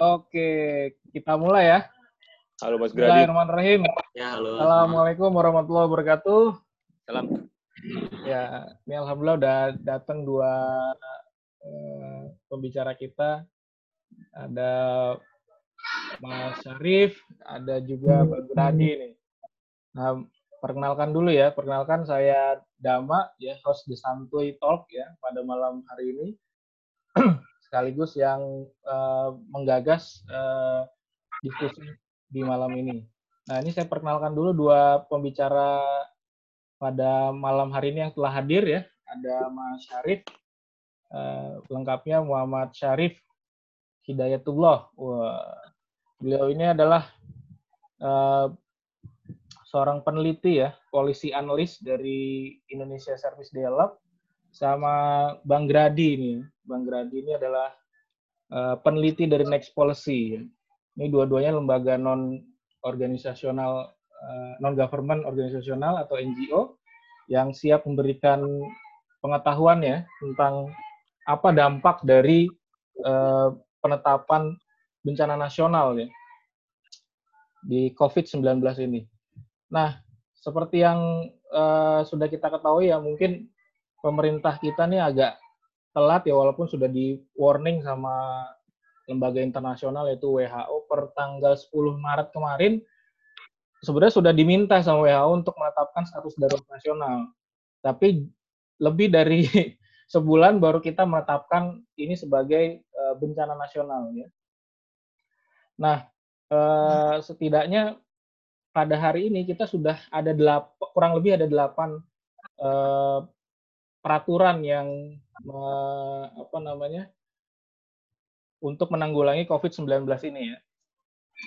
Oke, kita mulai ya. Halo Mas Gradi. Bismillahirrahmanirrahim. Ya, halo. Assalamualaikum warahmatullahi wabarakatuh. Salam. Ya, ini alhamdulillah udah datang dua eh, pembicara kita. Ada Mas Syarif, ada juga Mbak Gradi nih. Nah, perkenalkan dulu ya. Perkenalkan saya Dama, ya host The Santuy Talk ya pada malam hari ini. Sekaligus yang eh, menggagas eh, diskusi di malam ini. Nah, ini saya perkenalkan dulu dua pembicara pada malam hari ini yang telah hadir ya. Ada Mas Syarif, eh, lengkapnya Muhammad Syarif Hidayatullah. Wah, beliau ini adalah eh, seorang peneliti ya, polisi analis dari Indonesia Service Dialog, sama Bang Gradi ini. Bang Gradi ini adalah eh, peneliti dari Next Policy. Ini dua-duanya lembaga non organisasional non government organisasional atau NGO yang siap memberikan pengetahuan ya tentang apa dampak dari eh, penetapan bencana nasional ya di COVID-19 ini. Nah, seperti yang eh, sudah kita ketahui ya mungkin pemerintah kita nih agak telat ya walaupun sudah di warning sama lembaga internasional yaitu WHO per tanggal 10 Maret kemarin sebenarnya sudah diminta sama WHO untuk menetapkan status darurat nasional. Tapi lebih dari sebulan baru kita menetapkan ini sebagai uh, bencana nasional ya. Nah, uh, setidaknya pada hari ini kita sudah ada delapan, kurang lebih ada delapan uh, peraturan yang apa namanya untuk menanggulangi COVID-19 ini ya.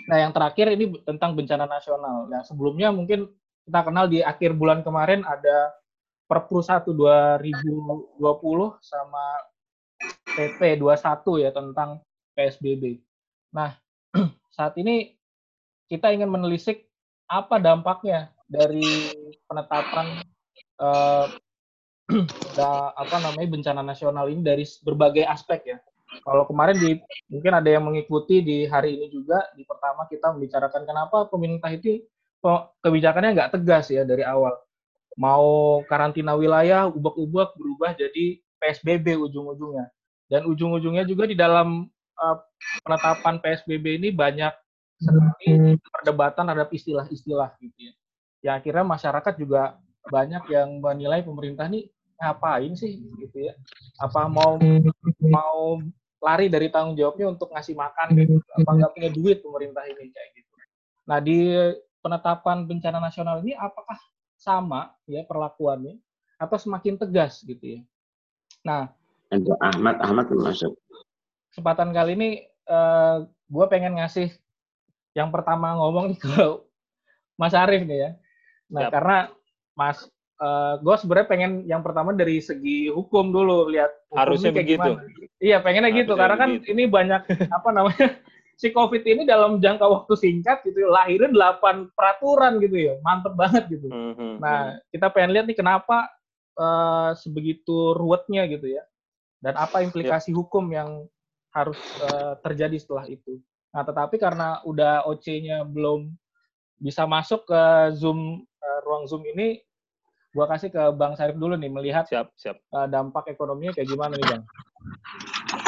Nah, yang terakhir ini tentang bencana nasional. Nah, sebelumnya mungkin kita kenal di akhir bulan kemarin ada Perpres 1 2020 sama PP 21 ya tentang PSBB. Nah, saat ini kita ingin menelisik apa dampaknya dari penetapan eh, apa namanya bencana nasional ini dari berbagai aspek ya. Kalau kemarin di mungkin ada yang mengikuti di hari ini juga di pertama kita membicarakan kenapa pemerintah itu kebijakannya nggak tegas ya dari awal. Mau karantina wilayah ubak-ubak berubah jadi PSBB ujung-ujungnya. Dan ujung-ujungnya juga di dalam uh, penetapan PSBB ini banyak sekali perdebatan terhadap istilah-istilah gitu ya. Yang akhirnya masyarakat juga banyak yang menilai pemerintah ini ngapain sih gitu ya. Apa mau mau lari dari tanggung jawabnya untuk ngasih makan gitu. Apa nggak punya duit pemerintah ini kayak gitu. Nah di penetapan bencana nasional ini apakah sama ya perlakuannya atau semakin tegas gitu ya? Nah, Untuk Ahmad, Ahmad masuk. kesempatan kali ini eh, gue pengen ngasih yang pertama ngomong nih ke Mas Arief nih ya. Nah Siap. karena Mas eh, gue sebenarnya pengen yang pertama dari segi hukum dulu lihat Harusnya kayak begitu. gimana. Iya pengennya gitu Harusnya karena kan begitu. ini banyak apa namanya si COVID ini dalam jangka waktu singkat gitu lahirin 8 peraturan gitu ya mantep banget gitu. Mhm, Nah kita pengen lihat nih kenapa eh, sebegitu ruwetnya gitu ya dan apa implikasi hukum yang harus eh, terjadi setelah itu. Nah tetapi karena udah OC-nya belum bisa masuk ke Zoom eh, ruang Zoom ini, gua kasih ke Bang Sarif dulu nih melihat siap, siap. eh, dampak ekonominya kayak gimana nih Bang.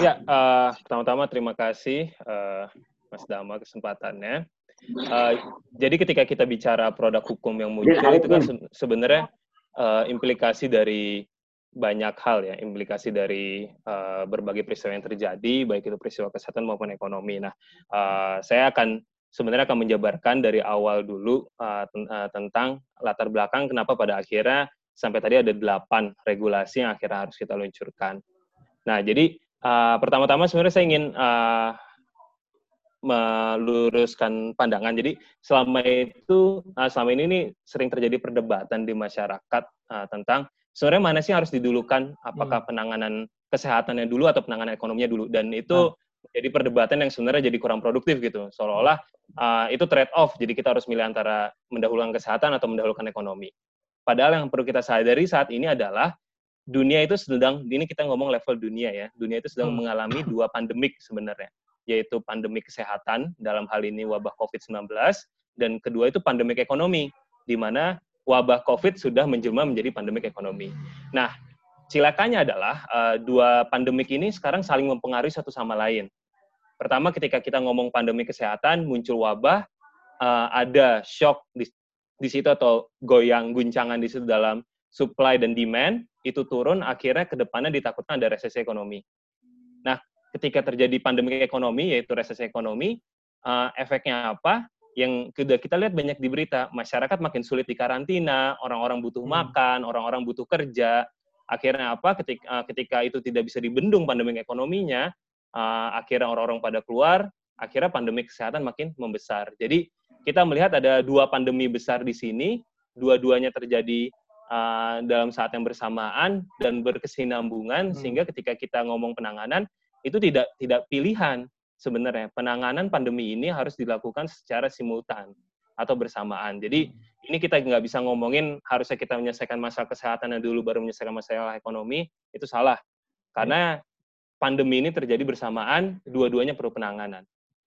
Ya, eh, pertama-tama terima kasih eh, Mas Dama kesempatannya. Eh, jadi ketika kita bicara produk hukum yang muncul Ya, itu kan se- sebenarnya eh, implikasi dari banyak hal ya, implikasi dari eh, berbagai peristiwa yang terjadi, baik itu peristiwa kesehatan maupun ekonomi. Nah, eh, saya akan sebenarnya akan menjabarkan dari awal dulu ten- eh, tentang latar belakang kenapa pada akhirnya sampai tadi ada delapan regulasi yang akhirnya harus kita luncurkan. Nah, jadi uh, pertama-tama sebenarnya saya ingin uh, meluruskan pandangan. Jadi selama itu, uh, selama ini nih sering terjadi perdebatan di masyarakat uh, tentang sebenarnya mana sih harus didulukan, apakah penanganan kesehatannya dulu atau penanganan ekonominya dulu. Dan itu jadi perdebatan yang sebenarnya jadi kurang produktif gitu. Seolah-olah uh, itu trade off. Jadi kita harus milih antara mendahulukan kesehatan atau mendahulukan ekonomi. Padahal yang perlu kita sadari saat ini adalah dunia itu sedang ini kita ngomong level dunia ya. Dunia itu sedang Hmm. mengalami dua pandemik sebenarnya. yaitu pandemi kesehatan, dalam hal ini wabah COVID-19, dan kedua itu pandemi ekonomi, di mana wabah COVID sudah menjelma menjadi pandemi ekonomi. Nah, silakannya adalah uh, dua pandemik ini sekarang saling mempengaruhi satu sama lain. Pertama, ketika kita ngomong pandemi kesehatan, muncul wabah, uh, ada shock di, di situ atau goyang guncangan di situ dalam supply dan demand, itu turun, akhirnya ke depannya ditakutkan ada resesi ekonomi. Nah, ketika terjadi pandemi ekonomi, yaitu resesi ekonomi, uh, efeknya apa? Yang sudah kita lihat banyak di berita, masyarakat makin sulit di karantina, orang-orang butuh hmm. makan, orang-orang butuh kerja. Akhirnya apa? Ketika, uh, ketika itu tidak bisa dibendung pandemi ekonominya, uh, akhirnya orang-orang pada keluar, akhirnya pandemi kesehatan makin membesar. Jadi kita melihat ada dua pandemi besar di sini, dua-duanya terjadi uh, dalam saat yang bersamaan dan berkesinambungan hmm. sehingga ketika kita ngomong penanganan itu tidak tidak pilihan sebenarnya penanganan pandemi ini harus dilakukan secara simultan atau bersamaan. Jadi hmm. Ini kita nggak bisa ngomongin harusnya kita menyelesaikan masalah kesehatan dulu baru menyelesaikan masalah ekonomi itu salah karena pandemi ini terjadi bersamaan dua-duanya perlu penanganan.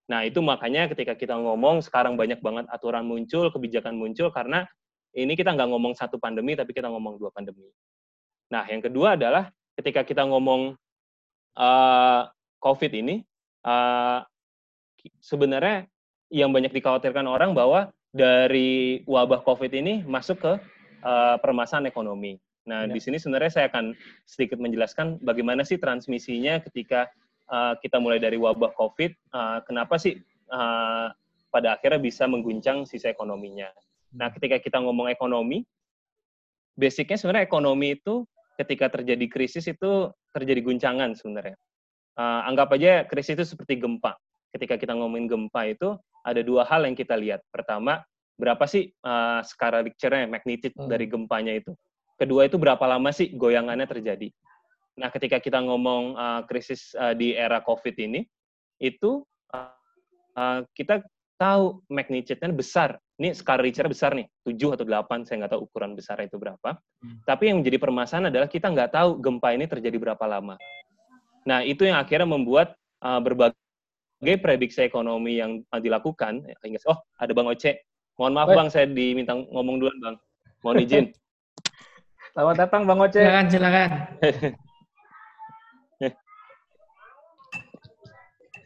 Nah itu makanya ketika kita ngomong sekarang banyak banget aturan muncul, kebijakan muncul karena ini kita nggak ngomong satu pandemi, tapi kita ngomong dua pandemi. Nah, yang kedua adalah ketika kita ngomong uh, COVID ini, uh, sebenarnya yang banyak dikhawatirkan orang bahwa dari wabah COVID ini masuk ke uh, permasalahan ekonomi. Nah, ya. di sini sebenarnya saya akan sedikit menjelaskan bagaimana sih transmisinya ketika uh, kita mulai dari wabah COVID, uh, kenapa sih uh, pada akhirnya bisa mengguncang sisa ekonominya. Nah, ketika kita ngomong ekonomi, basicnya sebenarnya ekonomi itu ketika terjadi krisis itu terjadi guncangan sebenarnya. Uh, anggap aja krisis itu seperti gempa. Ketika kita ngomongin gempa itu ada dua hal yang kita lihat. Pertama, berapa sih uh, skala Richternya, magnitude hmm. dari gempanya itu. Kedua itu berapa lama sih goyangannya terjadi. Nah, ketika kita ngomong uh, krisis uh, di era COVID ini, itu uh, uh, kita tahu magnitude-nya besar. Ini skala Richter besar nih, 7 atau 8, saya nggak tahu ukuran besar itu berapa. Hmm. Tapi yang menjadi permasalahan adalah kita nggak tahu gempa ini terjadi berapa lama. Nah, itu yang akhirnya membuat uh, berbagai prediksi ekonomi yang dilakukan. Oh, ada Bang Oce. Mohon maaf, Wait. Bang, saya diminta ngomong duluan, Bang. Mohon izin. Selamat datang, Bang Oce. Silakan, silakan.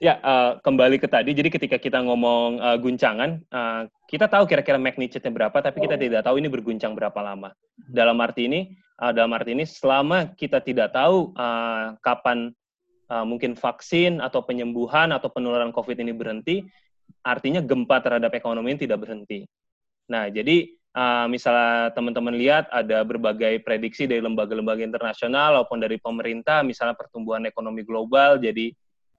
Ya, uh, kembali ke tadi. Jadi ketika kita ngomong uh, guncangan, uh, kita tahu kira-kira magnitude-nya berapa, tapi kita tidak tahu ini berguncang berapa lama. Dalam arti ini, uh, dalam arti ini, selama kita tidak tahu uh, kapan uh, mungkin vaksin atau penyembuhan atau penularan COVID ini berhenti, artinya gempa terhadap ekonomi ini tidak berhenti. Nah, jadi uh, misalnya teman-teman lihat ada berbagai prediksi dari lembaga-lembaga internasional maupun dari pemerintah, misalnya pertumbuhan ekonomi global jadi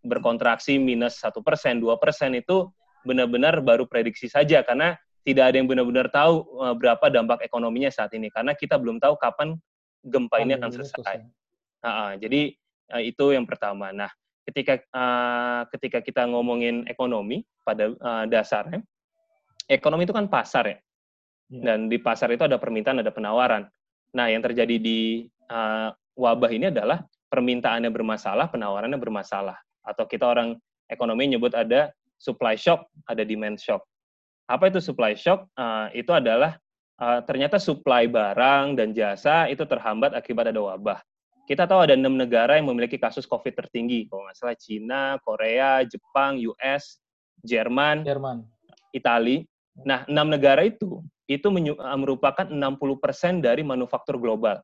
berkontraksi minus satu persen, dua persen itu benar-benar baru prediksi saja karena tidak ada yang benar-benar tahu uh, berapa dampak ekonominya saat ini karena kita belum tahu kapan gempa ini akan selesai. Nah, jadi uh, itu yang pertama. Nah, ketika uh, ketika kita ngomongin ekonomi pada uh, dasarnya, ekonomi itu kan pasar ya, ya, dan di pasar itu ada permintaan, ada penawaran. Nah, yang terjadi di uh, wabah ini adalah permintaannya bermasalah, penawarannya bermasalah atau kita orang ekonomi nyebut ada supply shock, ada demand shock. Apa itu supply shock? Uh, itu adalah uh, ternyata supply barang dan jasa itu terhambat akibat ada wabah. Kita tahu ada enam negara yang memiliki kasus COVID tertinggi, kalau nggak salah Cina, Korea, Jepang, US, Jerman, Jerman. Itali. Nah, enam negara itu itu merupakan 60% dari manufaktur global.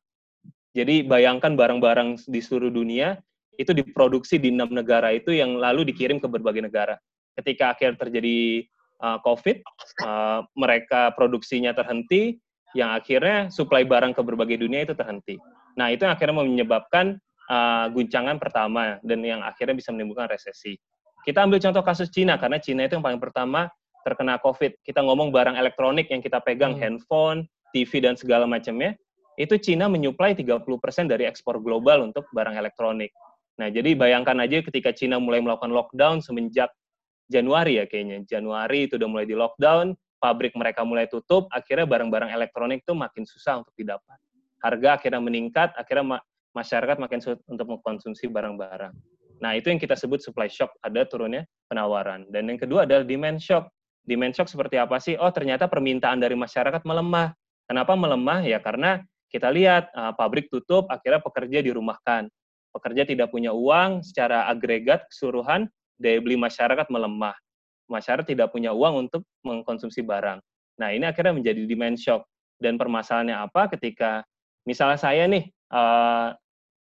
Jadi bayangkan barang-barang di seluruh dunia itu diproduksi di enam negara itu yang lalu dikirim ke berbagai negara. Ketika akhir terjadi uh, COVID, uh, mereka produksinya terhenti, yang akhirnya suplai barang ke berbagai dunia itu terhenti. Nah, itu yang akhirnya menyebabkan uh, guncangan pertama dan yang akhirnya bisa menimbulkan resesi. Kita ambil contoh kasus Cina, karena Cina itu yang paling pertama terkena COVID. Kita ngomong barang elektronik yang kita pegang, hmm. handphone, TV, dan segala macamnya, itu Cina menyuplai 30% dari ekspor global untuk barang elektronik. Nah, jadi bayangkan aja ketika Cina mulai melakukan lockdown semenjak Januari ya kayaknya. Januari itu udah mulai di lockdown, pabrik mereka mulai tutup, akhirnya barang-barang elektronik itu makin susah untuk didapat. Harga akhirnya meningkat, akhirnya ma masyarakat makin sulit untuk mengkonsumsi barang-barang. Nah, itu yang kita sebut supply shock, ada turunnya penawaran. Dan yang kedua adalah demand shock. Demand shock seperti apa sih? Oh, ternyata permintaan dari masyarakat melemah. Kenapa melemah? Ya karena kita lihat uh, pabrik tutup, akhirnya pekerja dirumahkan. Pekerja tidak punya uang, secara agregat keseluruhan daya beli masyarakat melemah. Masyarakat tidak punya uang untuk mengkonsumsi barang. Nah, ini akhirnya menjadi demand shock. Dan permasalahannya apa ketika misalnya saya nih uh,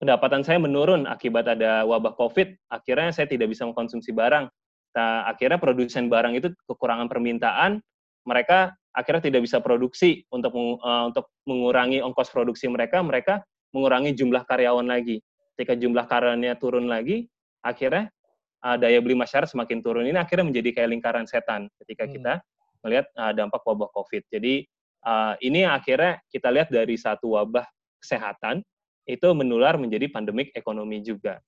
pendapatan saya menurun akibat ada wabah COVID, akhirnya saya tidak bisa mengkonsumsi barang. Nah, akhirnya produsen barang itu kekurangan permintaan, mereka akhirnya tidak bisa produksi untuk uh, untuk mengurangi ongkos produksi mereka, mereka mengurangi jumlah karyawan lagi. Ketika jumlah karyawannya turun lagi, akhirnya uh, daya beli masyarakat semakin turun. Ini akhirnya menjadi kayak lingkaran setan ketika hmm. kita melihat uh, dampak wabah COVID. Jadi uh, ini akhirnya kita lihat dari satu wabah kesehatan itu menular menjadi pandemik ekonomi juga.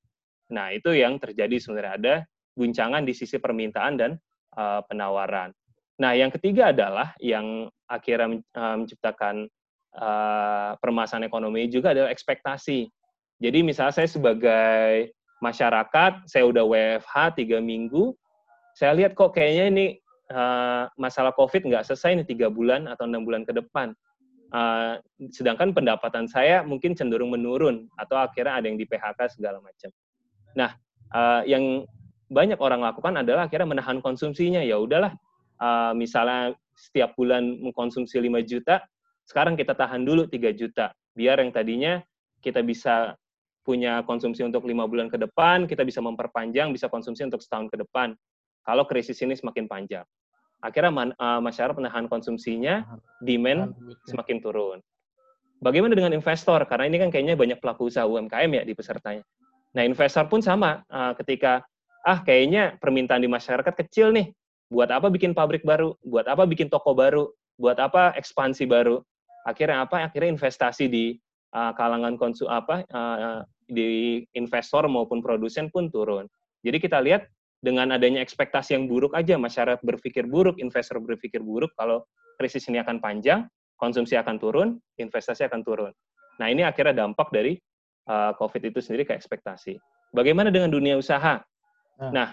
Nah, itu yang terjadi sebenarnya ada guncangan di sisi permintaan dan uh, penawaran. Nah, yang ketiga adalah yang akhirnya uh, menciptakan uh, permasalahan ekonomi juga adalah ekspektasi. Jadi misalnya saya sebagai masyarakat, saya udah WFH tiga minggu, saya lihat kok kayaknya ini uh, masalah COVID nggak selesai nih tiga bulan atau enam bulan ke depan. Uh, sedangkan pendapatan saya mungkin cenderung menurun atau akhirnya ada yang di PHK segala macam. Nah, uh, yang banyak orang lakukan adalah akhirnya menahan konsumsinya. Ya udahlah, uh, misalnya setiap bulan mengkonsumsi 5 juta, sekarang kita tahan dulu 3 juta. Biar yang tadinya kita bisa punya konsumsi untuk lima bulan ke depan, kita bisa memperpanjang, bisa konsumsi untuk setahun ke depan. Kalau krisis ini semakin panjang akhirnya man, uh, masyarakat menahan konsumsinya, demand semakin turun. Bagaimana dengan investor? Karena ini kan kayaknya banyak pelaku usaha UMKM ya di pesertanya. Nah, investor pun sama uh, ketika ah kayaknya permintaan di masyarakat kecil nih. Buat apa bikin pabrik baru? Buat apa bikin toko baru? Buat apa ekspansi baru? Akhirnya apa? Akhirnya investasi di uh, kalangan konsum apa uh, di investor maupun produsen pun turun. Jadi kita lihat dengan adanya ekspektasi yang buruk aja masyarakat berpikir buruk, investor berpikir buruk kalau krisis ini akan panjang, konsumsi akan turun, investasi akan turun. Nah, ini akhirnya dampak dari uh, COVID itu sendiri ke ekspektasi. Bagaimana dengan dunia usaha? Nah, nah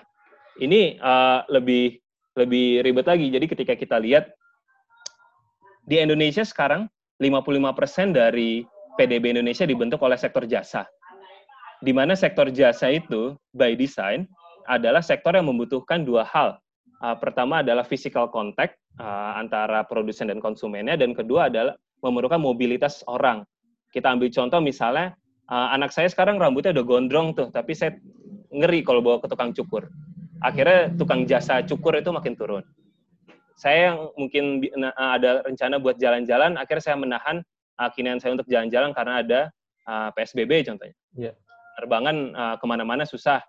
ini uh, lebih lebih ribet lagi. Jadi ketika kita lihat di Indonesia sekarang 55% dari PDB Indonesia dibentuk oleh sektor jasa. Di mana sektor jasa itu by design adalah sektor yang membutuhkan dua hal. Uh, pertama adalah physical contact uh, antara produsen dan konsumennya, dan kedua adalah memerlukan mobilitas orang. Kita ambil contoh misalnya, uh, anak saya sekarang rambutnya udah gondrong tuh, tapi saya ngeri kalau bawa ke tukang cukur. Akhirnya tukang jasa cukur itu makin turun. Saya yang mungkin ada rencana buat jalan-jalan, akhirnya saya menahan uh, kinian saya untuk jalan-jalan karena ada uh, PSBB contohnya. Yeah. Penerbangan uh, ke mana-mana susah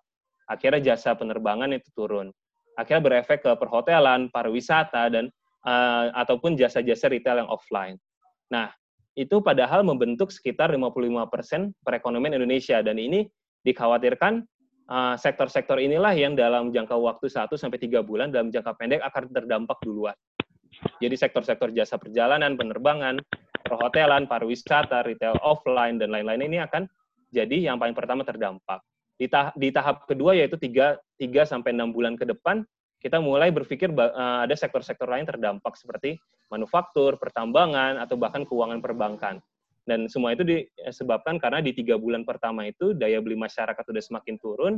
akhirnya jasa penerbangan itu turun. Akhirnya berefek ke perhotelan, pariwisata, dan uh, ataupun jasa-jasa retail yang offline. Nah, itu padahal membentuk sekitar 55% perekonomian Indonesia, dan ini dikhawatirkan uh, sektor-sektor inilah yang dalam jangka waktu 1 sampai 3 bulan dalam jangka pendek akan terdampak duluan. Jadi sektor-sektor jasa perjalanan, penerbangan, perhotelan, pariwisata, retail offline dan lain-lain ini akan jadi yang paling pertama terdampak. Di, tahap, di tahap kedua yaitu 3, 3 sampai 6 bulan ke depan, kita mulai berpikir uh, ada sektor-sektor lain terdampak seperti manufaktur, pertambangan, atau bahkan keuangan perbankan. Dan semua itu disebabkan karena di tiga bulan pertama itu daya beli masyarakat sudah semakin turun,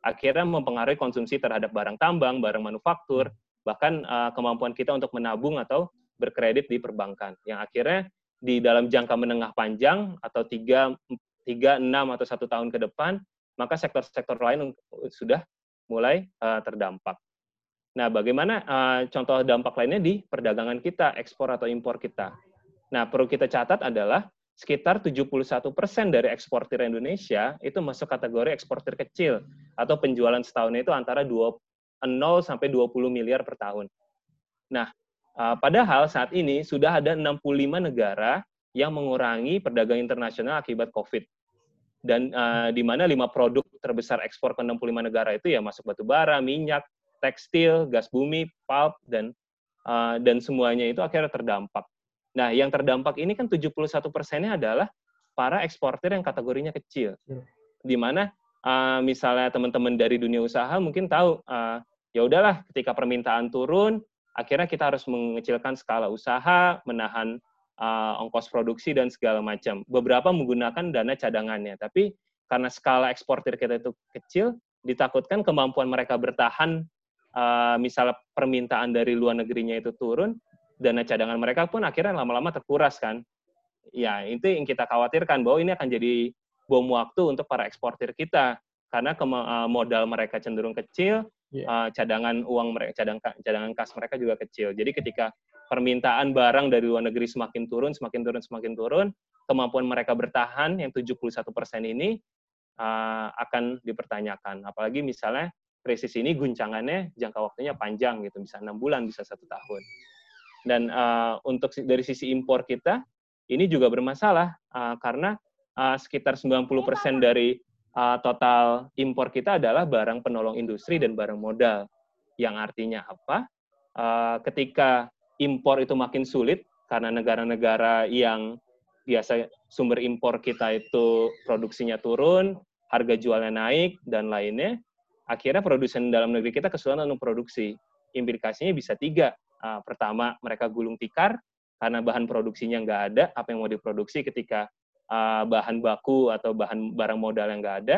akhirnya mempengaruhi konsumsi terhadap barang tambang, barang manufaktur, bahkan uh, kemampuan kita untuk menabung atau berkredit di perbankan. Yang akhirnya di dalam jangka menengah panjang atau tiga, tiga enam atau satu tahun ke depan, maka sektor-sektor lain sudah mulai uh, terdampak. Nah, bagaimana uh, contoh dampak lainnya di perdagangan kita, ekspor atau impor kita? Nah, perlu kita catat adalah sekitar 71% dari eksportir Indonesia itu masuk kategori eksportir kecil atau penjualan setahun itu antara 2, 0 sampai 20 miliar per tahun. Nah, uh, padahal saat ini sudah ada 65 negara yang mengurangi perdagangan internasional akibat COVID dan uh, di mana lima produk terbesar ekspor ke 65 negara itu ya masuk batu bara, minyak, tekstil, gas bumi, pulp dan uh, dan semuanya itu akhirnya terdampak. Nah, yang terdampak ini kan 71 persennya adalah para eksportir yang kategorinya kecil, iya. di mana uh, misalnya teman-teman dari dunia usaha mungkin tahu uh, ya udahlah ketika permintaan turun akhirnya kita harus mengecilkan skala usaha, menahan uh, ongkos produksi dan segala macam. Beberapa menggunakan dana cadangannya, tapi karena skala eksportir kita itu kecil, ditakutkan kemampuan mereka bertahan, uh, misalnya permintaan dari luar negerinya itu turun, dana cadangan mereka pun akhirnya lama-lama terkuras kan. Ya, itu yang kita khawatirkan bahwa ini akan jadi bom waktu untuk para eksportir kita karena modal mereka cenderung kecil, yeah. Uh, cadangan uang mereka cadangan cadangan kas mereka juga kecil. Jadi ketika permintaan barang dari luar negeri semakin turun, semakin turun, semakin turun, kemampuan mereka bertahan yang 71% ini uh, akan dipertanyakan. Apalagi misalnya krisis ini guncangannya jangka waktunya panjang gitu, bisa enam bulan, bisa satu tahun. Dan uh, untuk dari sisi impor kita, ini juga bermasalah uh, karena uh, sekitar 90% dari uh, total impor kita adalah barang penolong industri dan barang modal. Yang artinya apa? Uh, ketika impor itu makin sulit karena negara-negara yang biasa sumber impor kita itu produksinya turun, harga jualnya naik dan lainnya, akhirnya produsen dalam negeri kita kesulitan untuk produksi. Implikasinya bisa tiga. Uh, pertama, mereka gulung tikar karena bahan produksinya nggak ada, apa yang mau diproduksi ketika uh, bahan baku atau bahan barang modal yang nggak ada.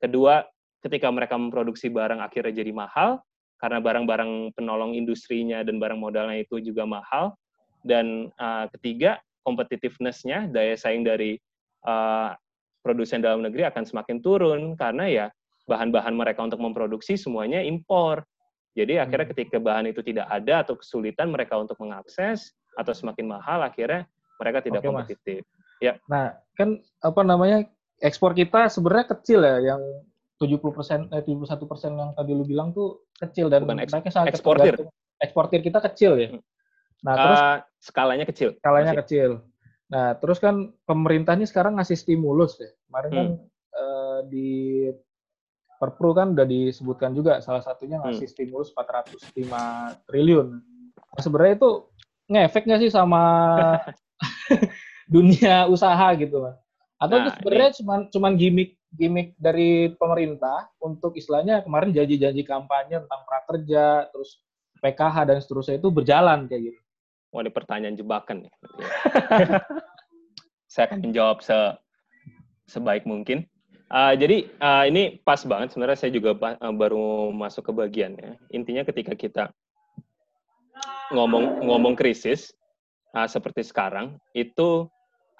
Kedua, ketika mereka memproduksi barang akhirnya jadi mahal karena barang-barang penolong industrinya dan barang modalnya itu juga mahal. Dan uh, ketiga, competitiveness-nya, daya saing dari uh, produsen dalam negeri akan semakin turun karena ya bahan-bahan mereka untuk memproduksi semuanya impor. Jadi akhirnya hmm. ketika bahan itu tidak ada atau kesulitan mereka untuk mengakses atau semakin mahal, akhirnya mereka tidak Oke, kompetitif. Mas. Ya. Nah, kan apa namanya ekspor kita sebenarnya kecil ya, yang 70 persen, eh, 71 persen yang tadi lu bilang tuh kecil dan Bukan eks sangat eksportir. Eksportir kita kecil ya. Hmm. Nah, uh, terus skalanya kecil. Skalanya masih. kecil. Nah, terus kan pemerintah ini sekarang ngasih stimulus ya. Kemarin kan, hmm. kan uh, di Perpru kan udah disebutkan juga salah satunya ngasih hmm. stimulus 405 triliun. Nah, sebenarnya itu ngefek nggak sih sama dunia usaha gitu kan atau nah, itu sebenarnya cuma cuman gimmick gimmick dari pemerintah untuk istilahnya kemarin janji-janji kampanye tentang prakerja terus PKH dan seterusnya itu berjalan kayak gitu. Wah, ini pertanyaan jebakan ya. Saya akan menjawab se sebaik mungkin. Uh, jadi uh, ini pas banget sebenarnya saya juga uh, baru masuk ke bagiannya. Intinya ketika kita ngomong ngomong krisis uh, seperti sekarang itu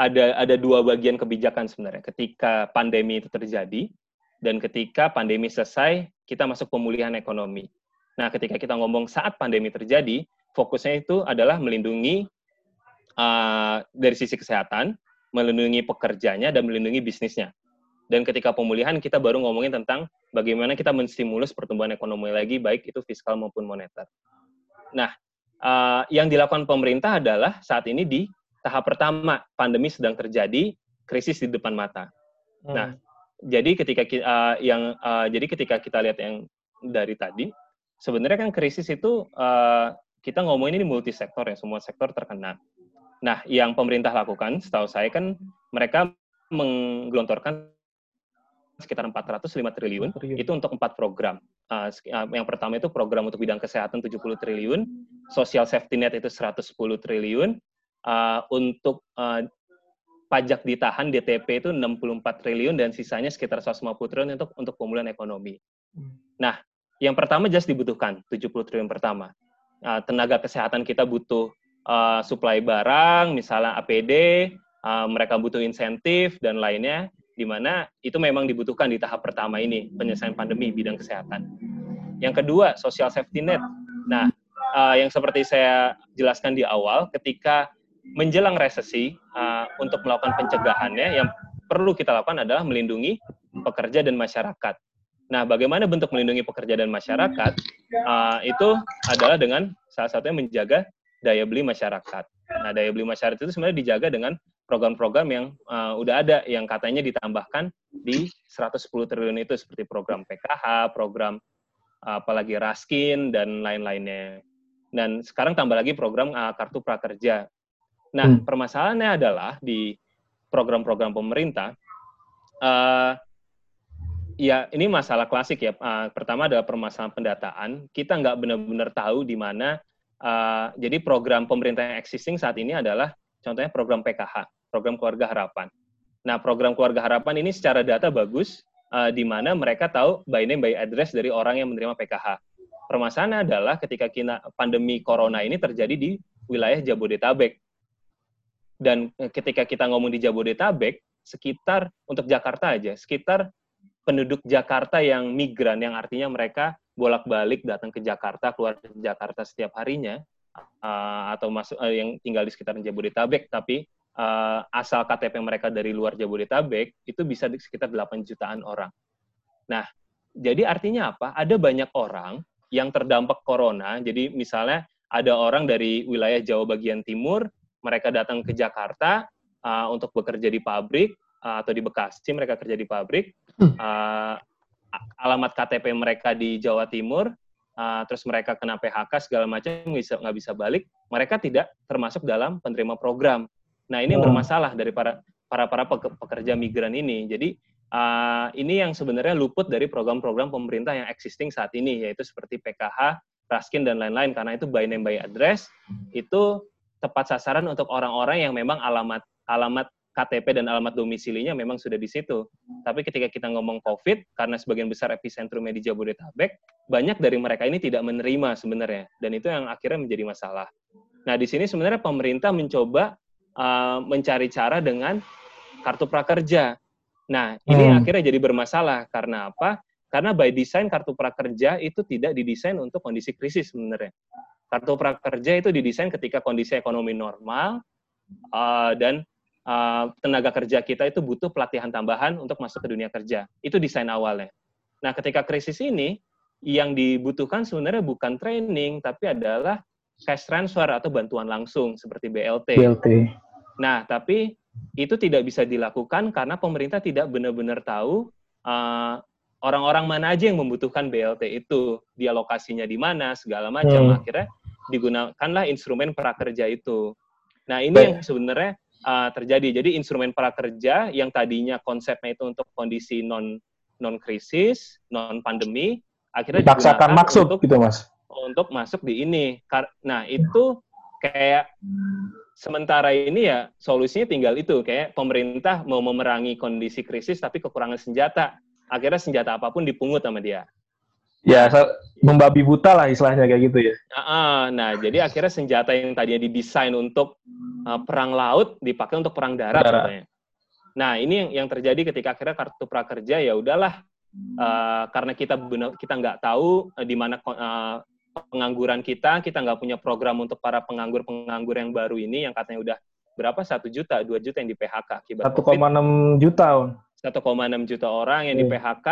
ada ada dua bagian kebijakan sebenarnya. Ketika pandemi itu terjadi dan ketika pandemi selesai, kita masuk pemulihan ekonomi. Nah, ketika kita ngomong saat pandemi terjadi, fokusnya itu adalah melindungi uh, dari sisi kesehatan, melindungi pekerjanya dan melindungi bisnisnya. Dan ketika pemulihan kita baru ngomongin tentang bagaimana kita menstimulus pertumbuhan ekonomi lagi, baik itu fiskal maupun moneter. Nah, uh, yang dilakukan pemerintah adalah saat ini di tahap pertama pandemi sedang terjadi, krisis di depan mata. Hmm. Nah, jadi ketika uh, yang uh, jadi ketika kita lihat yang dari tadi, sebenarnya kan krisis itu uh, kita ngomongin ini multi sektor ya, semua sektor terkena. Nah, yang pemerintah lakukan, setahu saya kan mereka menggelontorkan sekitar 405 triliun, triliun. itu untuk empat program. Uh, yang pertama itu program untuk bidang kesehatan 70 triliun, social safety net itu 110 triliun, uh, untuk uh, pajak ditahan DTP itu 64 triliun dan sisanya sekitar 150 triliun untuk untuk pemulihan ekonomi. Hmm. Nah, yang pertama jelas dibutuhkan 70 triliun pertama. Uh, tenaga kesehatan kita butuh uh, suplai barang, misalnya APD, uh, mereka butuh insentif dan lainnya, di mana itu memang dibutuhkan di tahap pertama ini penyelesaian pandemi bidang kesehatan. Yang kedua, social safety net. Nah, uh, yang seperti saya jelaskan di awal, ketika menjelang resesi uh, untuk melakukan pencegahannya yang perlu kita lakukan adalah melindungi pekerja dan masyarakat. Nah, bagaimana bentuk melindungi pekerja dan masyarakat? Uh, itu adalah dengan salah satunya menjaga daya beli masyarakat. Nah, daya beli masyarakat itu sebenarnya dijaga dengan program-program yang uh, udah ada yang katanya ditambahkan di 110 triliun itu seperti program PKH, program uh, apalagi Raskin dan lain-lainnya. Dan sekarang tambah lagi program uh, kartu prakerja Nah, hmm. permasalahannya adalah di program-program pemerintah uh, ya ini masalah klasik ya. Uh, pertama adalah permasalahan pendataan. Kita nggak benar-benar tahu di mana. Uh, jadi program pemerintah yang existing saat ini adalah contohnya program PKH, program Keluarga Harapan. Nah, program Keluarga Harapan ini secara data bagus, uh, di mana mereka tahu by name by address dari orang yang menerima PKH. Permasalahannya adalah ketika pandemi corona ini terjadi di wilayah Jabodetabek. Dan ketika kita ngomong di Jabodetabek, sekitar untuk Jakarta aja, sekitar penduduk Jakarta yang migran, yang artinya mereka bolak-balik datang ke Jakarta, keluar ke Jakarta setiap harinya, uh, atau masuk uh, yang tinggal di sekitar Jabodetabek, tapi uh, asal KTP mereka dari luar Jabodetabek itu bisa di sekitar 8 jutaan orang. Nah, jadi artinya apa? Ada banyak orang yang terdampak corona. Jadi misalnya ada orang dari wilayah Jawa bagian timur, mereka datang ke Jakarta uh, untuk bekerja di pabrik, uh, atau di Bekasi mereka kerja di pabrik, uh, alamat KTP mereka di Jawa Timur, uh, terus mereka kena PHK segala macam bisa nggak bisa balik, mereka tidak termasuk dalam penerima program. Nah ini yang bermasalah dari para para para pekerja migran ini. Jadi uh, ini yang sebenarnya luput dari program-program pemerintah yang existing saat ini, yaitu seperti PKH, Raskin dan lain-lain. Karena itu by name by address itu tepat sasaran untuk orang-orang yang memang alamat alamat KTP dan alamat domisilinya memang sudah di situ. Tapi ketika kita ngomong COVID, karena sebagian besar epicentrumnya di Jabodetabek, banyak dari mereka ini tidak menerima sebenarnya. Dan itu yang akhirnya menjadi masalah. Nah, di sini sebenarnya pemerintah mencoba uh, mencari cara dengan kartu prakerja. Nah, ini hmm. akhirnya jadi bermasalah. Karena apa? Karena by design kartu prakerja itu tidak didesain untuk kondisi krisis sebenarnya. Kartu prakerja itu didesain ketika kondisi ekonomi normal uh, dan uh, tenaga kerja kita itu butuh pelatihan tambahan untuk masuk ke dunia kerja. Itu desain awalnya. Nah, ketika krisis ini, yang dibutuhkan sebenarnya bukan training, tapi adalah cash transfer atau bantuan langsung seperti BLT. BLT. Nah, tapi itu tidak bisa dilakukan karena pemerintah tidak benar-benar tahu uh, orang-orang mana aja yang membutuhkan BLT itu, dia lokasinya di mana, segala macam. Hmm. Akhirnya digunakanlah instrumen prakerja itu. Nah, ini yang sebenarnya uh, terjadi. Jadi instrumen prakerja yang tadinya konsepnya itu untuk kondisi non non krisis, non pandemi, akhirnya dipaksakan maksud untuk, gitu mas untuk masuk di ini. Nah itu kayak sementara ini ya solusinya tinggal itu kayak pemerintah mau memerangi kondisi krisis tapi kekurangan senjata. Akhirnya senjata apa pun dipungut sama dia ya membabi buta lah istilahnya kayak gitu ya. Nah, jadi akhirnya senjata yang tadinya didesain untuk uh, perang laut dipakai untuk perang darat katanya. Nah, ini yang, yang terjadi ketika akhirnya kartu prakerja ya udahlah uh, karena kita benar kita nggak tahu uh, di mana uh, pengangguran kita, kita nggak punya program untuk para penganggur-penganggur yang baru ini yang katanya udah berapa satu juta, dua juta yang di PHK akibat 1,6 juta. 1,6 juta orang yang di PHK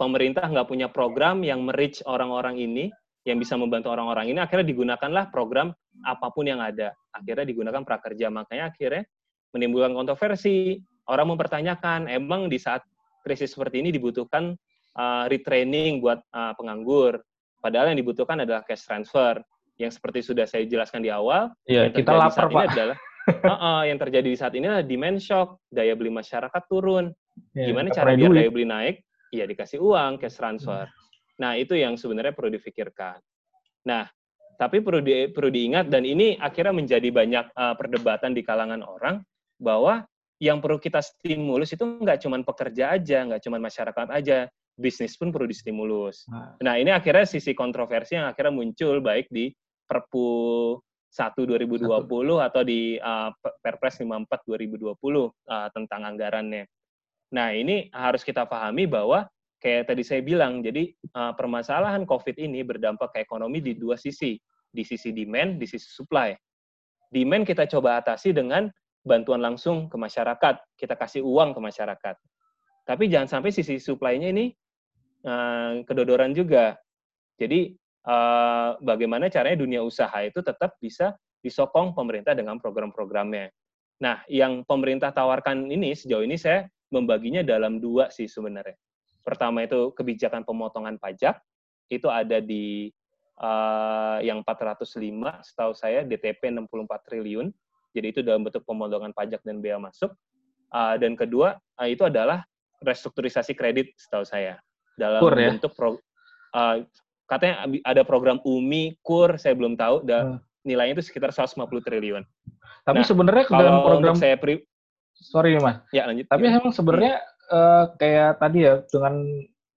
pemerintah nggak punya program yang merich orang-orang ini, yang bisa membantu orang-orang ini, akhirnya digunakanlah program apa pun yang ada. Akhirnya digunakan prakerja. Makanya akhirnya menimbulkan kontroversi. Orang mempertanyakan, emang di saat krisis seperti ini dibutuhkan uh, retraining buat uh, penganggur. Padahal yang dibutuhkan adalah cash transfer. Yang seperti sudah saya jelaskan di awal, ya, yang kita lapar, Pak. adalah uh, uh, yang terjadi di saat ini adalah demand shock, daya beli masyarakat turun. Ya, Gimana cara biar daya beli naik? Ya dikasih uang, cash transfer. Hmm. Nah, itu yang sebenarnya perlu difikirkan. Nah, tapi perlu di, perlu diingat dan ini akhirnya menjadi banyak uh, perdebatan di kalangan orang bahwa yang perlu kita stimulus itu nggak cuma pekerja aja, nggak cuma masyarakat aja, bisnis pun perlu distimulus. Nah. nah, ini akhirnya sisi kontroversi yang akhirnya muncul baik di Perpu 1 2020 Satu. atau di uh, Perpres 54 2020 uh, tentang anggarannya. Nah, ini harus kita pahami bahwa kayak tadi saya bilang, jadi uh, permasalahan COVID ini berdampak ke ekonomi di dua sisi, di sisi demand, di sisi supply. Demand kita coba atasi dengan bantuan langsung ke masyarakat, kita kasih uang ke masyarakat. Tapi jangan sampai sisi supply-nya ini uh, kedodoran juga. Jadi uh, bagaimana caranya dunia usaha itu tetap bisa disokong pemerintah dengan program-programnya. Nah, yang pemerintah tawarkan ini sejauh ini saya membaginya dalam dua sih sebenarnya. Pertama itu kebijakan pemotongan pajak, itu ada di uh, yang 405, setahu saya DTP 64 triliun, jadi itu dalam bentuk pemotongan pajak dan bea masuk. Uh, dan kedua, uh, itu adalah restrukturisasi kredit setahu saya. dalam Kur, ya? bentuk pro, uh, katanya ada program UMI, KUR, saya belum tahu, dan Hmm. nilainya itu sekitar 150 triliun. Tapi Nah, sebenarnya dalam Kalau program saya pri, sorry nih mas, ya lanjut. tapi Ya. emang sebenarnya eh, kayak tadi ya dengan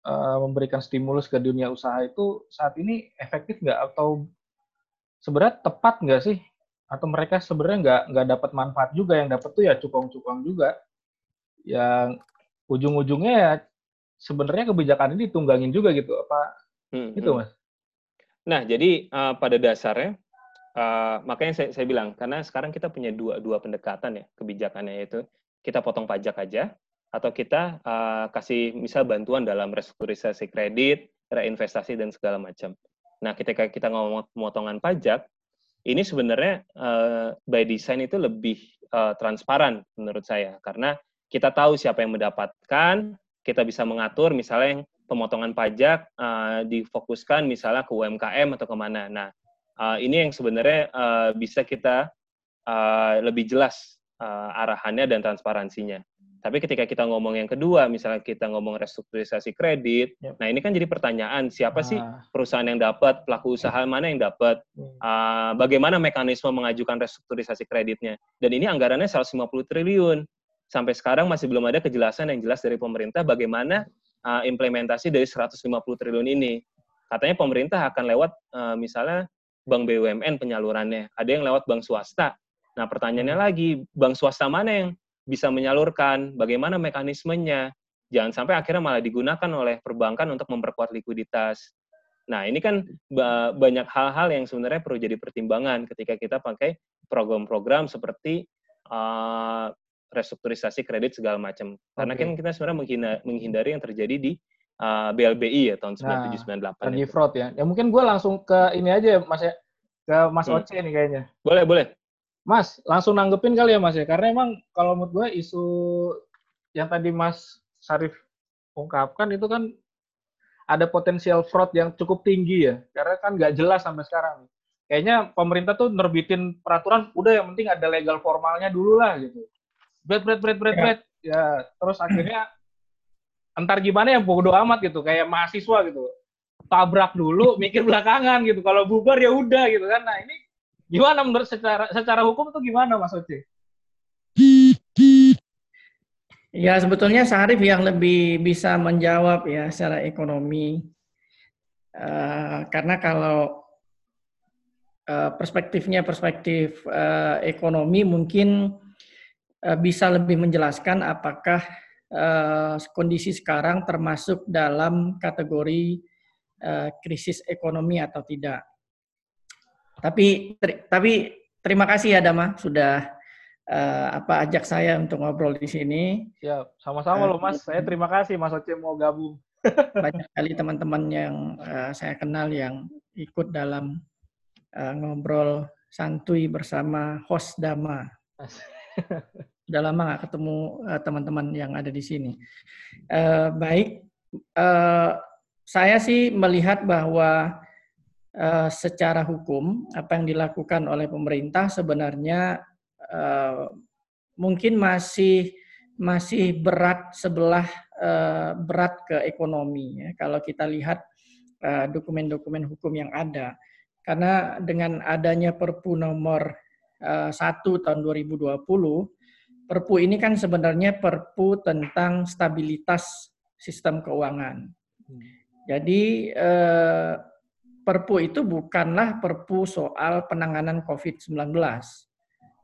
eh, memberikan stimulus ke dunia usaha itu saat ini efektif nggak atau sebenarnya tepat nggak sih? Atau mereka sebenarnya nggak nggak dapat manfaat juga yang dapat tuh ya cukong-cukong juga, yang ujung-ujungnya ya sebenarnya kebijakan ini ditunggangin juga gitu apa Hmm, itu hmm. mas? Nah, jadi uh, pada dasarnya, uh, makanya saya, saya bilang, karena sekarang kita punya dua, dua pendekatan ya, kebijakannya yaitu kita potong pajak aja, atau kita uh, kasih misal bantuan dalam restrukturisasi kredit, reinvestasi, dan segala macam. Nah, ketika kita ngomong pemotongan pajak, ini sebenarnya uh, by design itu lebih uh, transparan menurut saya, karena kita tahu siapa yang mendapatkan, kita bisa mengatur misalnya yang pemotongan pajak uh, difokuskan misalnya ke UMKM atau ke mana. Nah, uh, ini yang sebenarnya uh, bisa kita uh, lebih jelas uh, arahannya dan transparansinya. Tapi ketika kita ngomong yang kedua, misalnya kita ngomong restrukturisasi kredit, Yep. nah ini kan jadi pertanyaan siapa sih Ah, perusahaan yang dapat, pelaku usaha mana yang dapat, hmm. uh, bagaimana mekanisme mengajukan restrukturisasi kreditnya. Dan ini anggarannya 150 triliun. Sampai sekarang masih belum ada kejelasan yang jelas dari pemerintah bagaimana uh, implementasi dari 150 triliun ini. Katanya pemerintah akan lewat uh, misalnya bank BUMN penyalurannya, ada yang lewat bank swasta. Nah, pertanyaannya lagi, bank swasta mana yang bisa menyalurkan, bagaimana mekanismenya? Jangan sampai akhirnya malah digunakan oleh perbankan untuk memperkuat likuiditas. Nah, ini kan ba- banyak hal-hal yang sebenarnya perlu jadi pertimbangan ketika kita pakai program-program seperti uh, restrukturisasi kredit segala macam. Karena Oke. kan kita sebenarnya menghindari yang terjadi di uh, BLBI ya tahun Nah, 9798 Energy itu. fraud ya. Ya mungkin gue langsung ke ini aja ya Mas ya. Ke Mas Hmm. Oce nih kayaknya. Boleh, boleh. Mas, langsung nanggepin kali ya Mas ya. Karena emang kalau menurut gue isu yang tadi Mas Sarif ungkapkan itu kan ada potensial fraud yang cukup tinggi ya. Karena kan nggak jelas sampai sekarang. Kayaknya pemerintah tuh nerbitin peraturan, udah yang penting ada legal formalnya dulu lah gitu. Bret, bret, bret, bret, Ya. bret. Ya, terus akhirnya entar gimana yang bodo amat gitu. Kayak mahasiswa gitu. Tabrak dulu, mikir belakangan gitu. Kalau bubar ya udah gitu kan. Nah ini gimana menurut secara secara hukum itu gimana Mas Oce? Ya, sebetulnya Sarif yang lebih bisa menjawab ya secara ekonomi. Eh, karena kalau eh, perspektifnya perspektif eh, ekonomi mungkin eh, bisa lebih menjelaskan apakah eh, kondisi sekarang termasuk dalam kategori eh, krisis ekonomi atau tidak. Tapi ter- tapi terima kasih ya Dama sudah eh, apa ajak saya untuk ngobrol di sini. Siap, sama-sama loh Mas. Saya terima kasih Mas Oce mau gabung. banyak sekali teman-teman yang eh, saya kenal yang ikut dalam eh, ngobrol santuy bersama host Dama. Sudah lama nggak ketemu eh, teman-teman yang ada di sini. Eh, baik, eh, saya sih melihat bahwa eh, secara hukum apa yang dilakukan oleh pemerintah sebenarnya eh, mungkin masih masih berat sebelah eh, berat ke ekonomi ya. Kalau kita lihat eh, dokumen-dokumen hukum yang ada, karena dengan adanya Perpu nomor eh, 1 tahun 2020, Perpu ini kan sebenarnya Perpu tentang stabilitas sistem keuangan. Jadi eh, Perpu itu bukanlah Perpu soal penanganan COVID-19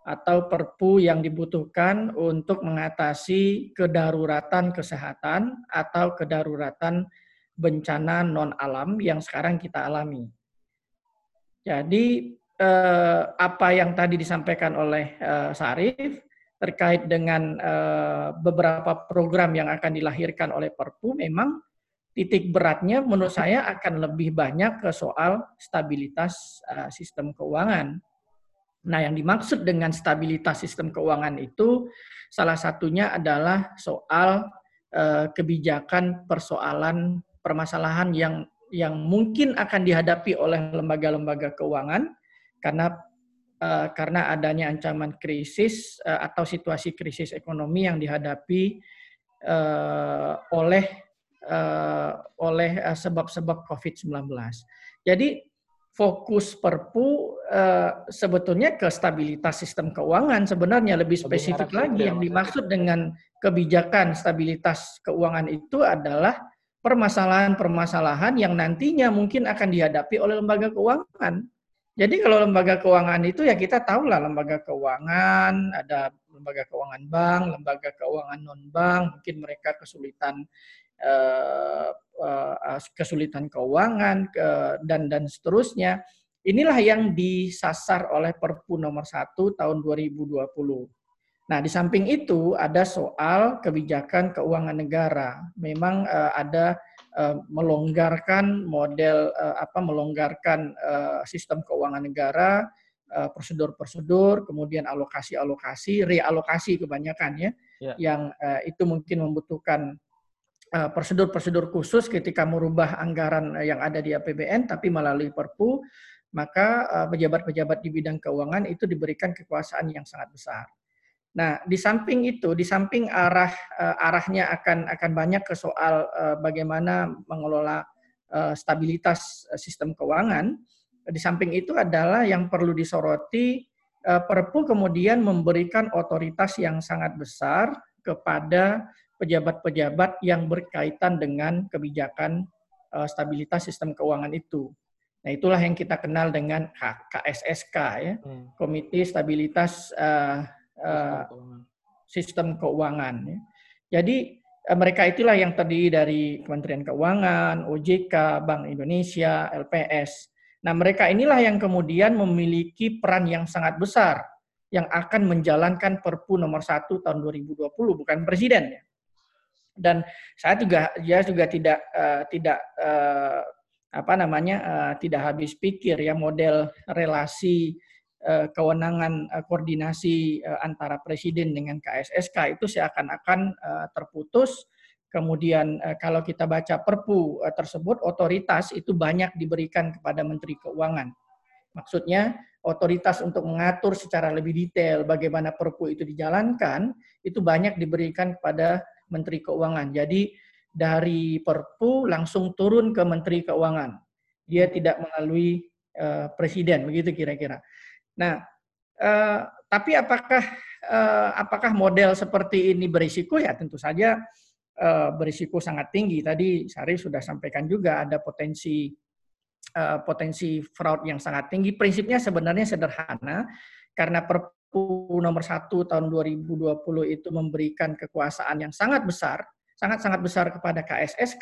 atau perpu yang dibutuhkan untuk mengatasi kedaruratan kesehatan atau kedaruratan bencana non alam yang sekarang kita alami. Jadi eh, apa yang tadi disampaikan oleh eh, Sarif terkait dengan eh, beberapa program yang akan dilahirkan oleh Perpu memang titik beratnya menurut saya akan lebih banyak ke soal stabilitas eh, sistem keuangan. Nah, yang dimaksud dengan stabilitas sistem keuangan itu salah satunya adalah soal eh, kebijakan persoalan permasalahan yang yang mungkin akan dihadapi oleh lembaga-lembaga keuangan karena eh, karena adanya ancaman krisis eh, atau situasi krisis ekonomi yang dihadapi eh, oleh uh, oleh sebab-sebab COVID-19. Jadi fokus Perpu uh, sebetulnya ke stabilitas sistem keuangan sebenarnya lebih spesifik lagi yang dimaksud dengan kebijakan stabilitas keuangan itu adalah permasalahan-permasalahan yang nantinya mungkin akan dihadapi oleh lembaga keuangan. Jadi kalau lembaga keuangan itu ya kita tahu lah lembaga keuangan, ada lembaga keuangan bank, lembaga keuangan non bank, mungkin mereka kesulitan uh, uh, kesulitan keuangan ke, dan dan seterusnya. Inilah yang disasar oleh Perpu nomor 1 tahun 2020. Nah, di samping itu ada soal kebijakan keuangan negara. Memang uh, ada melonggarkan model uh, apa melonggarkan uh, sistem keuangan negara, prosedur-prosedur, kemudian alokasi-alokasi, realokasi kebanyakan ya, ya. yang itu mungkin membutuhkan prosedur-prosedur khusus ketika merubah anggaran yang ada di APBN, tapi melalui Perpu, maka pejabat-pejabat di bidang keuangan itu diberikan kekuasaan yang sangat besar. Nah, di samping itu, di samping arah uh, arahnya akan akan banyak ke soal uh, bagaimana mengelola uh, stabilitas sistem keuangan. Di samping itu adalah yang perlu disoroti uh, Perpu kemudian memberikan otoritas yang sangat besar kepada pejabat-pejabat yang berkaitan dengan kebijakan uh, stabilitas sistem keuangan itu. Nah, itulah yang kita kenal dengan KSSK ya, hmm. Komite Stabilitas uh, uh, sistem keuangan. Ya. Jadi uh, mereka itulah yang terdiri dari Kementerian Keuangan, OJK, Bank Indonesia, LPS. Nah mereka inilah yang kemudian memiliki peran yang sangat besar yang akan menjalankan Perpu nomor 1 tahun 2020 bukan presiden ya. Dan saya juga dia juga tidak uh, tidak uh, apa namanya uh, tidak habis pikir ya model relasi Eh, kewenangan eh, koordinasi eh, antara presiden dengan KSSK itu seakan-akan terputus. Kemudian kalau kita baca Perpu tersebut otoritas itu banyak diberikan kepada Menteri Keuangan. Maksudnya otoritas untuk mengatur secara lebih detail bagaimana Perpu itu dijalankan itu banyak diberikan kepada Menteri Keuangan. Jadi dari Perpu langsung turun ke Menteri Keuangan. Dia tidak melalui presiden begitu kira-kira. Nah, eh, tapi apakah eh, apakah model seperti ini berisiko? Ya tentu saja eh, berisiko sangat tinggi. Tadi Sari sudah sampaikan juga ada potensi eh, potensi fraud yang sangat tinggi. Prinsipnya sebenarnya sederhana karena Perpu nomor 1 tahun 2020 itu memberikan kekuasaan yang sangat besar, sangat-sangat besar kepada KSSK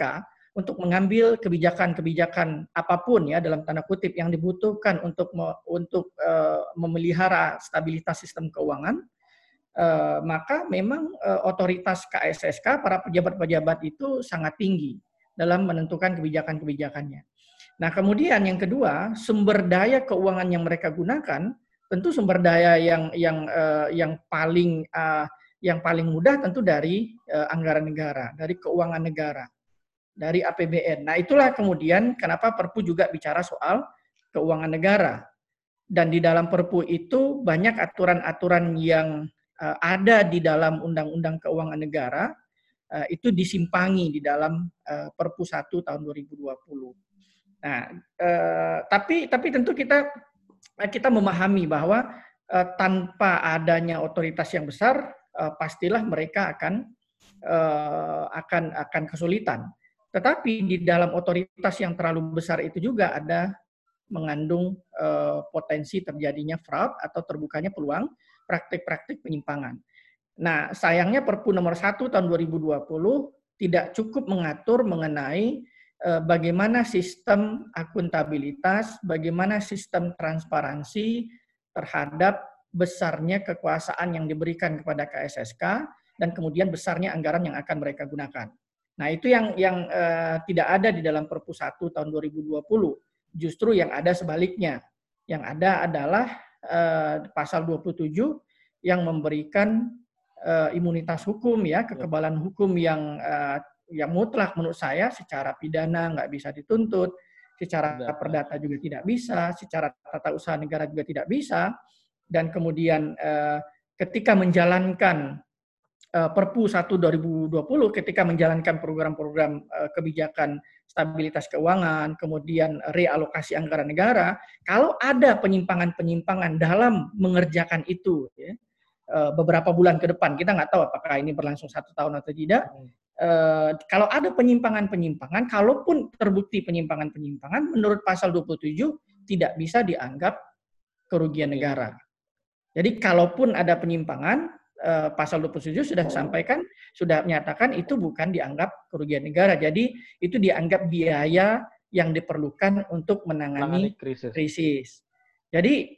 untuk mengambil kebijakan-kebijakan apa pun ya dalam tanda kutip yang dibutuhkan untuk me, untuk uh, memelihara stabilitas sistem keuangan uh, maka memang uh, otoritas KSSK para pejabat-pejabat itu sangat tinggi dalam menentukan kebijakan-kebijakannya. Nah, kemudian yang kedua, sumber daya keuangan yang mereka gunakan tentu sumber daya yang yang uh, yang paling uh, yang paling mudah tentu dari uh, anggaran negara, dari keuangan negara dari APBN. Nah, itulah kemudian kenapa Perpu juga bicara soal keuangan negara. Dan di dalam Perpu itu banyak aturan-aturan yang uh, ada di dalam Undang-Undang Keuangan Negara uh, itu disimpangi di dalam uh, Perpu 1 tahun 2020. Nah, tapi tapi tentu kita kita memahami bahwa tanpa adanya otoritas yang besar pastilah mereka akan akan akan kesulitan tetapi di dalam otoritas yang terlalu besar itu juga ada mengandung uh, potensi terjadinya fraud atau terbukanya peluang praktik-praktik penyimpangan. Nah, sayangnya Perpu nomor 1 tahun 2020 tidak cukup mengatur mengenai uh, bagaimana sistem akuntabilitas, bagaimana sistem transparansi terhadap besarnya kekuasaan yang diberikan kepada KSSK dan kemudian besarnya anggaran yang akan mereka gunakan. Nah, itu yang yang uh, tidak ada di dalam Perpu 1 tahun 2020. Justru yang ada sebaliknya. Yang ada adalah uh, pasal 27 yang memberikan uh, imunitas hukum ya, kekebalan hukum yang uh, yang mutlak menurut saya. Secara pidana nggak bisa dituntut, secara perdata juga tidak bisa, secara tata usaha negara juga tidak bisa, dan kemudian uh, ketika menjalankan Perpu 1 2020 ketika menjalankan program-program uh, kebijakan stabilitas keuangan, kemudian realokasi anggaran negara, kalau ada penyimpangan-penyimpangan dalam mengerjakan itu, ya, uh, beberapa bulan ke depan, kita nggak tahu apakah ini berlangsung satu tahun atau tidak. Uh, kalau ada penyimpangan-penyimpangan, kalaupun terbukti penyimpangan-penyimpangan, menurut pasal 27 tidak bisa dianggap kerugian negara. Jadi kalaupun ada penyimpangan, eh, pasal 27 sudah sampaikan, sudah menyatakan itu bukan dianggap kerugian negara. Jadi itu dianggap biaya yang diperlukan untuk menangani krisis. krisis. Jadi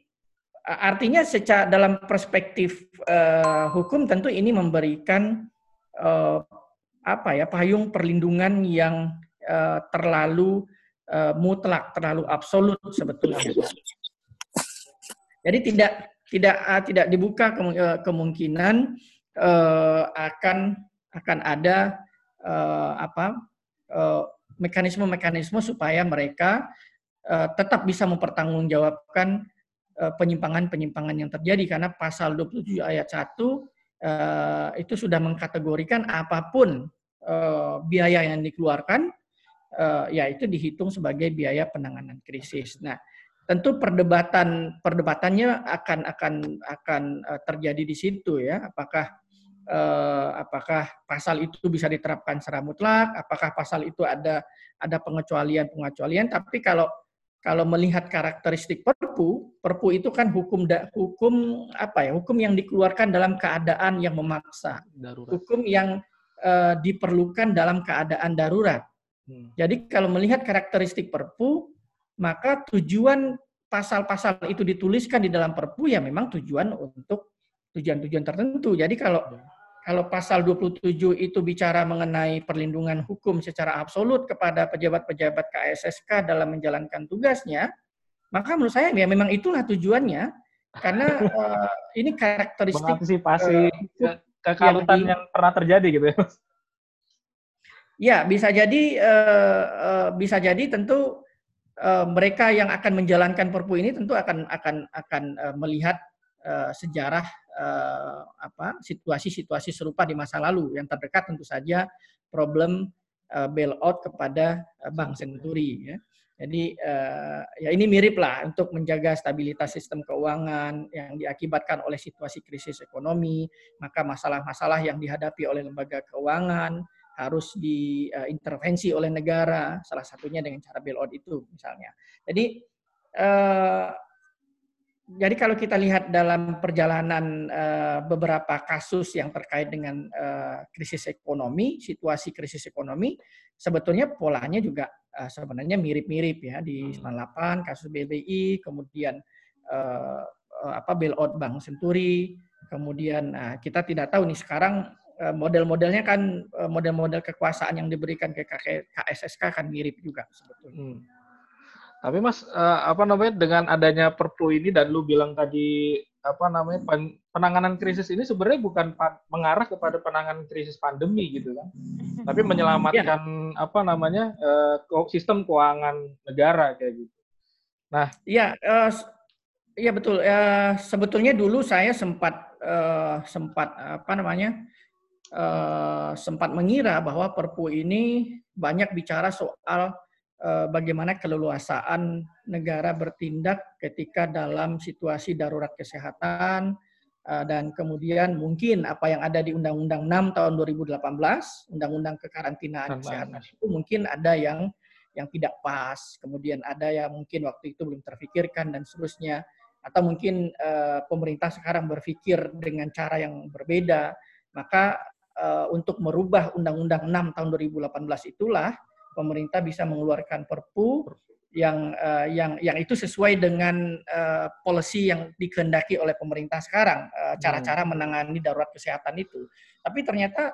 artinya secara dalam perspektif uh, hukum tentu ini memberikan uh, apa ya payung perlindungan yang uh, terlalu uh, mutlak, terlalu absolut sebetulnya. Jadi tidak tidak uh, tidak dibuka eh, kemungkinan uh, akan akan ada uh, apa mekanisme-mekanisme uh, supaya mereka uh, tetap bisa mempertanggungjawabkan uh, penyimpangan-penyimpangan yang terjadi karena pasal 27 ayat 1 uh, itu sudah mengkategorikan apa pun uh, biaya yang dikeluarkan uh, ya itu dihitung sebagai biaya penanganan krisis. Nah, tentu perdebatan perdebatannya akan akan akan uh, terjadi di situ ya. Apakah uh, apakah pasal itu bisa diterapkan secara mutlak? Apakah pasal itu ada ada pengecualian pengecualian? Tapi kalau kalau melihat karakteristik perpu perpu itu kan hukum da, hukum apa ya? Hukum yang dikeluarkan dalam keadaan yang memaksa. Darurat. hukum yang uh, diperlukan dalam keadaan darurat. Hmm. jadi kalau melihat karakteristik perpu maka tujuan pasal-pasal itu dituliskan di dalam Perpu ya memang tujuan untuk tujuan-tujuan tertentu. Jadi kalau ya. kalau pasal 27 itu bicara mengenai perlindungan hukum secara absolut kepada pejabat-pejabat KSSK dalam menjalankan tugasnya, maka menurut saya ya memang itulah tujuannya karena uh, ini karakteristik mengantisipasi uh, kekalutan yang, yang pernah terjadi gitu ya. Ya, bisa jadi uh, uh, bisa jadi tentu uh, mereka yang akan menjalankan Perpu ini tentu akan akan akan uh, melihat uh, sejarah apa situasi-situasi serupa di masa lalu yang terdekat tentu saja problem bailout kepada Bank Senturi ya. Jadi ya ini mirip lah untuk menjaga stabilitas sistem keuangan yang diakibatkan oleh situasi krisis ekonomi, maka masalah-masalah yang dihadapi oleh lembaga keuangan, harus diintervensi oleh negara, salah satunya dengan cara bailout itu misalnya. Jadi eh, jadi kalau kita lihat dalam perjalanan eh, beberapa kasus yang terkait dengan eh, krisis ekonomi, situasi krisis ekonomi, sebetulnya polanya juga eh, sebenarnya mirip-mirip ya di 98 hmm. kasus BBI, kemudian eh, eh, apa bailout Bank Senturi, kemudian nah, kita tidak tahu nih sekarang model-modelnya kan eh, model-model kekuasaan yang diberikan ke KSSK kan mirip juga sebetulnya. Hmm. Tapi Mas, eh, apa namanya dengan adanya Perpu ini dan lu bilang tadi apa namanya penanganan krisis ini sebenarnya bukan mengarah kepada penanganan krisis pandemi gitu kan, tapi menyelamatkan ya. apa namanya sistem keuangan negara kayak gitu. Nah, iya, uh, iya betul. Uh, sebetulnya dulu saya sempat uh, sempat apa namanya uh, sempat mengira bahwa Perpu ini banyak bicara soal uh, bagaimana keleluasaan negara bertindak ketika dalam situasi darurat kesehatan uh, dan kemudian mungkin apa yang ada di Undang-Undang 6 tahun 2018, Undang-Undang Kekarantinaan Kesehatan itu mungkin ada yang yang tidak pas, kemudian ada yang mungkin waktu itu belum terfikirkan dan seterusnya atau mungkin uh, pemerintah sekarang berpikir dengan cara yang berbeda, maka uh, untuk merubah Undang-Undang 6 tahun 2018 itulah pemerintah bisa mengeluarkan Perpu yang uh, yang yang itu sesuai dengan uh, policy yang dikehendaki oleh pemerintah sekarang cara-cara uh, menangani darurat kesehatan itu. Tapi ternyata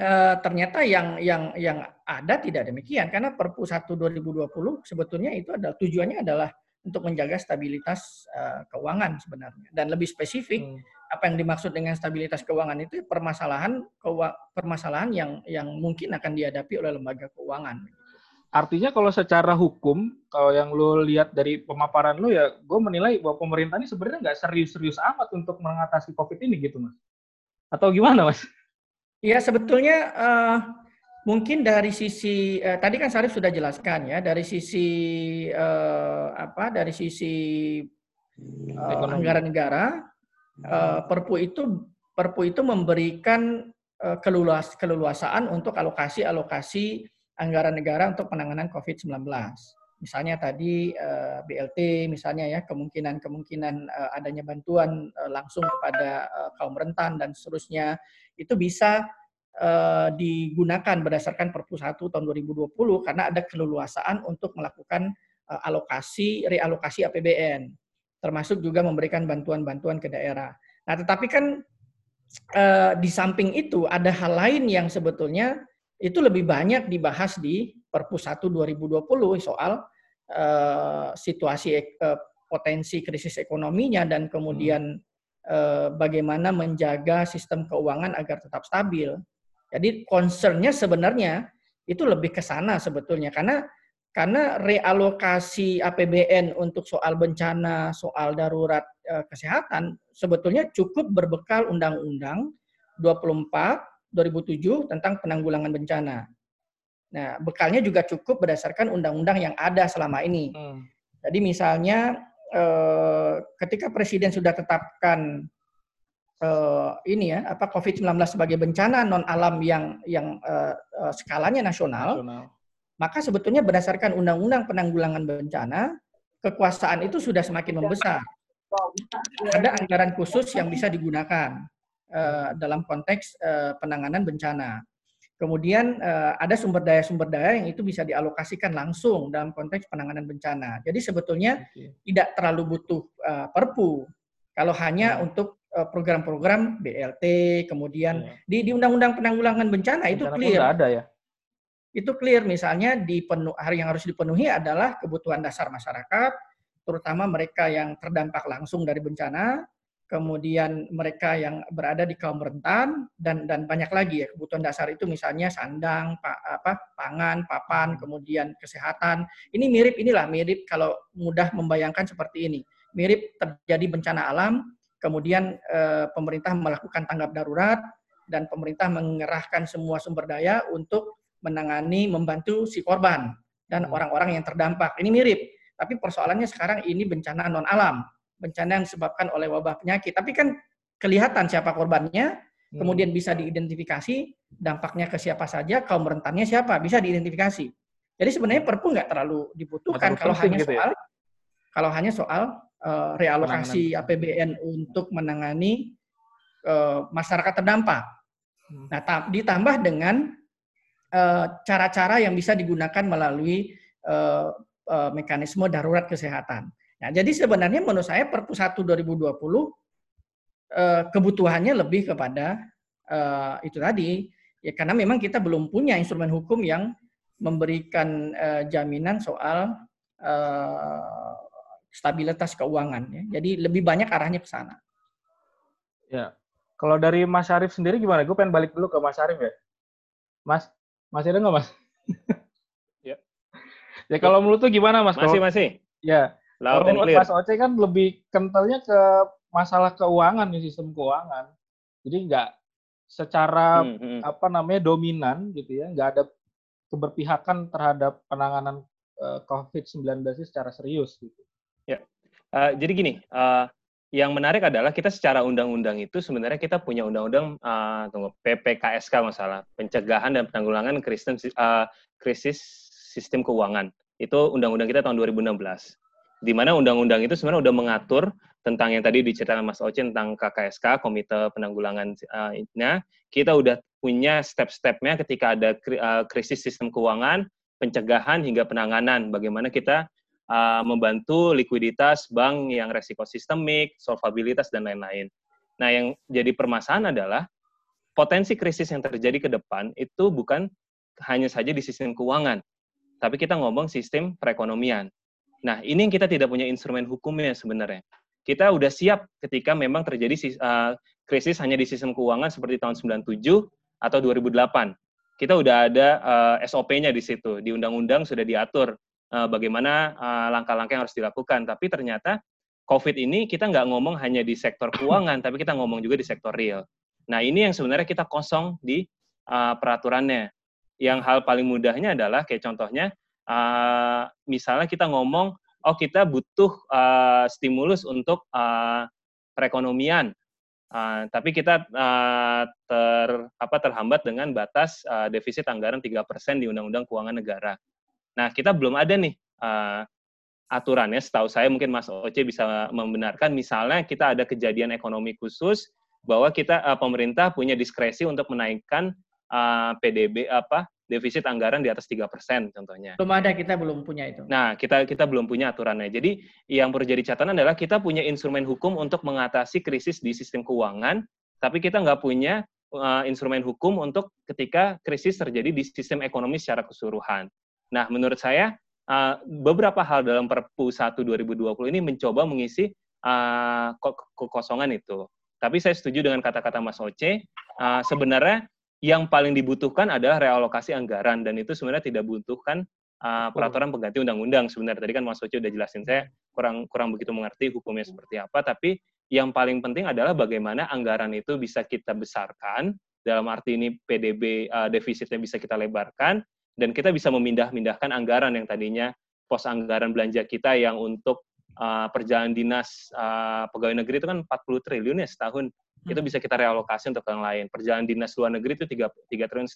uh, ternyata yang yang yang ada tidak demikian. Karena Perpu 1 2020 sebetulnya itu adalah tujuannya adalah untuk menjaga stabilitas uh, keuangan sebenarnya. Dan lebih spesifik hmm apa yang dimaksud dengan stabilitas keuangan itu permasalahan permasalahan yang yang mungkin akan dihadapi oleh lembaga keuangan. Artinya kalau secara hukum, kalau yang lo lihat dari pemaparan lo ya, gue menilai bahwa pemerintah ini sebenarnya nggak serius-serius amat untuk mengatasi COVID ini gitu mas. Atau gimana, Mas? Iya, sebetulnya uh, mungkin dari sisi uh, tadi kan Sarif sudah jelaskan ya, dari sisi uh, apa? Dari sisi uh, anggaran negara, Perpu itu Perpu itu memberikan uh, keluas, keluasaan untuk alokasi-alokasi anggaran negara untuk penanganan COVID-19. Misalnya tadi uh, BLT, misalnya ya kemungkinan-kemungkinan adanya bantuan langsung kepada kaum rentan dan seterusnya itu bisa digunakan berdasarkan Perpu 1 tahun 2020 karena ada keleluasaan untuk melakukan alokasi realokasi APBN termasuk juga memberikan bantuan-bantuan ke daerah. Nah, tetapi kan uh, di samping itu ada hal lain yang sebetulnya itu lebih banyak dibahas di Perpu 1 2020 soal uh, situasi uh, potensi krisis ekonominya dan kemudian uh, bagaimana menjaga sistem keuangan agar tetap stabil. Jadi concernnya sebenarnya itu lebih ke sana sebetulnya karena karena realokasi APBN untuk soal bencana, soal darurat uh, kesehatan sebetulnya cukup berbekal Undang-Undang 24 2007 tentang penanggulangan bencana. Nah, bekalnya juga cukup berdasarkan undang-undang yang ada selama ini. Hmm. Jadi misalnya eh, ketika presiden sudah tetapkan eh, ini ya apa COVID-19 sebagai bencana non alam yang yang eh, eh, skalanya nasional, nasional, maka sebetulnya berdasarkan undang-undang penanggulangan bencana kekuasaan itu sudah semakin membesar. Ada anggaran khusus yang bisa digunakan uh, dalam konteks uh, penanganan bencana. Kemudian uh, ada sumber daya-sumber daya yang itu bisa dialokasikan langsung dalam konteks penanganan bencana. Jadi sebetulnya okay. tidak terlalu butuh uh, perpu kalau hanya yeah. untuk program-program BLT, kemudian yeah. di di Undang-Undang Penanggulangan Bencana, bencana itu clear. ada ya. Itu clear misalnya di hari yang harus dipenuhi adalah kebutuhan dasar masyarakat, terutama mereka yang terdampak langsung dari bencana, kemudian mereka yang berada di kaum rentan dan dan banyak lagi ya kebutuhan dasar itu misalnya sandang, pa, apa, pangan, papan, kemudian kesehatan. Ini mirip inilah mirip kalau mudah membayangkan seperti ini. Mirip terjadi bencana alam, kemudian eh, pemerintah melakukan tanggap darurat dan pemerintah mengerahkan semua sumber daya untuk menangani membantu si korban dan hmm. orang-orang yang terdampak. Ini mirip, tapi persoalannya sekarang ini bencana non alam bencana yang disebabkan oleh wabah penyakit. Tapi kan kelihatan siapa korbannya, hmm. kemudian bisa diidentifikasi dampaknya ke siapa saja, kaum rentannya siapa, bisa diidentifikasi. Jadi sebenarnya Perpu nggak terlalu dibutuhkan kalau hanya gitu soal ya? kalau hanya soal uh, realokasi Penanganan. APBN untuk menangani uh, masyarakat terdampak. Hmm. Nah, ditambah dengan cara-cara uh, yang bisa digunakan melalui uh, uh, mekanisme darurat kesehatan. Nah, jadi sebenarnya menurut saya Perpu 1 2020 eh, kebutuhannya lebih kepada eh, itu tadi ya karena memang kita belum punya instrumen hukum yang memberikan eh, jaminan soal eh, stabilitas keuangan ya. Jadi lebih banyak arahnya ke sana. Ya. Kalau dari Mas Arif sendiri gimana? Gue pengen balik dulu ke Mas Arif ya. Mas, masih ada nggak Mas? ya. Ya kalau menurut tuh gimana Mas? Masih, masih. Ya, Loud Kalau Mas Oce kan lebih kentalnya ke masalah keuangan nih sistem keuangan. Jadi nggak secara hmm, hmm. apa namanya dominan gitu ya, nggak ada keberpihakan terhadap penanganan uh, eh, COVID-19 secara serius gitu. Ya, uh, jadi gini, uh, yang menarik adalah kita secara undang-undang itu sebenarnya kita punya undang-undang uh, tunggu PPKSK masalah pencegahan dan penanggulangan krisis uh, krisis sistem keuangan. Itu undang-undang kita tahun 2016 di mana undang-undang itu sebenarnya udah mengatur tentang yang tadi diceritakan Mas Oce tentang KKSK, Komite Penanggulangan uh, kita udah punya step-stepnya ketika ada krisis sistem keuangan, pencegahan hingga penanganan, bagaimana kita uh, membantu likuiditas bank yang resiko sistemik, solvabilitas, dan lain-lain. Nah, yang jadi permasalahan adalah potensi krisis yang terjadi ke depan itu bukan hanya saja di sistem keuangan, tapi kita ngomong sistem perekonomian. Nah, ini yang kita tidak punya instrumen hukumnya sebenarnya. Kita udah siap ketika memang terjadi uh, krisis hanya di sistem keuangan seperti tahun 97 atau 2008. Kita udah ada eh, SOP-nya di situ. Di undang-undang sudah diatur uh, bagaimana langkah-langkah uh, yang harus dilakukan. Tapi ternyata COVID ini kita nggak ngomong hanya di sektor keuangan, tapi kita ngomong juga di sektor real. Nah, ini yang sebenarnya kita kosong di uh, peraturannya. Yang hal paling mudahnya adalah kayak contohnya, uh, misalnya kita ngomong, oh kita butuh uh, stimulus untuk uh, perekonomian, uh, tapi kita uh, ter apa terhambat dengan batas uh, defisit anggaran 3% di Undang-Undang Keuangan Negara. Nah, kita belum ada nih uh, aturannya, setahu saya mungkin Mas Oce bisa membenarkan, misalnya kita ada kejadian ekonomi khusus, bahwa kita uh, pemerintah punya diskresi untuk menaikkan uh, PDB apa defisit anggaran di atas tiga persen contohnya. Belum ada, kita belum punya itu. Nah, kita kita belum punya aturannya. Jadi yang perlu jadi catatan adalah kita punya instrumen hukum untuk mengatasi krisis di sistem keuangan, tapi kita nggak punya uh, instrumen hukum untuk ketika krisis terjadi di sistem ekonomi secara keseluruhan. Nah, menurut saya uh, beberapa hal dalam Perpu 1 2020 ini mencoba mengisi uh, kekosongan itu. Tapi saya setuju dengan kata-kata Mas Oce, uh, sebenarnya yang paling dibutuhkan adalah realokasi anggaran dan itu sebenarnya tidak butuhkan uh, peraturan pengganti undang-undang. Sebenarnya tadi kan Mas Oce udah jelasin saya kurang kurang begitu mengerti hukumnya seperti apa. Tapi yang paling penting adalah bagaimana anggaran itu bisa kita besarkan dalam arti ini PDB uh, defisitnya bisa kita lebarkan dan kita bisa memindah-mindahkan anggaran yang tadinya pos anggaran belanja kita yang untuk uh, perjalanan dinas uh, pegawai negeri itu kan 40 triliun ya setahun. Hmm. itu bisa kita realokasi untuk yang lain. Perjalanan dinas luar negeri itu 3, 3 triliun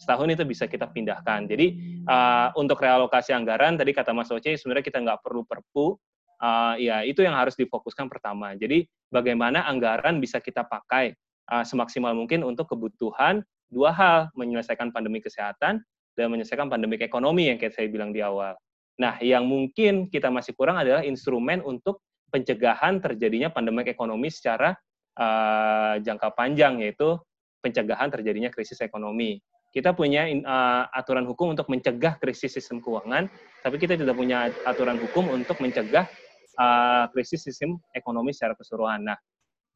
setahun itu bisa kita pindahkan. Jadi uh, untuk realokasi anggaran tadi kata Mas Oce sebenarnya kita nggak perlu perpu uh, ya itu yang harus difokuskan pertama. Jadi bagaimana anggaran bisa kita pakai uh, semaksimal mungkin untuk kebutuhan dua hal menyelesaikan pandemi kesehatan dan menyelesaikan pandemi ekonomi yang kayak saya bilang di awal. Nah, yang mungkin kita masih kurang adalah instrumen untuk pencegahan terjadinya pandemi ekonomi secara uh, jangka panjang, yaitu pencegahan terjadinya krisis ekonomi. Kita punya uh, aturan hukum untuk mencegah krisis sistem keuangan, tapi kita tidak punya aturan hukum untuk mencegah uh, krisis sistem ekonomi secara keseluruhan. Nah,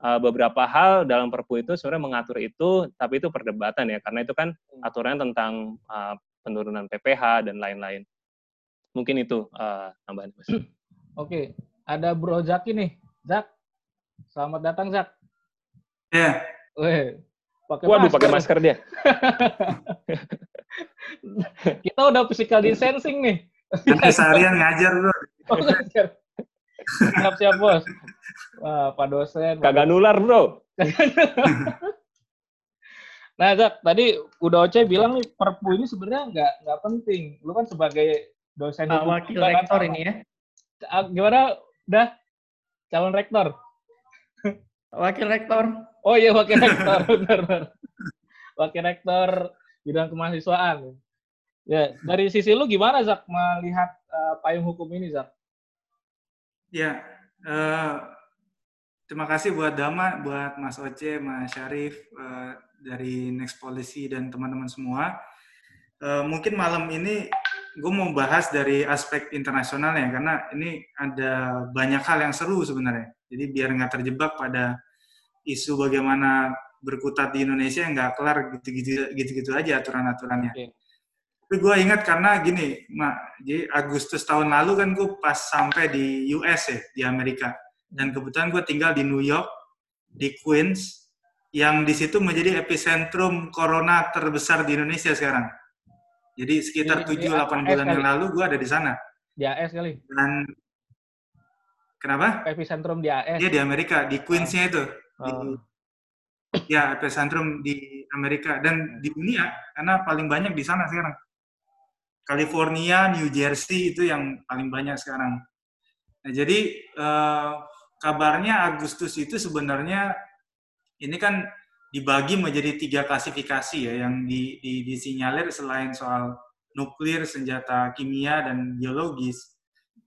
uh, beberapa hal dalam Perpu itu sebenarnya mengatur itu, tapi itu perdebatan ya, karena itu kan aturan tentang uh, penurunan PPH dan lain-lain. Mungkin itu uh, tambahan Mas. Oke, ada Bro Zaki nih. Zak, selamat datang Zak. Ya. Yeah. pakai Waduh, pakai masker dia. Kita udah physical distancing nih. Nanti seharian ngajar, Bro. Oh, ngajar. Siap, siap, Bos. Wah, Pak dosen. Kagak nular, Bro. Nah, Zak, tadi udah Oce bilang nih Perpu ini sebenarnya nggak nggak penting. Lu kan sebagai dosen uh, wakil rektor kan, ini ya. Ah, gimana? Udah calon rektor? Wakil rektor. Oh iya, wakil rektor, benar, benar. Wakil rektor bidang kemahasiswaan. Ya, dari sisi lu gimana Zak melihat uh, payung hukum ini, Zak? Ya, uh, terima kasih buat Dama, buat Mas Oce, Mas Syarif, uh, dari Next Policy dan teman-teman semua. Uh, mungkin malam ini gue mau bahas dari aspek internasional ya, karena ini ada banyak hal yang seru sebenarnya. Jadi biar nggak terjebak pada isu bagaimana berkutat di Indonesia yang nggak kelar gitu-gitu gitu-gitu aja aturan-aturannya. Okay. Tapi gue ingat karena gini, Mak, jadi Agustus tahun lalu kan gue pas sampai di US ya, di Amerika. Dan kebetulan gue tinggal di New York, di Queens, yang di situ menjadi epicentrum corona terbesar di Indonesia sekarang. Jadi sekitar tujuh delapan bulan yang lalu gue ada di sana. Di AS kali. Dan kenapa? Epicentrum di AS. Iya di Amerika, di Queensnya itu. Oh. Di, ya epicentrum di Amerika dan di dunia karena paling banyak di sana sekarang. California, New Jersey itu yang paling banyak sekarang. Nah jadi eh, kabarnya Agustus itu sebenarnya ini kan dibagi menjadi tiga klasifikasi ya yang di, di, disinyalir selain soal nuklir, senjata kimia dan biologis.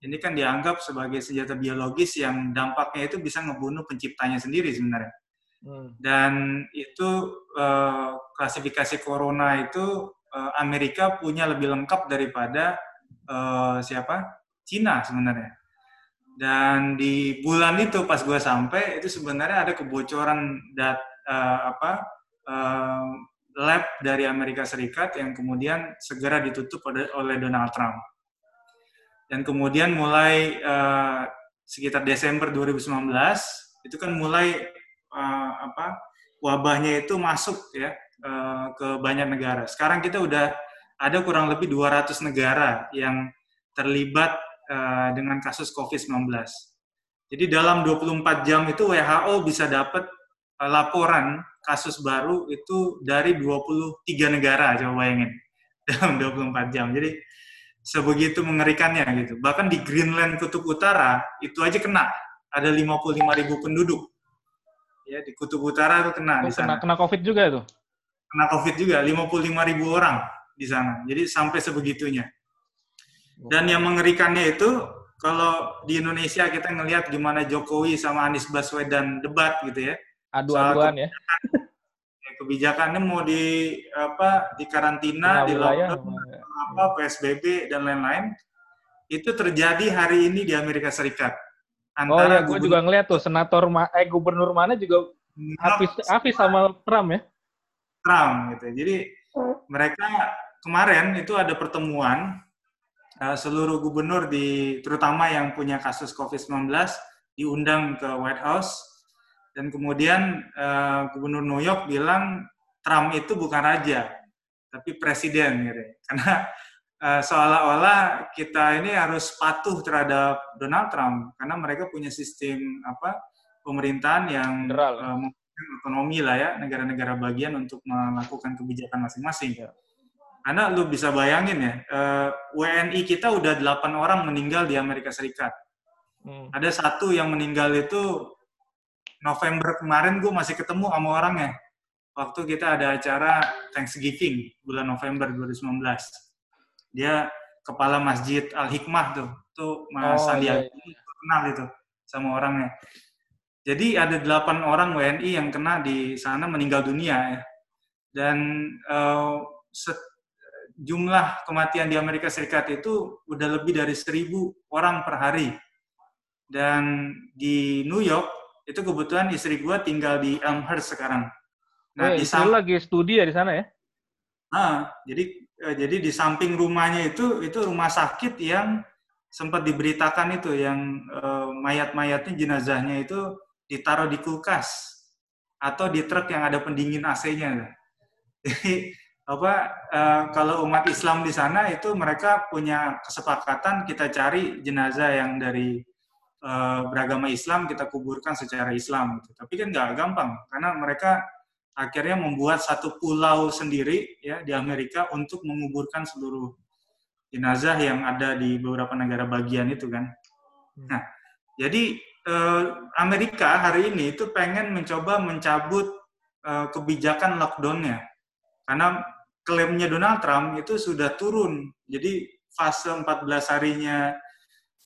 Ini kan dianggap sebagai senjata biologis yang dampaknya itu bisa ngebunuh penciptanya sendiri sebenarnya. Hmm. Dan itu uh, klasifikasi corona itu uh, Amerika punya lebih lengkap daripada uh, siapa? Cina sebenarnya. Dan di bulan itu pas gue sampai itu sebenarnya ada kebocoran dat uh, apa uh, lab dari Amerika Serikat yang kemudian segera ditutup oleh Donald Trump. Dan kemudian mulai uh, sekitar Desember 2019 itu kan mulai uh, apa wabahnya itu masuk ya uh, ke banyak negara. Sekarang kita udah ada kurang lebih 200 negara yang terlibat uh, dengan kasus COVID-19. Jadi dalam 24 jam itu WHO bisa dapat uh, laporan kasus baru itu dari 23 negara, coba bayangin. Dalam 24 jam. Jadi sebegitu mengerikannya gitu. Bahkan di Greenland Kutub Utara itu aja kena. Ada 55 ribu penduduk. Ya, di Kutub Utara itu kena oh, di sana. Kena, kena COVID juga itu? Kena COVID juga, 55 ribu orang di sana. Jadi sampai sebegitunya. Dan yang mengerikannya itu, kalau di Indonesia kita ngelihat gimana Jokowi sama Anies Baswedan debat gitu ya. Adu-aduan ya kebijakannya mau di apa di karantina, di lockdown, apa PSBB dan lain-lain itu terjadi hari ini di Amerika Serikat. Antara oh ya, gue juga ngeliat tuh senator eh gubernur mana juga habis habis sama Trump ya. Trump gitu. Jadi mereka kemarin itu ada pertemuan seluruh gubernur di terutama yang punya kasus COVID-19 diundang ke White House dan kemudian uh, Gubernur New York bilang Trump itu bukan raja, tapi presiden gitu. Karena uh, seolah-olah kita ini harus patuh terhadap Donald Trump karena mereka punya sistem apa pemerintahan yang uh, ekonomi lah ya negara-negara bagian untuk melakukan kebijakan masing-masing. Ya. Karena lu bisa bayangin ya, uh, WNI kita udah 8 orang meninggal di Amerika Serikat. Hmm. Ada satu yang meninggal itu November kemarin gue masih ketemu sama orangnya. Waktu kita ada acara Thanksgiving bulan November 2019. Dia kepala Masjid Al Hikmah tuh, tuh Mas oh, Sandiaga iya, iya. kenal itu sama orangnya. Jadi ada delapan orang WNI yang kena di sana meninggal dunia ya. Dan uh, jumlah kematian di Amerika Serikat itu udah lebih dari seribu orang per hari. Dan di New York itu kebetulan istri gue tinggal di Elmhurst sekarang. Nah, oh, di lagi studi ya di sana ya? Nah, jadi eh, jadi di samping rumahnya itu itu rumah sakit yang sempat diberitakan itu yang eh, mayat-mayatnya jenazahnya itu ditaruh di kulkas atau di truk yang ada pendingin AC-nya. Jadi apa eh, kalau umat Islam di sana itu mereka punya kesepakatan kita cari jenazah yang dari uh, beragama Islam kita kuburkan secara Islam gitu. Tapi kan nggak gampang karena mereka akhirnya membuat satu pulau sendiri ya di Amerika untuk menguburkan seluruh jenazah yang ada di beberapa negara bagian itu kan. Hmm. Nah, jadi uh, Amerika hari ini itu pengen mencoba mencabut uh, kebijakan lockdownnya karena klaimnya Donald Trump itu sudah turun. Jadi fase 14 harinya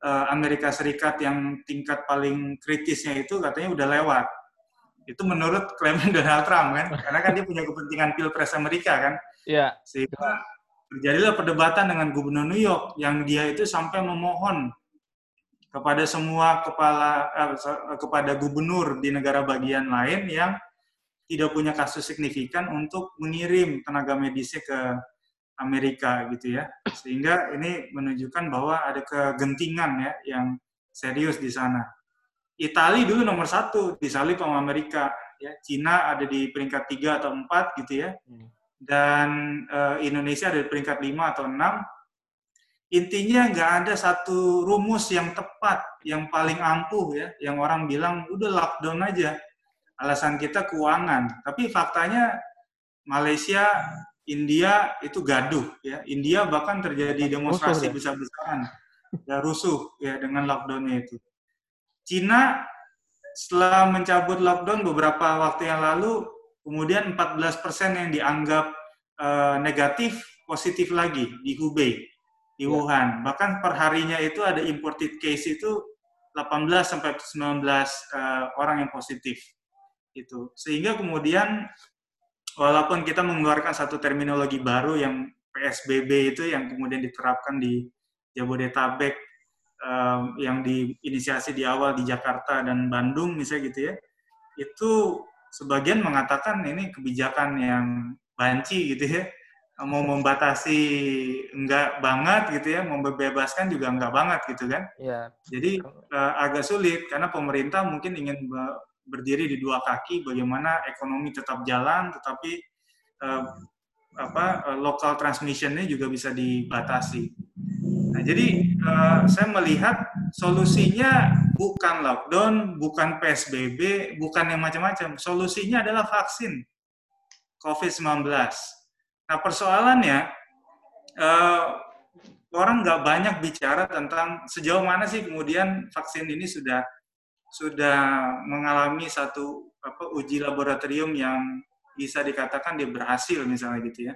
uh, Amerika Serikat yang tingkat paling kritisnya itu katanya udah lewat. Itu menurut klaim Donald Trump kan, karena kan dia punya kepentingan pilpres Amerika kan. Iya. Sehingga terjadilah perdebatan dengan Gubernur New York yang dia itu sampai memohon kepada semua kepala eh, kepada gubernur di negara bagian lain yang tidak punya kasus signifikan untuk mengirim tenaga medisnya ke Amerika gitu ya. Sehingga ini menunjukkan bahwa ada kegentingan ya yang serius di sana. Italia dulu nomor satu disalip sama Amerika. Ya, Cina ada di peringkat tiga atau empat gitu ya. Hmm. Dan uh, Indonesia ada di peringkat lima atau enam. Intinya nggak ada satu rumus yang tepat, yang paling ampuh ya, yang orang bilang udah lockdown aja. Alasan kita keuangan. Tapi faktanya Malaysia India itu gaduh ya. India bahkan terjadi demonstrasi besar-besaran ya rusuh ya dengan lockdownnya itu. Cina setelah mencabut lockdown beberapa waktu yang lalu kemudian 14% yang dianggap uh, negatif positif lagi di Hubei di ya. Wuhan. Bahkan perharinya itu ada imported case itu 18 sampai 19 uh, orang yang positif itu. Sehingga kemudian walaupun kita mengeluarkan satu terminologi baru yang PSBB itu yang kemudian diterapkan di Jabodetabek um, yang diinisiasi di awal di Jakarta dan Bandung misalnya gitu ya itu sebagian mengatakan ini kebijakan yang banci gitu ya mau membatasi enggak banget gitu ya mau membebaskan juga enggak banget gitu kan ya. jadi uh, agak sulit karena pemerintah mungkin ingin berdiri di dua kaki, bagaimana ekonomi tetap jalan, tetapi uh, apa uh, local transmissionnya juga bisa dibatasi. Nah, jadi uh, saya melihat solusinya bukan lockdown, bukan PSBB, bukan yang macam-macam. Solusinya adalah vaksin COVID-19. Nah, persoalannya uh, orang nggak banyak bicara tentang sejauh mana sih kemudian vaksin ini sudah sudah mengalami satu apa uji laboratorium yang bisa dikatakan dia berhasil misalnya gitu ya.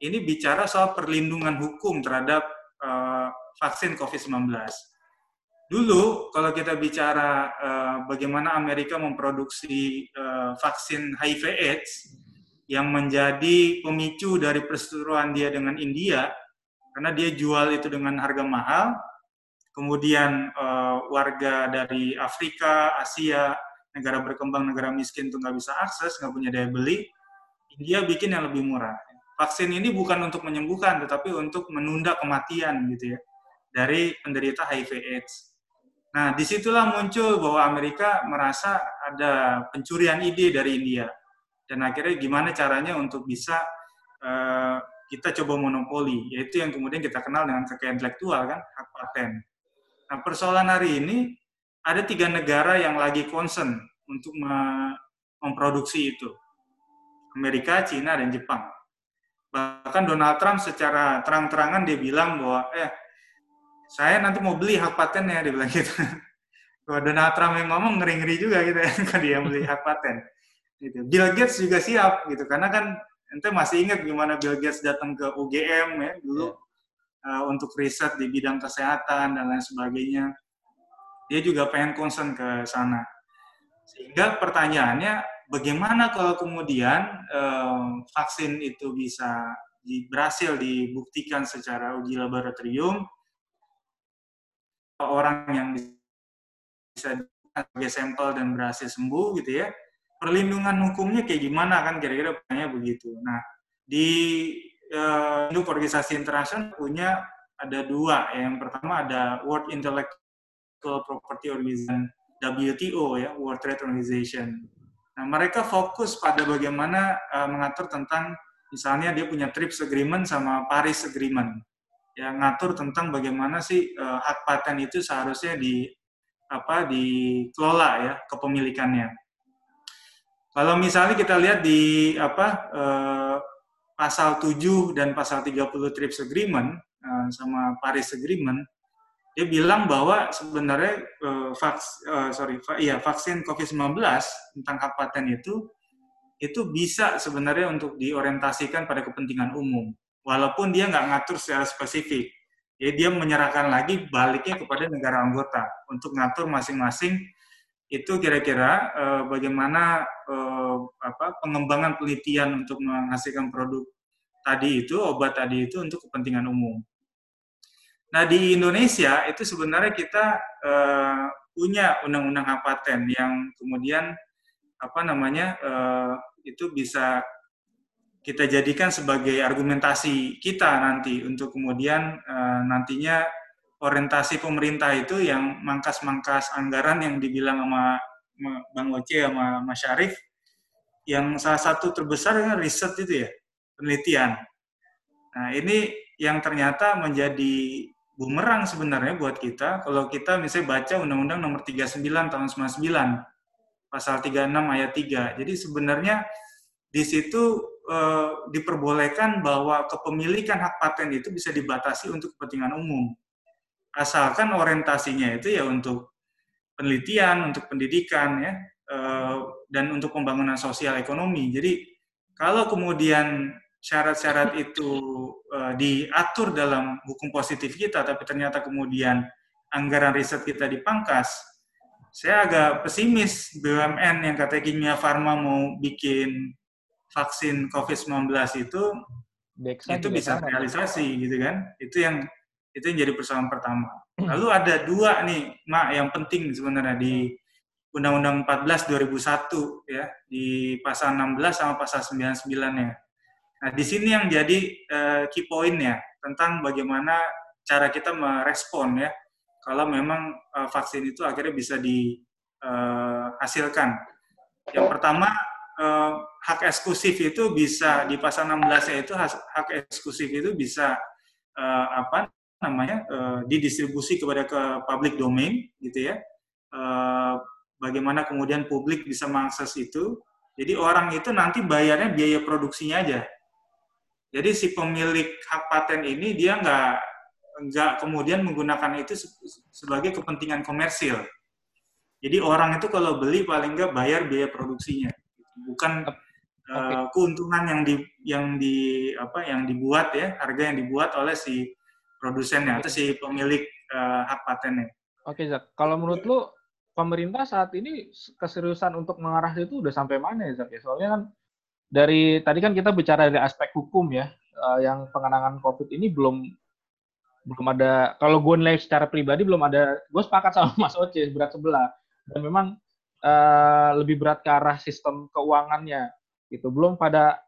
Ini bicara soal perlindungan hukum terhadap uh, vaksin COVID-19. Dulu kalau kita bicara uh, bagaimana Amerika memproduksi uh, vaksin HIV/AIDS yang menjadi pemicu dari perseteruan dia dengan India, karena dia jual itu dengan harga mahal, kemudian uh, warga dari Afrika, Asia, negara berkembang, negara miskin itu nggak bisa akses, nggak punya daya beli, India bikin yang lebih murah vaksin ini bukan untuk menyembuhkan, tetapi untuk menunda kematian gitu ya dari penderita HIV/AIDS. Nah, di situlah muncul bahwa Amerika merasa ada pencurian ide dari India, dan akhirnya gimana caranya untuk bisa uh, kita coba monopoli, yaitu yang kemudian kita kenal dengan kekayaan intelektual kan, hak paten. Nah, persoalan hari ini ada tiga negara yang lagi concern untuk memproduksi itu. Amerika, Cina, dan Jepang. Bahkan Donald Trump secara terang-terangan dia bilang bahwa, eh, saya nanti mau beli hak patennya, dia bilang gitu. Kalau Donald Trump yang ngomong ngeri-ngeri juga gitu ya, kan dia beli hak paten. Gitu. Bill Gates juga siap gitu, karena kan ente masih ingat gimana Bill Gates datang ke UGM ya dulu yeah. Uh, untuk riset di bidang kesehatan dan lain sebagainya. Dia juga pengen concern ke sana. Sehingga pertanyaannya, bagaimana kalau kemudian um, vaksin itu bisa di, berhasil dibuktikan secara uji laboratorium orang yang bisa sebagai sampel dan berhasil sembuh gitu ya perlindungan hukumnya kayak gimana kan kira-kira pertanyaannya begitu nah di uh, organisasi internasional punya ada dua yang pertama ada World Intellectual Property Organization WTO ya World Trade Organization Nah, mereka fokus pada bagaimana uh, mengatur tentang misalnya dia punya TRIPS agreement sama Paris agreement. Ya, ngatur tentang bagaimana sih uh, hak paten itu seharusnya di apa dikelola ya kepemilikannya. Kalau misalnya kita lihat di apa uh, pasal 7 dan pasal 30 TRIPS agreement uh, sama Paris agreement dia bilang bahwa sebenarnya uh, vaks, uh, sorry, iya vaksin COVID-19 tentang hak paten itu itu bisa sebenarnya untuk diorientasikan pada kepentingan umum, walaupun dia nggak ngatur secara spesifik. Jadi dia menyerahkan lagi baliknya kepada negara anggota untuk ngatur masing-masing itu kira-kira uh, bagaimana uh, apa pengembangan penelitian untuk menghasilkan produk tadi itu obat tadi itu untuk kepentingan umum. Nah di Indonesia itu sebenarnya kita uh, punya undang-undang hak paten yang kemudian apa namanya uh, itu bisa kita jadikan sebagai argumentasi kita nanti untuk kemudian uh, nantinya orientasi pemerintah itu yang mangkas-mangkas anggaran yang dibilang sama Bang Oce sama Mas Syarif yang salah satu terbesar kan riset itu ya penelitian. Nah ini yang ternyata menjadi bumerang sebenarnya buat kita kalau kita misalnya baca Undang-Undang Nomor 39 tahun 99 pasal 36 ayat 3. Jadi sebenarnya di situ e, diperbolehkan bahwa kepemilikan hak paten itu bisa dibatasi untuk kepentingan umum. Asalkan orientasinya itu ya untuk penelitian, untuk pendidikan ya e, dan untuk pembangunan sosial ekonomi. Jadi kalau kemudian syarat-syarat itu uh, diatur dalam hukum positif kita, tapi ternyata kemudian anggaran riset kita dipangkas, saya agak pesimis BUMN yang katanya Kimia Farma mau bikin vaksin COVID-19 itu Deksa itu bisa realisasi gitu kan. Itu yang itu yang jadi persoalan pertama. Lalu ada dua nih, Mak, yang penting sebenarnya di Undang-Undang 14 2001 ya, di pasal 16 sama pasal 99 ya Nah, di sini yang jadi uh, key point ya tentang bagaimana cara kita merespon ya kalau memang uh, vaksin itu akhirnya bisa dihasilkan. Yang pertama eh, hak eksklusif itu bisa di pasal 16 itu hak eksklusif itu bisa eh, apa namanya eh, didistribusi kepada ke public domain gitu ya. Eh, bagaimana kemudian publik bisa mengakses itu. Jadi orang itu nanti bayarnya biaya produksinya aja. Jadi si pemilik hak paten ini dia nggak nggak kemudian menggunakan itu sebagai kepentingan komersil. Jadi orang itu kalau beli paling nggak bayar biaya produksinya, bukan okay. uh, keuntungan yang di yang di apa yang dibuat ya harga yang dibuat oleh si produsennya atau si pemilik uh, hak patennya. Oke, Zak. Kalau menurut lu pemerintah saat ini keseriusan untuk mengarah itu udah sampai mana ya, Zak? Ya? Soalnya kan dari tadi kan kita bicara dari aspek hukum ya, uh, yang pengenangan COVID ini belum belum ada. Kalau gue nilai secara pribadi belum ada. Gue sepakat sama Mas Oce berat sebelah dan memang uh, lebih berat ke arah sistem keuangannya gitu belum pada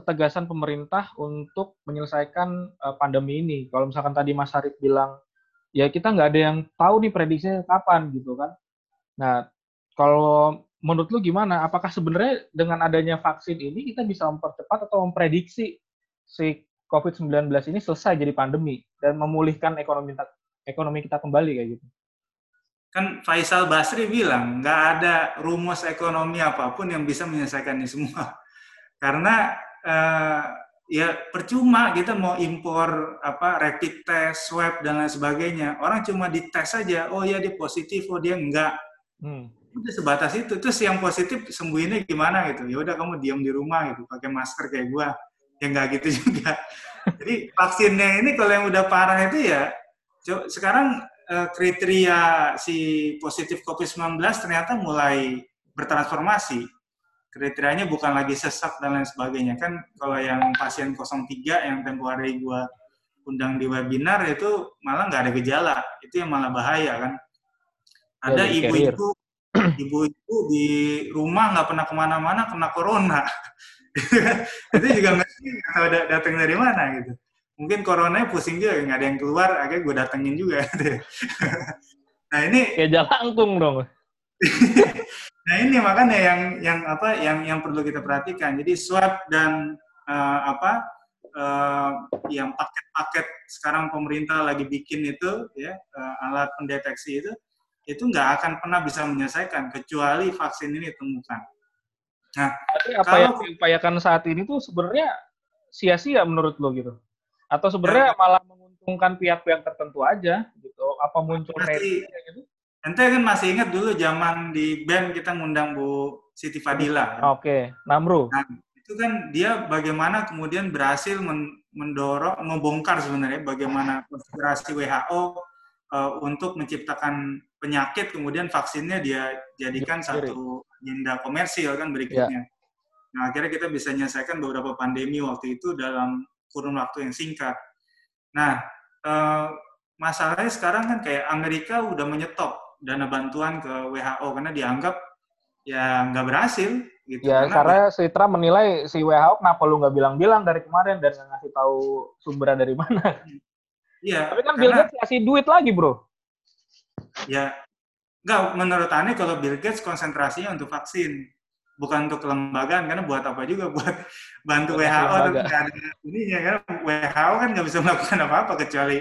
ketegasan pemerintah untuk menyelesaikan uh, pandemi ini. Kalau misalkan tadi Mas Harif bilang ya kita nggak ada yang tahu nih prediksinya kapan gitu kan. Nah kalau menurut lu gimana? Apakah sebenarnya dengan adanya vaksin ini kita bisa mempercepat atau memprediksi si COVID-19 ini selesai jadi pandemi dan memulihkan ekonomi ekonomi kita kembali kayak gitu? Kan Faisal Basri bilang nggak ada rumus ekonomi apa pun yang bisa menyelesaikan ini semua. Karena uh, ya percuma kita mau impor apa rapid test swab dan lain sebagainya. Orang cuma dites saja oh ya dia positif oh dia enggak. Hmm. udah sebatas itu. Terus yang positif sembuhinnya gimana gitu? Ya udah kamu diam di rumah gitu pakai masker kayak gua. Ya nggak gitu juga. Jadi vaksinnya ini kalau yang udah parah itu ya sekarang Eh, kriteria si positif COVID-19 ternyata mulai bertransformasi. Kriterianya bukan lagi sesak dan lain sebagainya. Kan kalau yang pasien 03 yang tempo hari gua undang di webinar itu malah nggak ada gejala. Itu yang malah bahaya kan. Ada ibu-ibu ibu-ibu di rumah nggak pernah ke mana-mana kena corona. itu juga nggak tahu datang dari mana gitu mungkin coronanya pusing juga nggak ada yang keluar akhirnya gue datengin juga nah ini kayak jalangkung dong nah ini makanya yang yang apa yang yang perlu kita perhatikan jadi swab dan uh, apa uh, yang paket-paket sekarang pemerintah lagi bikin itu ya uh, alat pendeteksi itu itu nggak akan pernah bisa menyelesaikan kecuali vaksin ini ditemukan. Nah, Tapi apa kalau, yang diupayakan saat ini tuh sebenarnya sia-sia menurut lo gitu? Atau sebenarnya malah menguntungkan pihak-pihak tertentu aja gitu? Apa muncul masih, gitu? Ente kan masih ingat dulu zaman di band kita ngundang Bu Siti Fadila. Oke, okay. Namru. Nah, itu kan dia bagaimana kemudian berhasil mendorong, membongkar sebenarnya bagaimana konspirasi WHO uh, eh, untuk menciptakan penyakit, kemudian vaksinnya dia jadikan satu agenda komersil kan berikutnya. Yeah. Nah, akhirnya kita bisa menyelesaikan beberapa pandemi waktu itu dalam kurun waktu yang singkat. Nah, eh, masalahnya sekarang kan kayak Amerika udah menyetop dana bantuan ke WHO karena dianggap ya nggak berhasil gitu. Ya, karena, karena si Trump menilai si WHO kenapa lu nggak bilang-bilang dari kemarin dan nggak ngasih tahu sumbernya dari mana. Iya. Tapi kan karena, Bill Gates kasih duit lagi, bro. Ya, nggak menurut Ani kalau Bill Gates konsentrasinya untuk vaksin bukan untuk kelembagaan karena buat apa juga buat bantu WHO tapi nggak ada ininya kan WHO kan nggak bisa melakukan apa-apa kecuali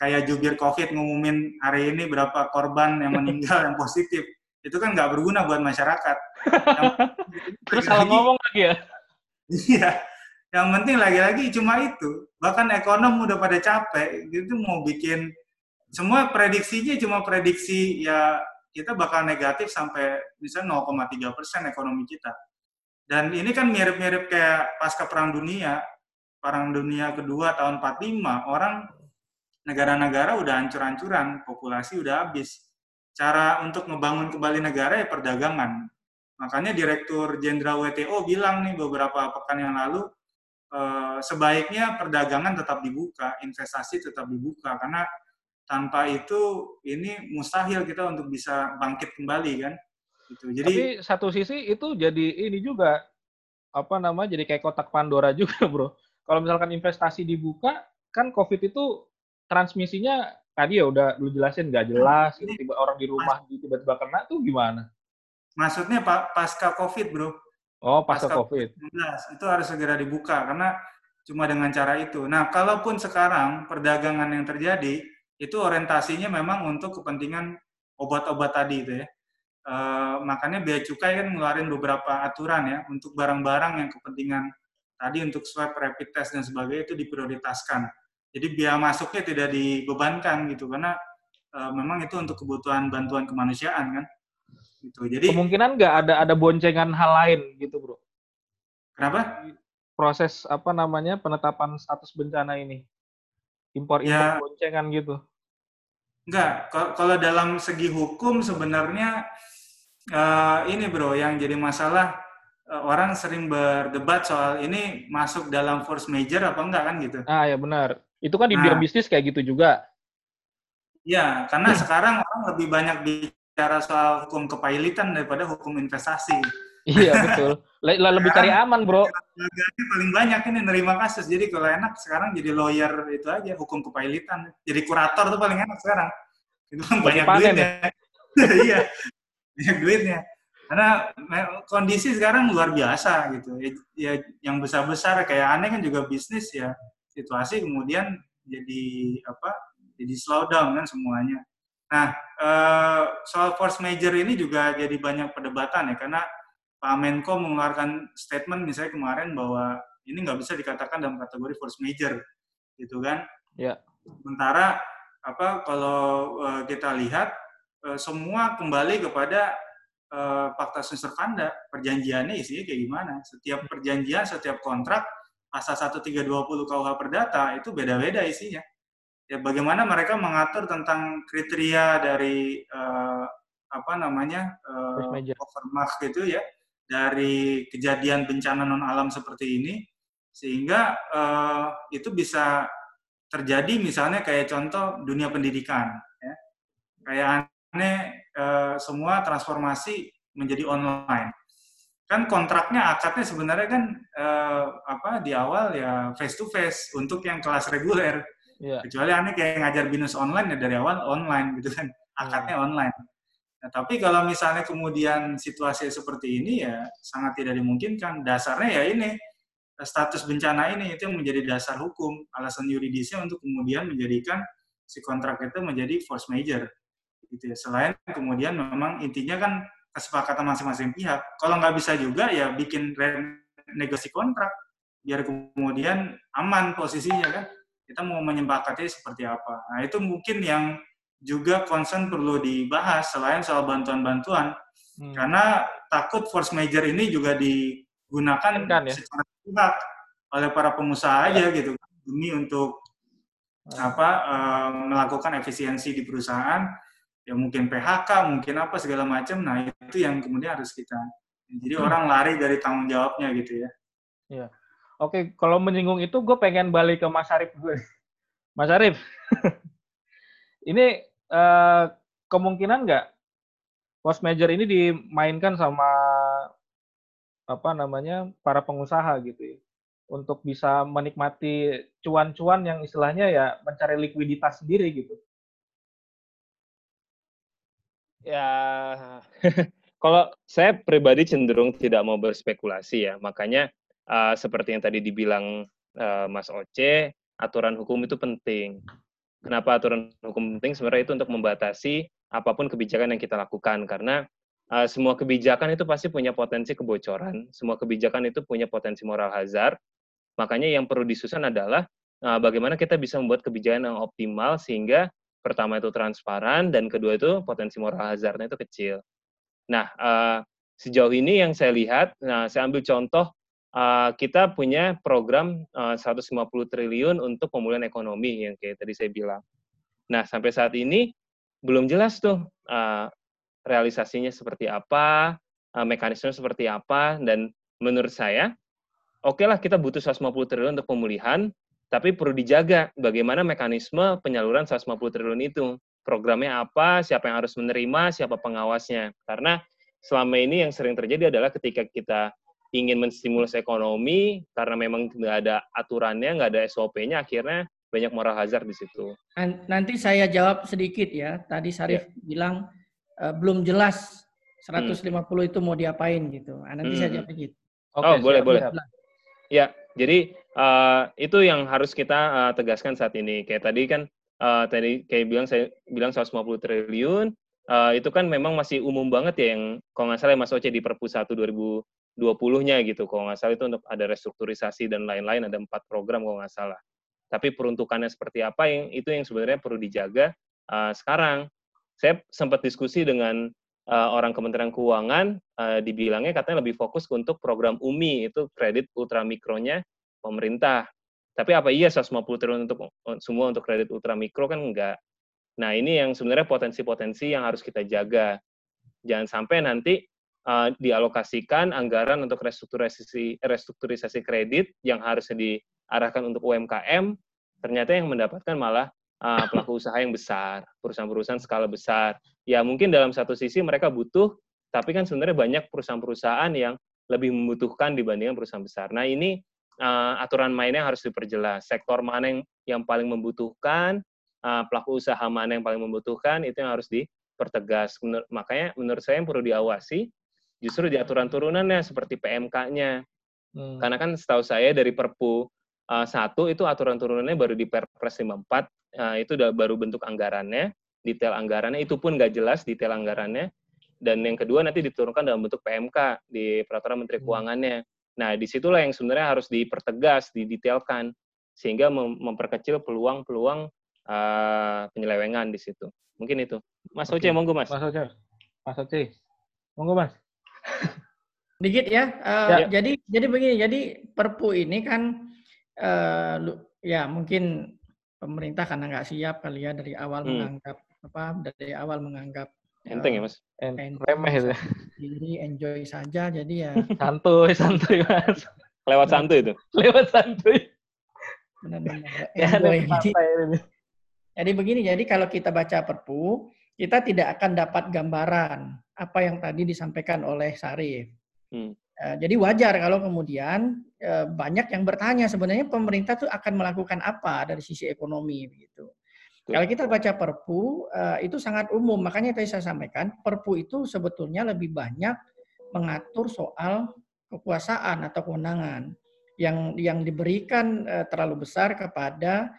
kayak jubir COVID ngumumin hari ini berapa korban yang meninggal yang positif itu kan nggak berguna buat masyarakat. Yang, Terus salah ngomong lagi ya? Iya. Yang penting lagi-lagi cuma itu. Bahkan ekonom udah pada capek, gitu mau bikin semua prediksinya cuma prediksi ya kita bakal negatif sampai bisa 0,3 persen ekonomi kita. Dan ini kan mirip-mirip kayak pasca perang dunia, perang dunia kedua tahun 45, orang negara-negara udah hancur-hancuran, populasi udah habis. Cara untuk ngebangun kembali negara ya perdagangan. Makanya Direktur Jenderal WTO bilang nih beberapa pekan yang lalu, eh, sebaiknya perdagangan tetap dibuka, investasi tetap dibuka, karena tanpa itu ini mustahil kita untuk bisa bangkit kembali kan gitu jadi tapi satu sisi itu jadi ini juga apa nama jadi kayak kotak Pandora juga bro kalau misalkan investasi dibuka kan covid itu transmisinya tadi ya udah lu jelasin nggak jelas tiba-tiba orang di rumah tiba-tiba kena tuh gimana maksudnya pak pasca COVID, bro. Oh, pasca, pasca COVID. Itu harus segera dibuka karena cuma dengan cara itu. Nah, kalaupun sekarang perdagangan yang terjadi itu orientasinya memang untuk kepentingan obat-obat tadi itu ya. E, makanya bea cukai kan ngeluarin beberapa aturan ya untuk barang-barang yang kepentingan tadi untuk swab rapid test dan sebagainya itu diprioritaskan. Jadi biaya masuknya tidak dibebankan gitu karena e, memang itu untuk kebutuhan bantuan kemanusiaan kan. Gitu. Jadi kemungkinan nggak ada ada boncengan hal lain gitu, Bro. Kenapa? Proses apa namanya penetapan status bencana ini. Impor impor ya, boncengan gitu. Enggak, kalau dalam segi hukum sebenarnya uh, ini bro yang jadi masalah uh, orang sering berdebat soal ini masuk dalam force major apa enggak kan gitu. Ah ya benar. Itu kan di nah, bisnis kayak gitu juga. Ya, karena hmm. sekarang orang lebih banyak bicara soal hukum kepailitan daripada hukum investasi. Iya betul. Lebih cari aman bro. Laganya paling banyak ini nerima kasus. Jadi kalau enak sekarang jadi lawyer itu aja hukum kepailitan. Jadi kurator tuh paling enak sekarang. Itu kan banyak duitnya. Ya? iya, banyak duitnya. Karena kondisi sekarang luar biasa gitu. Ya, ya yang besar-besar kayak aneh kan juga bisnis ya. Situasi kemudian jadi apa? Jadi slow down kan semuanya. Nah, eh, soal force major ini juga jadi banyak perdebatan ya karena Pak Menko mengeluarkan statement misalnya kemarin bahwa ini nggak bisa dikatakan dalam kategori force major, gitu kan? Ya. Sementara apa kalau uh, kita lihat uh, semua kembali kepada uh, fakta servanda perjanjiannya isinya kayak gimana? Setiap perjanjian, setiap kontrak pasal 1320 KUH Perdata itu beda-beda isinya. Ya bagaimana mereka mengatur tentang kriteria dari uh, apa namanya uh, overmark gitu ya dari kejadian bencana non alam seperti ini sehingga uh, itu bisa terjadi misalnya kayak contoh dunia pendidikan ya. kayak aneh uh, semua transformasi menjadi online kan kontraknya akadnya sebenarnya kan uh, apa di awal ya face to face untuk yang kelas reguler yeah. kecuali aneh kayak ngajar binus online ya dari awal online gitu kan akadnya yeah. online Nah, tapi kalau misalnya kemudian situasi seperti ini ya sangat tidak dimungkinkan. Dasarnya ya ini status bencana ini itu yang menjadi dasar hukum, alasan yuridisnya untuk kemudian menjadikan si kontrak itu menjadi force major. Gitu ya. Selain kemudian memang intinya kan kesepakatan masing-masing pihak. Kalau nggak bisa juga ya bikin negosiasi kontrak biar kemudian aman posisinya kan. Kita mau menyepakati seperti apa. Nah itu mungkin yang juga concern perlu dibahas selain soal bantuan-bantuan hmm. karena takut force major ini juga digunakan kan, ya? secara pihak oleh para pengusaha aja gitu demi untuk hmm. apa uh, melakukan efisiensi di perusahaan ya mungkin PHK mungkin apa segala macam nah itu yang kemudian harus kita jadi hmm. orang lari dari tanggung jawabnya gitu ya Iya. Oke, kalau menyinggung itu gue pengen balik ke Mas Arif gue. Mas Arif, ini uh, kemungkinan nggak post major ini dimainkan sama apa namanya para pengusaha gitu ya untuk bisa menikmati cuan-cuan yang istilahnya ya mencari likuiditas sendiri gitu. Ya, kalau saya pribadi cenderung tidak mau berspekulasi ya, makanya uh, seperti yang tadi dibilang uh, Mas Oce, aturan hukum itu penting. Kenapa aturan hukum penting? Sebenarnya itu untuk membatasi apa pun kebijakan yang kita lakukan karena uh, semua kebijakan itu pasti punya potensi kebocoran, semua kebijakan itu punya potensi moral hazard. Makanya yang perlu disusun adalah uh, bagaimana kita bisa membuat kebijakan yang optimal sehingga pertama itu transparan dan kedua itu potensi moral hazardnya itu kecil. Nah, uh, sejauh ini yang saya lihat, nah saya ambil contoh uh, kita punya program uh, 150 triliun untuk pemulihan ekonomi yang kayak tadi saya bilang. Nah, sampai saat ini belum jelas tuh uh, realisasinya seperti apa, uh, mekanisme seperti apa, dan menurut saya, oke okay lah kita butuh 150 triliun untuk pemulihan, tapi perlu dijaga bagaimana mekanisme penyaluran 150 triliun itu. Programnya apa, siapa yang harus menerima, siapa pengawasnya. Karena selama ini yang sering terjadi adalah ketika kita ingin menstimulus ekonomi karena memang nggak ada aturannya, nggak ada SOP-nya, akhirnya banyak moral hazard di situ. Nanti saya jawab sedikit ya. Tadi Sarif ya. bilang uh, belum jelas 150 hmm. itu mau diapain gitu. Nah, nanti hmm. saya jawab gitu. Okay, oh, boleh, boleh. Ya, jadi uh, itu yang harus kita uh, tegaskan saat ini. Kayak tadi kan uh, tadi kayak bilang saya bilang 150 triliun uh, itu kan memang masih umum banget ya yang kalau nggak salah Mas Oce di Perpu 1 2020-nya gitu. Kalau nggak salah itu untuk ada restrukturisasi dan lain-lain ada empat program kalau nggak salah. Tapi peruntukannya seperti apa yang itu yang sebenarnya perlu dijaga uh, sekarang. Saya sempat diskusi dengan uh, orang Kementerian Keuangan uh, dibilangnya katanya lebih fokus untuk program UMI itu kredit ultramikronya pemerintah. Tapi apa iya 150 triliun untuk semua untuk kredit ultramikro kan enggak. Nah, ini yang sebenarnya potensi-potensi yang harus kita jaga. Jangan sampai nanti uh, dialokasikan anggaran untuk restrukturisasi restrukturisasi kredit yang harusnya diarahkan untuk UMKM, ternyata yang mendapatkan malah uh, pelaku usaha yang besar, perusahaan-perusahaan skala besar. Ya mungkin dalam satu sisi mereka butuh, tapi kan sebenarnya banyak perusahaan-perusahaan yang lebih membutuhkan dibandingkan perusahaan besar. Nah ini uh, aturan mainnya harus diperjelas. Sektor mana yang yang paling membutuhkan, uh, pelaku usaha mana yang paling membutuhkan, itu yang harus dipertegas. Menur makanya menurut saya yang perlu diawasi justru di aturan turunannya seperti PMK-nya. Hmm. Karena kan setahu saya dari Perpu uh, satu itu aturan turunannya baru di Perpres 54 Nah, itu udah baru bentuk anggarannya, detail anggarannya itu pun nggak jelas detail anggarannya. Dan yang kedua nanti diturunkan dalam bentuk PMK di peraturan Menteri hmm. Keuangannya. Nah, di situlah yang sebenarnya harus dipertegas, didetailkan sehingga memperkecil peluang-peluang uh, penyelewengan di situ. Mungkin itu. Mas Oce, monggo Mas. Mas Oce. Mas Oce. Monggo Mas. Dikit ya. Uh, ya. Jadi jadi begini, jadi Perpu ini kan uh, ya mungkin pemerintah karena nggak siap kali ya dari awal hmm. menganggap apa dari awal menganggap enteng ya mas? Enteng remeh itu. diri enjoy saja jadi ya santuy santuy mas. Lewat santuy itu? Lewat santuy. Benar-benar enjoy. jadi, jadi begini jadi kalau kita baca perpu kita tidak akan dapat gambaran apa yang tadi disampaikan oleh Sarif hmm. Eh, jadi wajar kalau kemudian eh, banyak yang bertanya sebenarnya pemerintah itu akan melakukan apa dari sisi ekonomi begitu. Kalau kita baca Perpu eh, itu sangat umum, makanya tadi saya sampaikan Perpu itu sebetulnya lebih banyak mengatur soal kekuasaan atau kewenangan yang yang diberikan terlalu besar kepada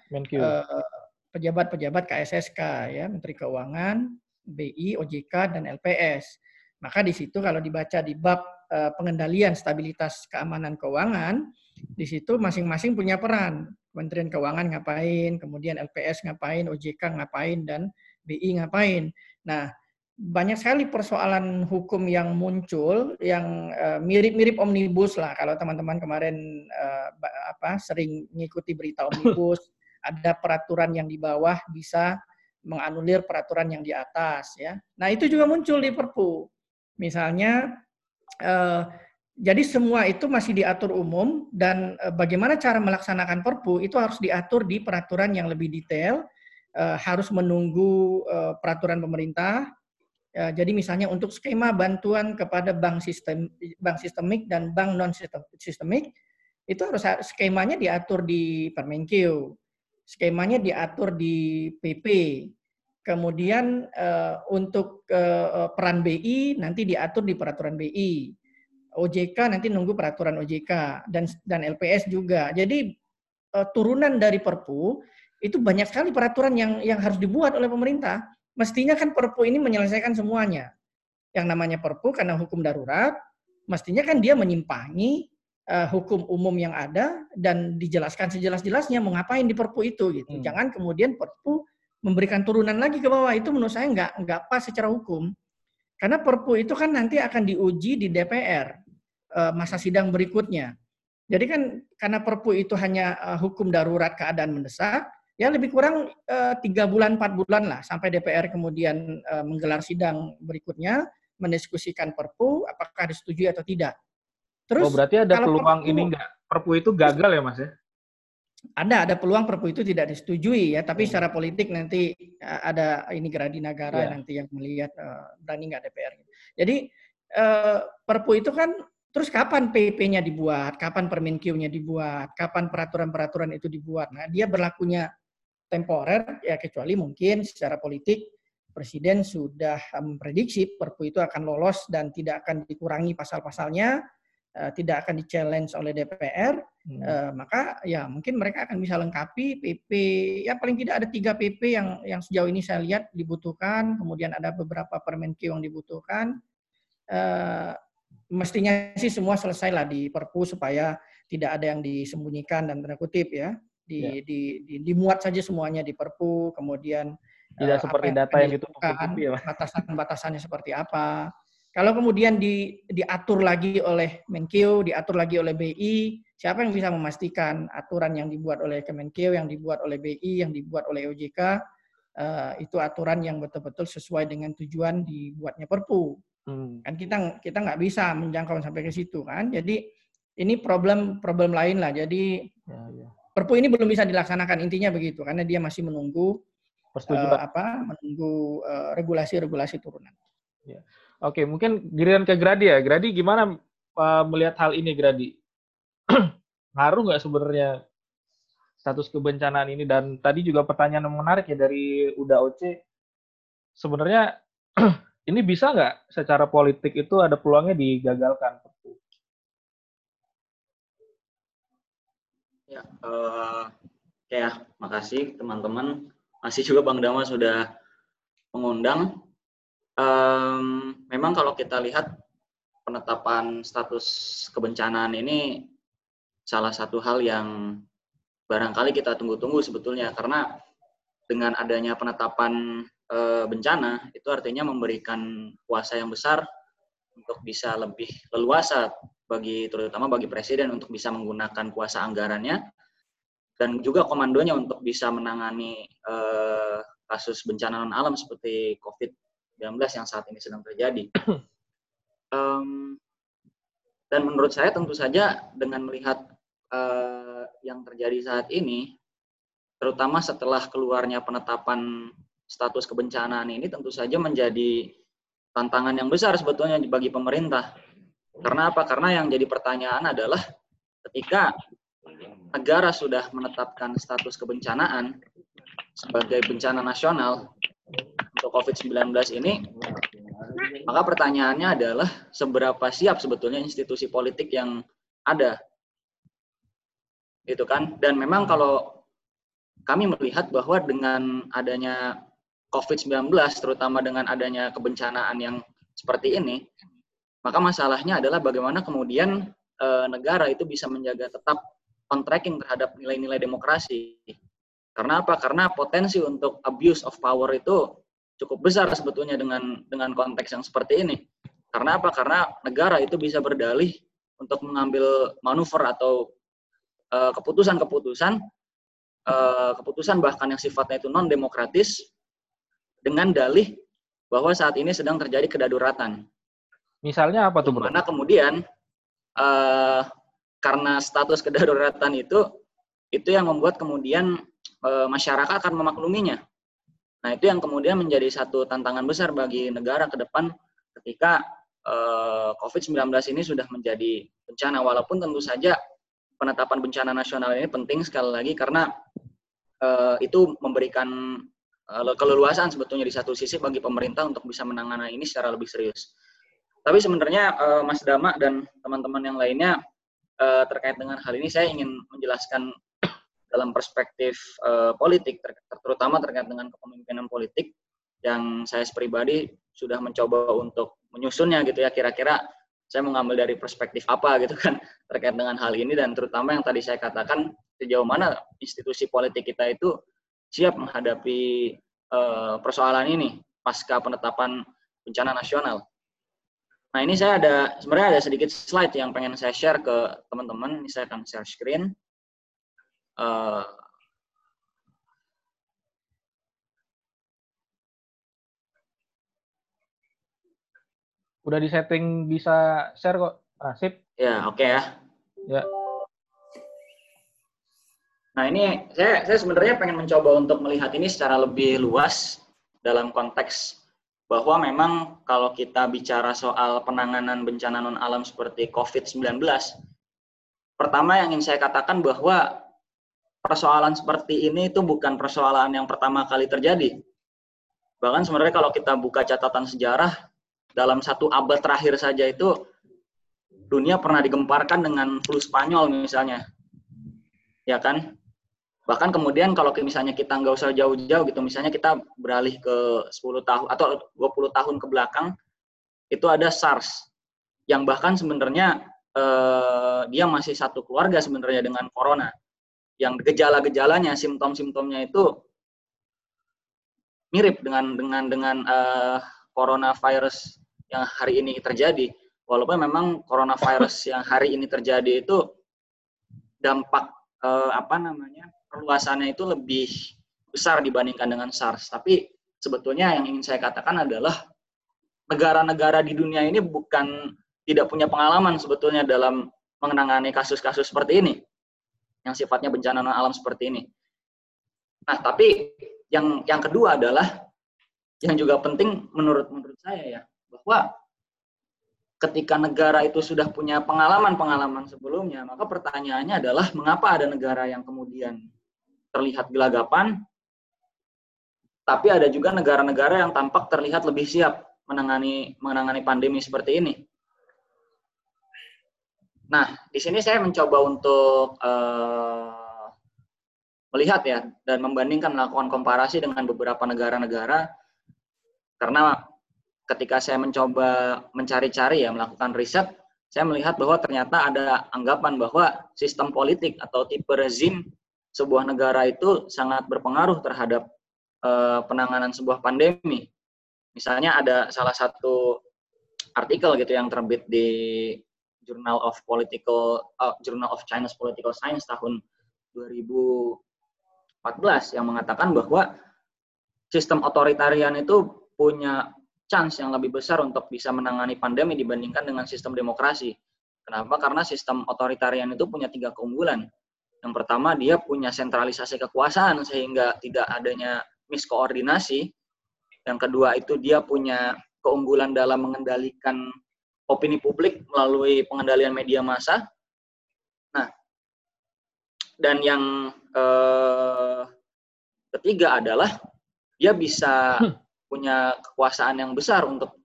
pejabat-pejabat KSSK ya, Menteri Keuangan, BI, OJK dan LPS. Maka di situ kalau dibaca di bab Eh, pengendalian stabilitas keamanan keuangan, di situ masing-masing punya peran. Kementerian Keuangan ngapain, kemudian LPS ngapain, OJK ngapain, dan BI ngapain. Nah, banyak sekali persoalan hukum yang muncul yang eh, mirip-mirip uh, omnibus lah. Kalau teman-teman kemarin uh, apa sering mengikuti berita omnibus, ada peraturan yang di bawah bisa menganulir peraturan yang di atas ya. Nah, itu juga muncul di Perpu. Misalnya Eh, jadi semua itu masih diatur umum dan eh, bagaimana cara melaksanakan Perpu itu harus diatur di peraturan yang lebih detail, eh, harus menunggu peraturan pemerintah. Jadi misalnya untuk skema bantuan kepada bank sistem bank sistemik dan bank non sistemik itu harus skemanya diatur di Permenkeu, skemanya diatur di PP. Kemudian untuk peran BI nanti diatur di peraturan BI OJK nanti nunggu peraturan OJK dan dan LPS juga. Jadi uh, turunan dari Perpu itu banyak sekali peraturan yang yang harus dibuat oleh pemerintah. Mestinya kan Perpu ini menyelesaikan semuanya. Yang namanya Perpu karena hukum darurat, mestinya kan dia menyimpangi uh, hukum umum yang ada dan dijelaskan sejelas-jelasnya mau ngapain di Perpu itu gitu. Hmm. Jangan kemudian Perpu memberikan turunan lagi ke bawah itu menurut saya nggak nggak pas secara hukum. Karena Perpu itu kan nanti akan diuji di DPR masa sidang berikutnya. Jadi kan karena Perpu itu hanya eh, hukum darurat keadaan mendesak, ya lebih kurang eh, tiga bulan empat bulan lah sampai DPR kemudian menggelar sidang berikutnya mendiskusikan Perpu apakah disetujui atau tidak. Terus, oh berarti ada peluang perpu, ini enggak Perpu itu gagal ya mas ya? ada ada peluang perpu itu tidak disetujui ya tapi hmm. secara politik nanti ada ini geradi negara yeah. nanti yang melihat uh, berani nggak DPR jadi uh, perpu itu kan terus kapan PP-nya dibuat kapan Permenkeu-nya dibuat kapan peraturan-peraturan itu dibuat nah dia berlakunya temporer ya kecuali mungkin secara politik Presiden sudah memprediksi Perpu itu akan lolos dan tidak akan dikurangi pasal-pasalnya, tidak akan di-challenge oleh DPR, hmm. maka ya mungkin mereka akan bisa lengkapi PP ya paling tidak ada tiga PP yang yang sejauh ini saya lihat dibutuhkan, kemudian ada beberapa Permenkeu yang dibutuhkan. Mestinya sih semua selesai lah di Perpu supaya tidak ada yang disembunyikan dan tanda kutip ya. Di, ya. di, di dimuat saja semuanya di Perpu, kemudian tidak uh, seperti data yang ditutup-tutupi ya, Batasan-batasannya seperti apa. Kalau kemudian di, diatur lagi oleh Menkeu, diatur lagi oleh BI, siapa yang bisa memastikan aturan yang dibuat oleh Kemenkeu, yang dibuat oleh BI, yang dibuat oleh OJK, uh, eh, itu aturan yang betul-betul sesuai dengan tujuan dibuatnya Perpu. Hmm. Kan kita kita nggak bisa menjangkau sampai ke situ kan. Jadi ini problem problem lain lah. Jadi ya, ya. Perpu ini belum bisa dilaksanakan intinya begitu karena dia masih menunggu uh, apa menunggu regulasi-regulasi uh, turunan. Ya. Oke, mungkin giliran ke Gradi ya. Gradi gimana uh, melihat hal ini Gradi? Ngaruh nggak sebenarnya status kebencanaan ini dan tadi juga pertanyaan yang menarik ya dari Uda Oce. Sebenarnya ini bisa nggak secara politik itu ada peluangnya digagalkan? Ya, uh, ya, makasih teman-teman. Masih juga Bang Dama sudah mengundang um, memang kalau kita lihat penetapan status kebencanaan ini salah satu hal yang barangkali kita tunggu-tunggu sebetulnya karena dengan adanya penetapan e, bencana itu artinya memberikan kuasa yang besar untuk bisa lebih leluasa bagi terutama bagi presiden untuk bisa menggunakan kuasa anggarannya dan juga komandonya untuk bisa menangani e, kasus bencana non alam seperti COVID yang saat ini sedang terjadi. Um, dan menurut saya tentu saja dengan melihat uh, yang terjadi saat ini, terutama setelah keluarnya penetapan status kebencanaan ini tentu saja menjadi tantangan yang besar sebetulnya bagi pemerintah. Karena apa? Karena yang jadi pertanyaan adalah ketika negara sudah menetapkan status kebencanaan sebagai bencana nasional, untuk COVID-19 ini, maka pertanyaannya adalah seberapa siap sebetulnya institusi politik yang ada. Gitu kan? Dan memang kalau kami melihat bahwa dengan adanya COVID-19, terutama dengan adanya kebencanaan yang seperti ini, maka masalahnya adalah bagaimana kemudian e, negara itu bisa menjaga tetap on tracking terhadap nilai-nilai demokrasi. Karena apa? Karena potensi untuk abuse of power itu cukup besar sebetulnya dengan dengan konteks yang seperti ini. Karena apa? Karena negara itu bisa berdalih untuk mengambil manuver atau eh, keputusan-keputusan uh, keputusan bahkan yang sifatnya itu non demokratis dengan dalih bahwa saat ini sedang terjadi kedaruratan. Misalnya apa tuh, Bro? Mana kemudian uh, karena status kedaruratan itu itu yang membuat kemudian uh, masyarakat akan memakluminya Nah, itu yang kemudian menjadi satu tantangan besar bagi negara ke depan ketika uh, eh, COVID-19 ini sudah menjadi bencana. Walaupun tentu saja penetapan bencana nasional ini penting sekali lagi karena uh, itu memberikan uh, keleluasan sebetulnya di satu sisi bagi pemerintah untuk bisa menangani ini secara lebih serius. Tapi sebenarnya uh, Mas Dama dan teman-teman yang lainnya uh, terkait dengan hal ini saya ingin menjelaskan dalam perspektif politik, ter terutama terkait dengan kepemimpinan politik yang saya pribadi sudah mencoba untuk menyusunnya gitu ya kira-kira saya mengambil dari perspektif apa gitu kan terkait dengan hal ini dan terutama yang tadi saya katakan sejauh mana institusi politik kita itu siap menghadapi uh, persoalan ini pasca penetapan bencana nasional. Nah ini saya ada sebenarnya ada sedikit slide yang pengen saya share ke teman-teman. Ini saya akan share screen. Uh, udah di setting bisa share kok. Sip ya oke okay ya. Ya nah ini saya saya sebenarnya pengen mencoba untuk melihat ini secara lebih luas dalam konteks bahwa memang kalau kita bicara soal penanganan bencana non alam seperti COVID-19 pertama yang ingin saya katakan bahwa persoalan seperti ini itu bukan persoalan yang pertama kali terjadi. Bahkan sebenarnya kalau kita buka catatan sejarah, dalam satu abad terakhir saja itu dunia pernah digemparkan dengan flu Spanyol misalnya. Ya kan? Bahkan kemudian kalau misalnya kita nggak usah jauh-jauh gitu, misalnya kita beralih ke 10 tahun atau 20 tahun ke belakang, itu ada SARS yang bahkan sebenarnya eh, dia masih satu keluarga sebenarnya dengan corona. Yang gejala-gejalanya, simptom-simptomnya itu mirip dengan dengan dengan eh, coronavirus yang hari ini terjadi. Walaupun memang coronavirus yang hari ini terjadi itu dampak eh, apa namanya perluasannya itu lebih besar dibandingkan dengan SARS. Tapi sebetulnya yang ingin saya katakan adalah negara-negara di dunia ini bukan tidak punya pengalaman sebetulnya dalam menangani kasus-kasus seperti ini yang sifatnya bencana alam seperti ini. Nah, tapi yang yang kedua adalah yang juga penting menurut menurut saya ya bahwa ketika negara itu sudah punya pengalaman-pengalaman sebelumnya, maka pertanyaannya adalah mengapa ada negara yang kemudian terlihat gelagapan, tapi ada juga negara-negara yang tampak terlihat lebih siap menangani menangani pandemi seperti ini. Nah, di sini saya mencoba untuk uh, melihat ya dan membandingkan melakukan komparasi dengan beberapa negara-negara karena ketika saya mencoba mencari-cari ya melakukan riset, saya melihat bahwa ternyata ada anggapan bahwa sistem politik atau tipe rezim sebuah negara itu sangat berpengaruh terhadap uh, penanganan sebuah pandemi. Misalnya ada salah satu artikel gitu yang terbit di Journal of Political uh, Journal of China's Political Science tahun 2014 yang mengatakan bahwa sistem otoritarian itu punya chance yang lebih besar untuk bisa menangani pandemi dibandingkan dengan sistem demokrasi. Kenapa? Karena sistem otoritarian itu punya tiga keunggulan. Yang pertama, dia punya sentralisasi kekuasaan sehingga tidak adanya miskoordinasi. Yang kedua itu dia punya keunggulan dalam mengendalikan opini publik melalui pengendalian media massa. Nah, dan yang eh, ketiga adalah dia bisa hmm punya kekuasaan yang besar untuk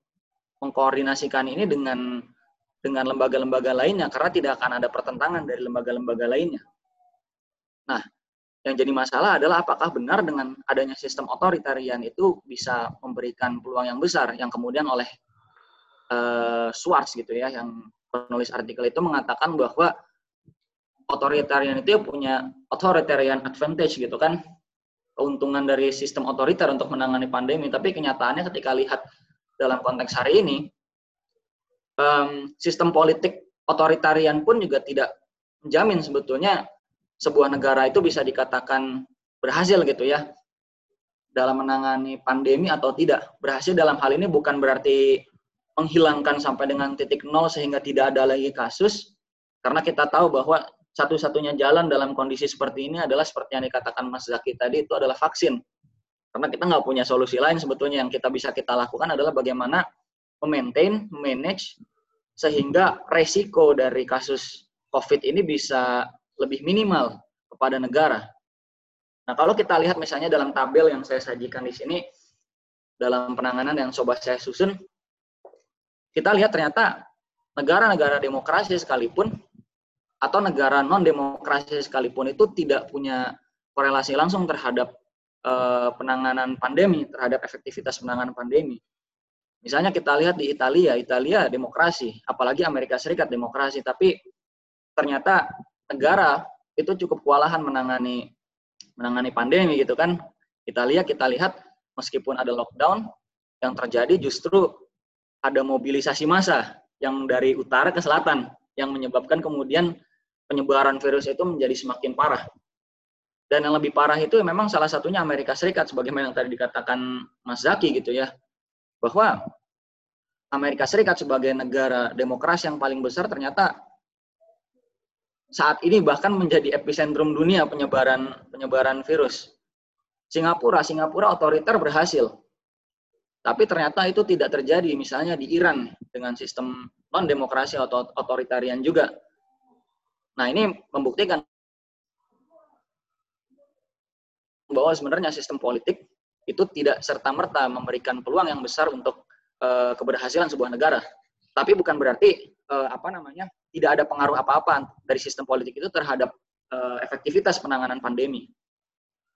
mengkoordinasikan ini dengan dengan lembaga-lembaga lainnya karena tidak akan ada pertentangan dari lembaga-lembaga lainnya. Nah, yang jadi masalah adalah apakah benar dengan adanya sistem otoritarian itu bisa memberikan peluang yang besar yang kemudian oleh uh, Schwartz gitu ya yang penulis artikel itu mengatakan bahwa otoritarian itu punya authoritarian advantage gitu kan keuntungan dari sistem otoriter untuk menangani pandemi, tapi kenyataannya ketika lihat dalam konteks hari ini, um, sistem politik otoritarian pun juga tidak menjamin sebetulnya sebuah negara itu bisa dikatakan berhasil gitu ya dalam menangani pandemi atau tidak. Berhasil dalam hal ini bukan berarti menghilangkan sampai dengan titik nol sehingga tidak ada lagi kasus, karena kita tahu bahwa satu-satunya jalan dalam kondisi seperti ini adalah seperti yang dikatakan Mas Zaki tadi itu adalah vaksin. Karena kita nggak punya solusi lain sebetulnya yang kita bisa kita lakukan adalah bagaimana memaintain, manage sehingga resiko dari kasus COVID ini bisa lebih minimal kepada negara. Nah, kalau kita lihat misalnya dalam tabel yang saya sajikan di sini, dalam penanganan yang coba saya susun, kita lihat ternyata negara-negara demokrasi sekalipun atau negara non demokrasi sekalipun itu tidak punya korelasi langsung terhadap uh, penanganan pandemi, terhadap efektivitas penanganan pandemi. Misalnya kita lihat di Italia, Italia demokrasi, apalagi Amerika Serikat demokrasi, tapi ternyata negara itu cukup kewalahan menangani menangani pandemi gitu kan. Italia kita lihat meskipun ada lockdown yang terjadi justru ada mobilisasi massa yang dari utara ke selatan yang menyebabkan kemudian penyebaran virus itu menjadi semakin parah. Dan yang lebih parah itu memang salah satunya Amerika Serikat, sebagaimana yang tadi dikatakan Mas Zaki gitu ya, bahwa Amerika Serikat sebagai negara demokrasi yang paling besar ternyata saat ini bahkan menjadi epicentrum dunia penyebaran penyebaran virus. Singapura, Singapura otoriter berhasil. Tapi ternyata itu tidak terjadi misalnya di Iran dengan sistem non demokrasi atau otoritarian juga. Nah, ini membuktikan bahwa sebenarnya sistem politik itu tidak serta-merta memberikan peluang yang besar untuk uh, keberhasilan sebuah negara. Tapi bukan berarti uh, apa namanya tidak ada pengaruh apa-apa dari sistem politik itu terhadap uh, efektivitas penanganan pandemi.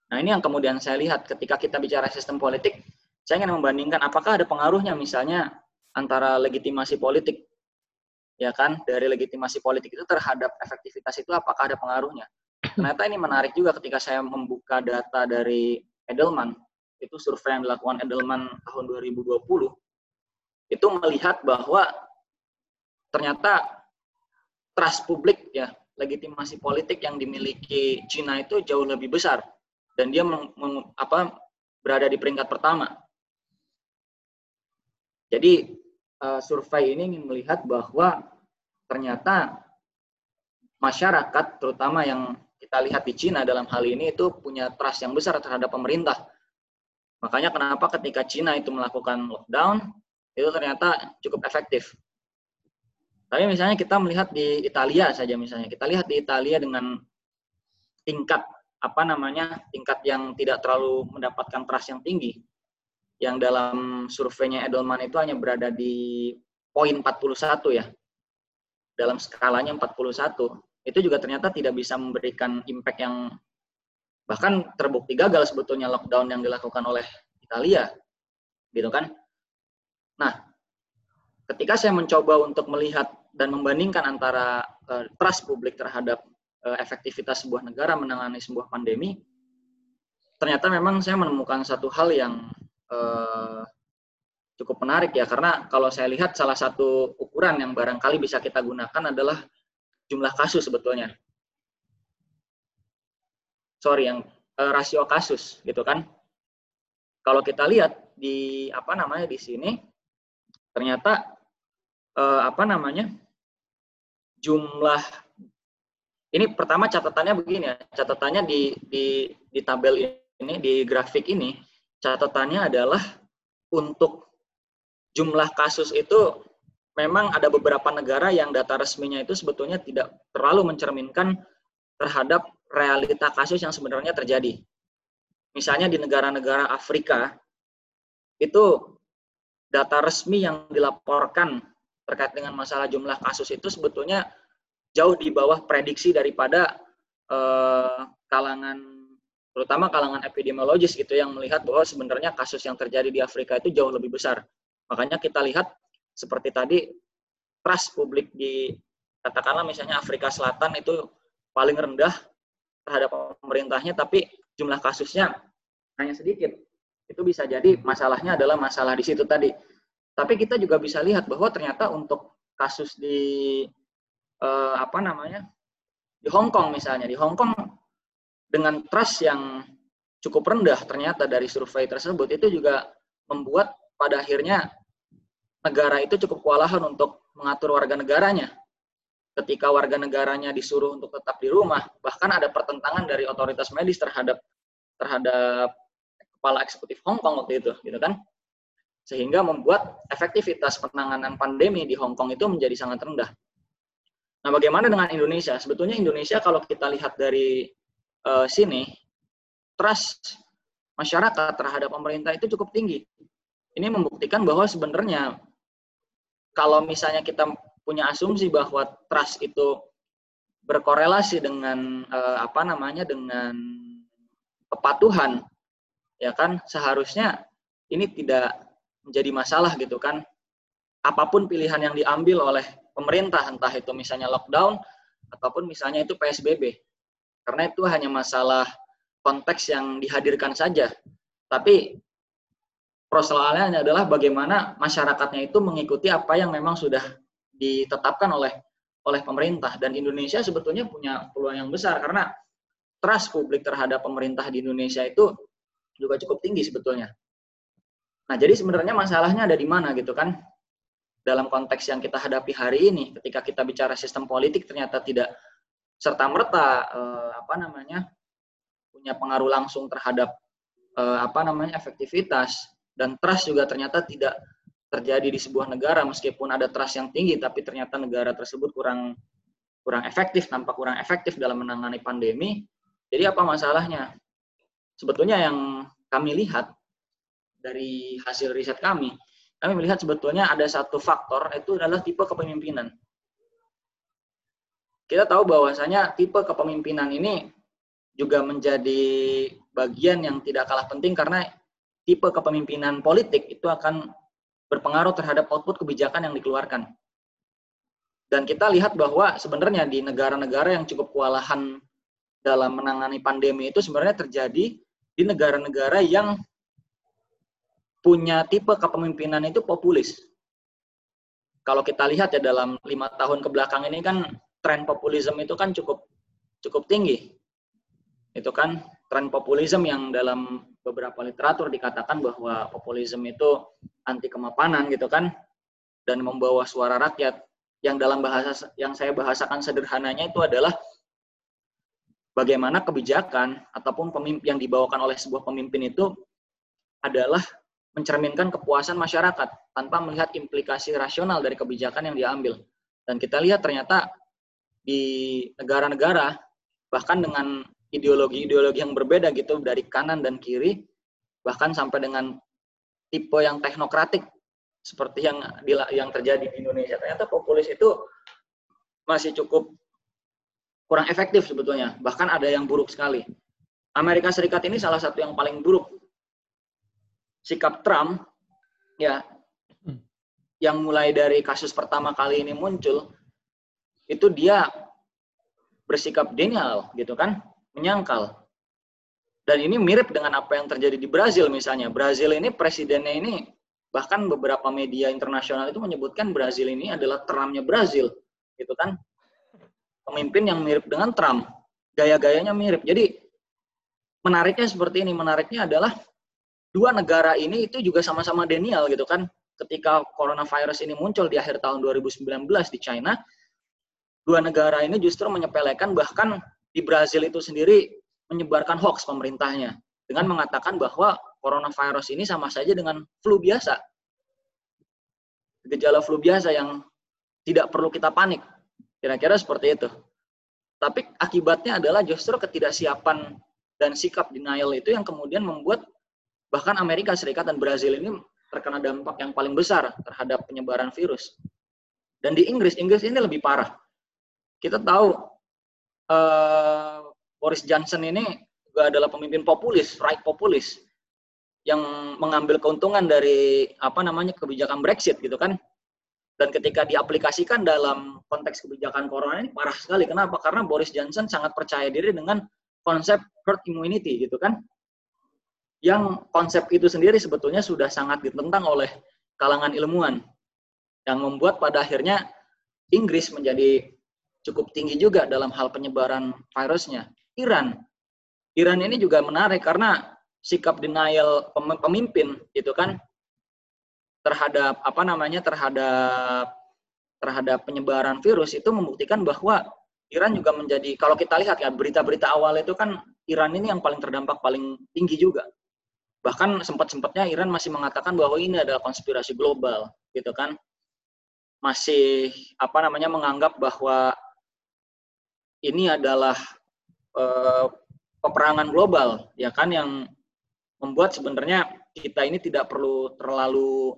Nah ini yang kemudian saya lihat ketika kita bicara sistem politik, saya ingin membandingkan apakah ada pengaruhnya misalnya antara legitimasi politik ya kan dari legitimasi politik itu terhadap efektivitas itu apakah ada pengaruhnya ternyata ini menarik juga ketika saya membuka data dari Edelman itu survei yang dilakukan Edelman tahun 2020 itu melihat bahwa ternyata trust publik ya legitimasi politik yang dimiliki Cina itu jauh lebih besar dan dia meng, meng, apa berada di peringkat pertama. Jadi uh, survei ini ingin melihat bahwa ternyata masyarakat terutama yang kita lihat di Cina dalam hal ini itu punya trust yang besar terhadap pemerintah. Makanya kenapa ketika Cina itu melakukan lockdown itu ternyata cukup efektif. Tapi misalnya kita melihat di Italia saja misalnya, kita lihat di Italia dengan tingkat apa namanya tingkat yang tidak terlalu mendapatkan trust yang tinggi, yang dalam surveinya Edelman itu hanya berada di poin 41 ya, dalam skalanya 41, itu juga ternyata tidak bisa memberikan impact yang bahkan terbukti gagal sebetulnya lockdown yang dilakukan oleh Italia, gitu kan? Nah, ketika saya mencoba untuk melihat dan membandingkan antara uh, trust publik terhadap uh, efektivitas sebuah negara menangani sebuah pandemi, ternyata memang saya menemukan satu hal yang uh, cukup menarik ya, karena kalau saya lihat salah satu ukuran yang barangkali bisa kita gunakan adalah jumlah kasus sebetulnya. Sorry, yang uh, rasio kasus gitu kan. Kalau kita lihat di apa namanya di sini, ternyata uh, apa namanya jumlah ini pertama catatannya begini ya catatannya di di di tabel ini di grafik ini catatannya adalah untuk jumlah kasus itu memang ada beberapa negara yang data resminya itu sebetulnya tidak terlalu mencerminkan terhadap realita kasus yang sebenarnya terjadi. Misalnya di negara-negara Afrika itu data resmi yang dilaporkan terkait dengan masalah jumlah kasus itu sebetulnya jauh di bawah prediksi daripada eh, kalangan terutama kalangan epidemiologis gitu yang melihat bahwa sebenarnya kasus yang terjadi di Afrika itu jauh lebih besar. Makanya kita lihat seperti tadi trust publik di katakanlah misalnya Afrika Selatan itu paling rendah terhadap pemerintahnya tapi jumlah kasusnya hanya sedikit. Itu bisa jadi masalahnya adalah masalah di situ tadi tapi kita juga bisa lihat bahwa ternyata untuk kasus di eh, apa namanya di Hong Kong misalnya di Hong Kong dengan trust yang cukup rendah ternyata dari survei tersebut itu juga membuat pada akhirnya negara itu cukup kewalahan untuk mengatur warga negaranya. Ketika warga negaranya disuruh untuk tetap di rumah, bahkan ada pertentangan dari otoritas medis terhadap terhadap kepala eksekutif Hong Kong waktu itu, gitu kan? Sehingga membuat efektivitas penanganan pandemi di Hong Kong itu menjadi sangat rendah. Nah, bagaimana dengan Indonesia? Sebetulnya Indonesia kalau kita lihat dari uh, sini, trust masyarakat terhadap pemerintah itu cukup tinggi. Ini membuktikan bahwa sebenarnya kalau misalnya kita punya asumsi bahwa trust itu berkorelasi dengan uh, apa namanya dengan kepatuhan, ya kan seharusnya ini tidak menjadi masalah gitu kan. Apa pun pilihan yang diambil oleh pemerintah, entah itu misalnya lockdown ataupun misalnya itu PSBB. Karena itu hanya masalah konteks yang dihadirkan saja. Tapi persoalannya adalah bagaimana masyarakatnya itu mengikuti apa yang memang sudah ditetapkan oleh oleh pemerintah dan Indonesia sebetulnya punya peluang yang besar karena trust publik terhadap pemerintah di Indonesia itu juga cukup tinggi sebetulnya. Nah, jadi sebenarnya masalahnya ada di mana gitu kan? Dalam konteks yang kita hadapi hari ini, ketika kita bicara sistem politik ternyata tidak serta merta eh, apa namanya punya pengaruh langsung terhadap eh, apa namanya efektivitas dan trust juga ternyata tidak terjadi di sebuah negara meskipun ada trust yang tinggi tapi ternyata negara tersebut kurang kurang efektif tampak kurang efektif dalam menangani pandemi jadi apa masalahnya sebetulnya yang kami lihat dari hasil riset kami, kami melihat sebetulnya ada satu faktor itu adalah tipe kepemimpinan. Kita tahu bahwasanya tipe kepemimpinan ini juga menjadi bagian yang tidak kalah penting karena tipe kepemimpinan politik itu akan berpengaruh terhadap output kebijakan yang dikeluarkan. Dan kita lihat bahwa sebenarnya di negara-negara yang cukup kewalahan dalam menangani pandemi itu sebenarnya terjadi di negara-negara yang punya tipe kepemimpinan itu populis. Kalau kita lihat ya dalam lima tahun ke belakang ini kan tren populisme itu kan cukup cukup tinggi. Itu kan tren populisme yang dalam beberapa literatur dikatakan bahwa populisme itu anti kemapanan gitu kan dan membawa suara rakyat yang dalam bahasa yang saya bahasakan sederhananya itu adalah bagaimana kebijakan ataupun pemimpin yang dibawakan oleh sebuah pemimpin itu adalah mencerminkan kepuasan masyarakat tanpa melihat implikasi rasional dari kebijakan yang diambil. Dan kita lihat ternyata di negara-negara bahkan dengan ideologi-ideologi yang berbeda gitu dari kanan dan kiri bahkan sampai dengan tipe yang teknokratik seperti yang yang terjadi di Indonesia. Ternyata populis itu masih cukup kurang efektif sebetulnya. Bahkan ada yang buruk sekali. Amerika Serikat ini salah satu yang paling buruk sikap Trump ya hmm. yang mulai dari kasus pertama kali ini muncul itu dia bersikap denial gitu kan? Menyangkal. Dan ini mirip dengan apa yang terjadi di Brazil misalnya. Brazil ini presidennya ini bahkan beberapa media internasional itu menyebutkan Brazil ini adalah Trumpnya Brazil gitu kan? Pemimpin yang mirip dengan Trump. Gaya-gayanya mirip. Jadi menariknya seperti ini. Menariknya adalah dua negara ini itu juga sama-sama denial gitu kan. Ketika coronavirus ini muncul di akhir tahun 2019 di China, dua negara ini justru menyepelekan bahkan di Brazil itu sendiri menyebarkan hoax pemerintahnya dengan mengatakan bahwa coronavirus ini sama saja dengan flu biasa. Gejala flu biasa yang tidak perlu kita panik. Kira-kira seperti itu. Tapi akibatnya adalah justru ketidaksiapan dan sikap denial itu yang kemudian membuat Bahkan Amerika Serikat dan Brazil ini terkena dampak yang paling besar terhadap penyebaran virus. Dan di Inggris, Inggris ini lebih parah. Kita tahu uh, Boris Johnson ini juga adalah pemimpin populis, right populis, yang mengambil keuntungan dari apa namanya kebijakan Brexit gitu kan. Dan ketika diaplikasikan dalam konteks kebijakan corona ini parah sekali. Kenapa? Karena Boris Johnson sangat percaya diri dengan konsep herd immunity gitu kan yang konsep itu sendiri sebetulnya sudah sangat ditentang oleh kalangan ilmuwan yang membuat pada akhirnya Inggris menjadi cukup tinggi juga dalam hal penyebaran virusnya. Iran, Iran ini juga menarik karena sikap denial pemimpin itu kan terhadap apa namanya terhadap terhadap penyebaran virus itu membuktikan bahwa Iran juga menjadi kalau kita lihat ya berita-berita awal itu kan Iran ini yang paling terdampak paling tinggi juga Bahkan sempat-sempatnya Iran masih mengatakan bahwa ini adalah konspirasi global, gitu kan. Masih apa namanya menganggap bahwa ini adalah uh, peperangan global, ya kan yang membuat sebenarnya kita ini tidak perlu terlalu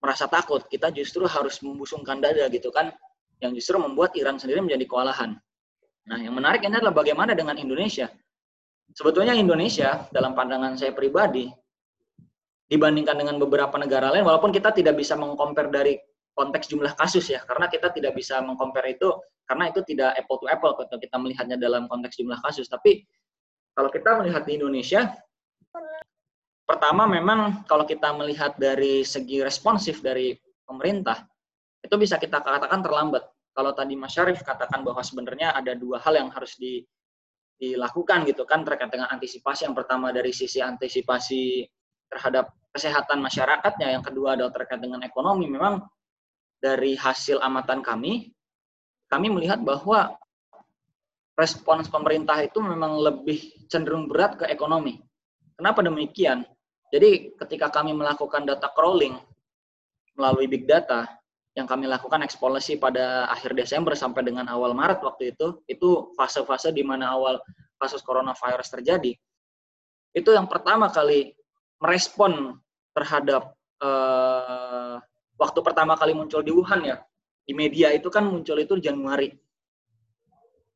merasa takut. Kita justru harus membusungkan dada gitu kan, yang justru membuat Iran sendiri menjadi kewalahan. Nah, yang menarik ini adalah bagaimana dengan Indonesia. Sebetulnya Indonesia dalam pandangan saya pribadi dibandingkan dengan beberapa negara lain walaupun kita tidak bisa mengcompare dari konteks jumlah kasus ya karena kita tidak bisa mengcompare itu karena itu tidak apple to apple kalau kita melihatnya dalam konteks jumlah kasus. Tapi kalau kita melihat di Indonesia pertama memang kalau kita melihat dari segi responsif dari pemerintah itu bisa kita katakan terlambat. Kalau tadi Mas Syarif katakan bahwa sebenarnya ada dua hal yang harus di, dilakukan gitu kan terkait dengan antisipasi. Yang pertama dari sisi antisipasi terhadap kesehatan masyarakatnya, yang kedua adalah terkait dengan ekonomi. Memang dari hasil amatan kami, kami melihat bahwa respons pemerintah itu memang lebih cenderung berat ke ekonomi. Kenapa demikian? Jadi ketika kami melakukan data crawling melalui big data, yang kami lakukan eksplorasi pada akhir Desember sampai dengan awal Maret waktu itu, itu fase-fase di mana awal kasus coronavirus terjadi. Itu yang pertama kali merespon terhadap uh, waktu pertama kali muncul di Wuhan ya di media itu kan muncul itu Januari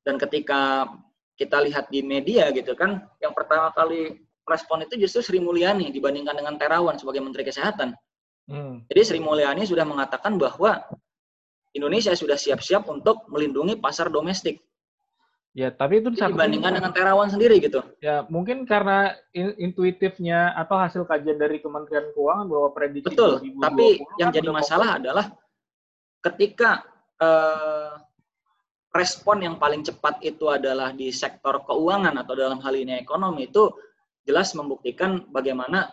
dan ketika kita lihat di media gitu kan yang pertama kali respon itu justru Sri Mulyani dibandingkan dengan Terawan sebagai Menteri Kesehatan. Hmm. Jadi Sri Mulyani sudah mengatakan bahwa Indonesia sudah siap-siap untuk melindungi pasar domestik. Ya, tapi itu dibandingkan dengan Terawan sendiri gitu. Ya, mungkin karena intuitifnya atau hasil kajian dari Kementerian Keuangan bahwa prediksi Betul, 2020 tapi yang kan jadi masalah fokus. adalah ketika eh, respon yang paling cepat itu adalah di sektor keuangan atau dalam hal ini ekonomi itu jelas membuktikan bagaimana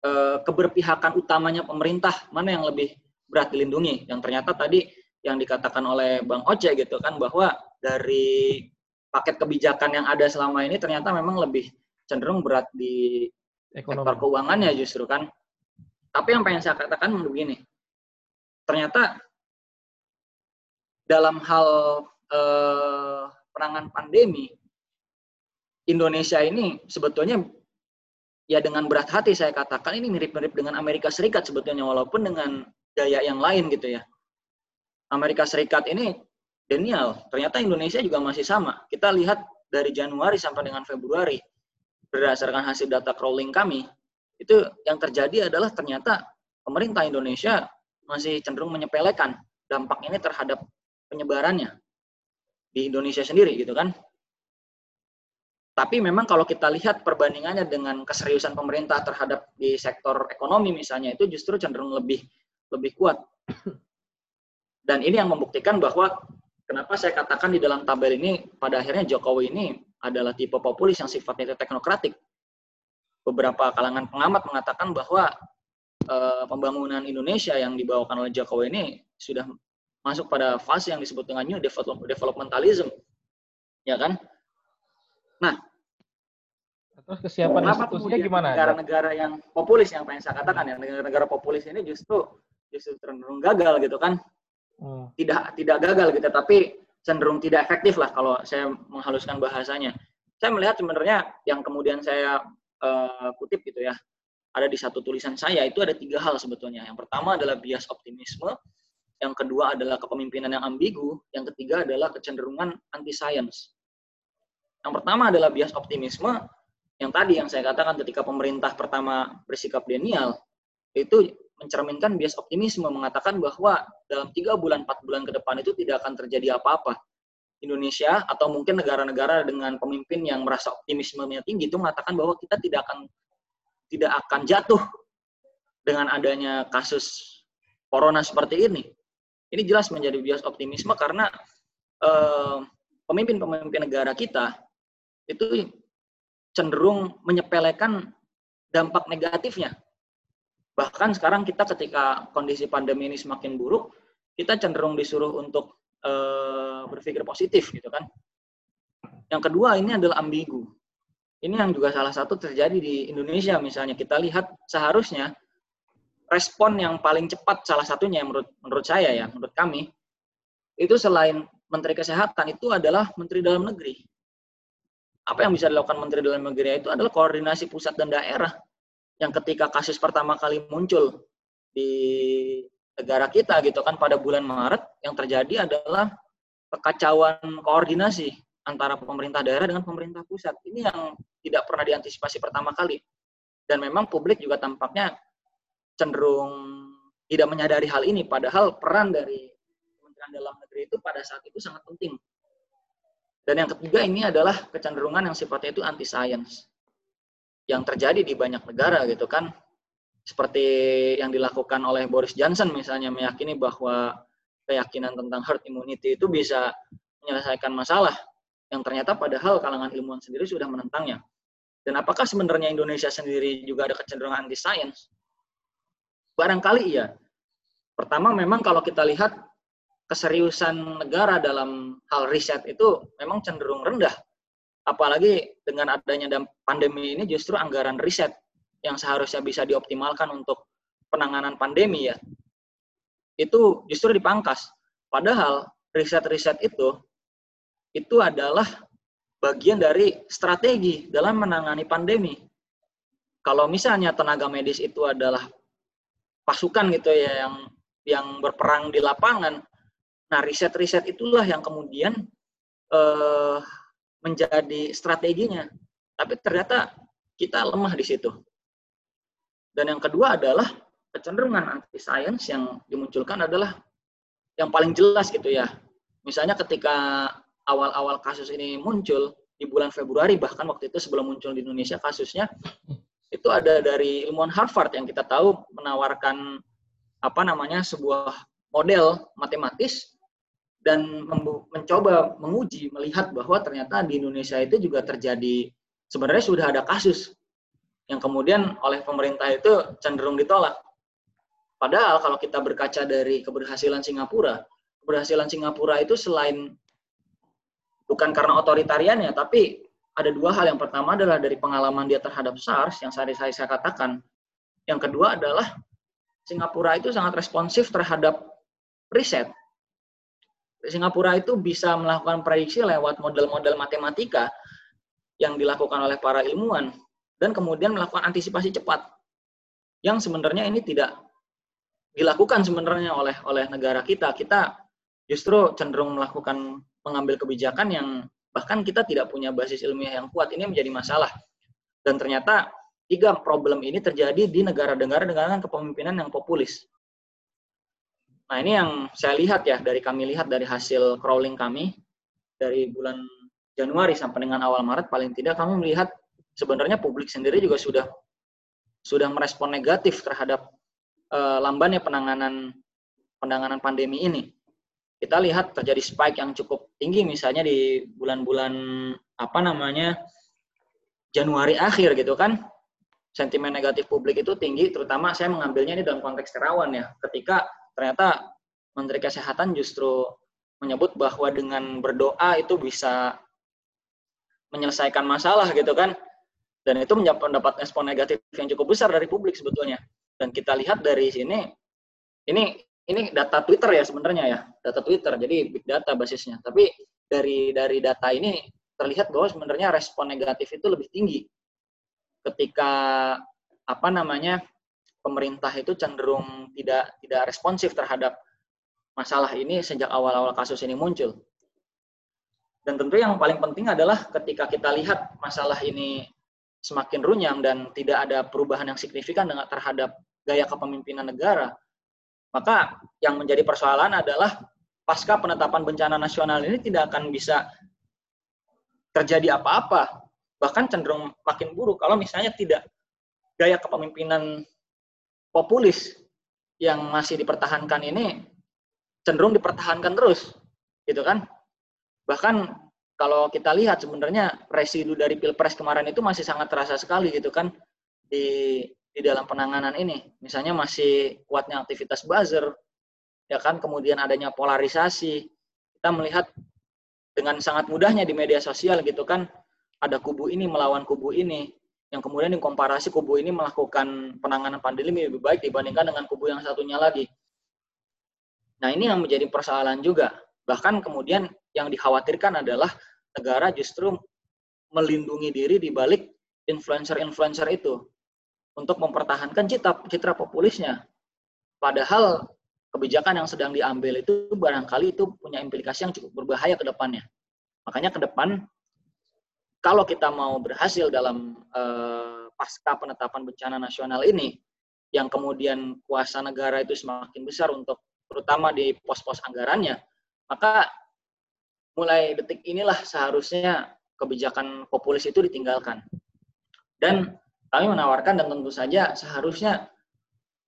eh, keberpihakan utamanya pemerintah mana yang lebih berat dilindungi. Yang ternyata tadi yang dikatakan oleh Bang Oce gitu kan bahwa dari paket kebijakan yang ada selama ini ternyata memang lebih cenderung berat di Ekonomi. sektor keuangannya justru kan. Tapi yang pengen saya katakan begini, ternyata dalam hal eh, penanganan pandemi Indonesia ini sebetulnya ya dengan berat hati saya katakan ini mirip-mirip dengan Amerika Serikat sebetulnya walaupun dengan gaya yang lain gitu ya. Amerika Serikat ini Daniel, ternyata Indonesia juga masih sama. Kita lihat dari Januari sampai dengan Februari, berdasarkan hasil data crawling kami, itu yang terjadi adalah ternyata pemerintah Indonesia masih cenderung menyepelekan dampak ini terhadap penyebarannya di Indonesia sendiri gitu kan. Tapi memang kalau kita lihat perbandingannya dengan keseriusan pemerintah terhadap di sektor ekonomi misalnya itu justru cenderung lebih lebih kuat. Dan ini yang membuktikan bahwa Kenapa saya katakan di dalam tabel ini pada akhirnya Jokowi ini adalah tipe populis yang sifatnya teknokratik. Beberapa kalangan pengamat mengatakan bahwa e, pembangunan Indonesia yang dibawakan oleh Jokowi ini sudah masuk pada fase yang disebut dengan new developmentalism. Ya kan? Nah, terus kesiapan institusinya gimana? Negara-negara yang populis yang pengen saya katakan ya, negara-negara populis ini justru justru cenderung gagal gitu kan hmm. tidak tidak gagal gitu tapi cenderung tidak efektif lah kalau saya menghaluskan bahasanya. Saya melihat sebenarnya yang kemudian saya uh, kutip gitu ya ada di satu tulisan saya itu ada tiga hal sebetulnya. Yang pertama adalah bias optimisme yang kedua adalah kepemimpinan yang ambigu yang ketiga adalah kecenderungan anti science yang pertama adalah bias optimisme yang tadi yang saya katakan ketika pemerintah pertama bersikap denial itu mencerminkan bias optimisme mengatakan bahwa dalam tiga bulan empat bulan ke depan itu tidak akan terjadi apa-apa Indonesia atau mungkin negara-negara dengan pemimpin yang merasa optimismenya tinggi itu mengatakan bahwa kita tidak akan tidak akan jatuh dengan adanya kasus corona seperti ini. Ini jelas menjadi bias optimisme karena eh, pemimpin-pemimpin negara kita itu cenderung menyepelekan dampak negatifnya Bahkan sekarang kita ketika kondisi pandemi ini semakin buruk, kita cenderung disuruh untuk uh, berpikir positif gitu kan. Yang kedua ini adalah ambigu. Ini yang juga salah satu terjadi di Indonesia misalnya. Kita lihat seharusnya respon yang paling cepat salah satunya menurut menurut saya ya, menurut kami itu selain Menteri Kesehatan itu adalah Menteri Dalam Negeri. Apa yang bisa dilakukan Menteri Dalam Negeri itu adalah koordinasi pusat dan daerah yang ketika kasus pertama kali muncul di negara kita gitu kan pada bulan Maret yang terjadi adalah kekacauan koordinasi antara pemerintah daerah dengan pemerintah pusat. Ini yang tidak pernah diantisipasi pertama kali. Dan memang publik juga tampaknya cenderung tidak menyadari hal ini padahal peran dari Kementerian Dalam Negeri itu pada saat itu sangat penting. Dan yang ketiga ini adalah kecenderungan yang sifatnya itu anti science yang terjadi di banyak negara gitu kan seperti yang dilakukan oleh Boris Johnson misalnya meyakini bahwa keyakinan tentang herd immunity itu bisa menyelesaikan masalah yang ternyata padahal kalangan ilmuwan sendiri sudah menentangnya. Dan apakah sebenarnya Indonesia sendiri juga ada kecenderungan anti science? Barangkali iya. Pertama memang kalau kita lihat keseriusan negara dalam hal riset itu memang cenderung rendah apalagi dengan adanya pandemi ini justru anggaran riset yang seharusnya bisa dioptimalkan untuk penanganan pandemi ya itu justru dipangkas. Padahal riset-riset itu itu adalah bagian dari strategi dalam menangani pandemi. Kalau misalnya tenaga medis itu adalah pasukan gitu ya yang yang berperang di lapangan, nah riset-riset itulah yang kemudian eh, menjadi strateginya. Tapi ternyata kita lemah di situ. Dan yang kedua adalah kecenderungan anti science yang dimunculkan adalah yang paling jelas gitu ya. Misalnya ketika awal-awal kasus ini muncul di bulan Februari bahkan waktu itu sebelum muncul di Indonesia kasusnya itu ada dari ilmuwan Harvard yang kita tahu menawarkan apa namanya sebuah model matematis dan mencoba menguji melihat bahwa ternyata di Indonesia itu juga terjadi sebenarnya sudah ada kasus yang kemudian oleh pemerintah itu cenderung ditolak. Padahal kalau kita berkaca dari keberhasilan Singapura, keberhasilan Singapura itu selain bukan karena otoritariannya, tapi ada dua hal. Yang pertama adalah dari pengalaman dia terhadap SARS yang saya, saya, saya katakan. Yang kedua adalah Singapura itu sangat responsif terhadap riset. Singapura itu bisa melakukan prediksi lewat model-model matematika yang dilakukan oleh para ilmuwan dan kemudian melakukan antisipasi cepat yang sebenarnya ini tidak dilakukan sebenarnya oleh oleh negara kita. Kita justru cenderung melakukan mengambil kebijakan yang bahkan kita tidak punya basis ilmiah yang kuat. Ini menjadi masalah. Dan ternyata tiga problem ini terjadi di negara-negara dengan kepemimpinan yang populis nah ini yang saya lihat ya dari kami lihat dari hasil crawling kami dari bulan Januari sampai dengan awal Maret paling tidak kami melihat sebenarnya publik sendiri juga sudah sudah merespon negatif terhadap uh, lambannya penanganan penanganan pandemi ini. Kita lihat terjadi spike yang cukup tinggi misalnya di bulan-bulan apa namanya Januari akhir gitu kan. Sentimen negatif publik itu tinggi terutama saya mengambilnya ini dalam konteks terawan ya. Ketika ternyata Menteri Kesehatan justru menyebut bahwa dengan berdoa itu bisa menyelesaikan masalah gitu kan. Dan itu mendapat respon negatif yang cukup besar dari publik sebetulnya. Dan kita lihat dari sini ini ini data Twitter ya sebenarnya ya data Twitter jadi big data basisnya. Tapi dari dari data ini terlihat bahwa sebenarnya respon negatif itu lebih tinggi ketika apa namanya pemerintah itu cenderung tidak tidak responsif terhadap masalah ini sejak awal-awal kasus ini muncul. Dan tentu yang paling penting adalah ketika kita lihat masalah ini semakin runyam dan tidak ada perubahan yang signifikan dengan terhadap gaya kepemimpinan negara, maka yang menjadi persoalan adalah pasca penetapan bencana nasional ini tidak akan bisa terjadi apa-apa, bahkan cenderung makin buruk. Kalau misalnya tidak gaya kepemimpinan populis yang masih dipertahankan ini cenderung dipertahankan terus, gitu kan? Bahkan kalau kita lihat sebenarnya residu dari pilpres kemarin itu masih sangat terasa sekali gitu kan di di dalam penanganan ini. Misalnya masih kuatnya aktivitas buzzer, ya kan, kemudian adanya polarisasi. Kita melihat dengan sangat mudahnya di media sosial gitu kan, ada kubu ini melawan kubu ini, yang kemudian dikomparasi kubu ini melakukan penanganan pandemi lebih baik dibandingkan dengan kubu yang satunya lagi. Nah ini yang menjadi persoalan juga. Bahkan kemudian yang dikhawatirkan adalah negara justru melindungi diri di balik influencer-influencer itu untuk mempertahankan citra, citra populisnya. Padahal kebijakan yang sedang diambil itu barangkali itu punya implikasi yang cukup berbahaya ke depannya. Makanya ke depan kalau kita mau berhasil dalam eh, pasca penetapan bencana nasional ini, yang kemudian kuasa negara itu semakin besar untuk terutama di pos-pos anggarannya, maka mulai detik inilah seharusnya kebijakan populis itu ditinggalkan. Dan kami menawarkan dan tentu saja seharusnya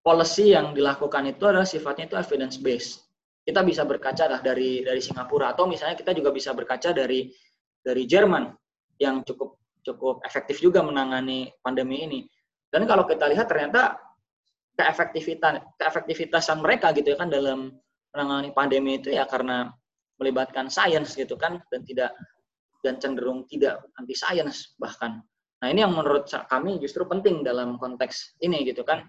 policy yang dilakukan itu adalah sifatnya itu evidence based. Kita bisa berkaca lah dari dari Singapura atau misalnya kita juga bisa berkaca dari dari Jerman yang cukup cukup efektif juga menangani pandemi ini. Dan kalau kita lihat ternyata keefektivitas keefektivitasan mereka gitu ya kan dalam menangani pandemi itu ya karena melibatkan sains gitu kan dan tidak dan cenderung tidak anti sains bahkan. Nah, ini yang menurut kami justru penting dalam konteks ini gitu kan.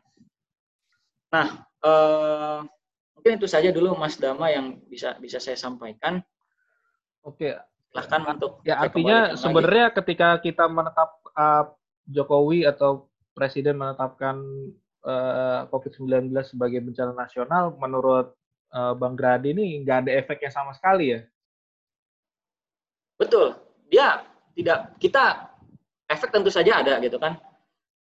Nah, eh, mungkin itu saja dulu Mas Dama yang bisa bisa saya sampaikan. Oke. Silahkan untuk ya artinya sebenarnya ketika kita menetap uh, Jokowi atau Presiden menetapkan uh, COVID-19 sebagai bencana nasional, menurut uh, Bang Gradi ini nggak ada efeknya sama sekali ya? Betul. Dia tidak kita efek tentu saja ada gitu kan.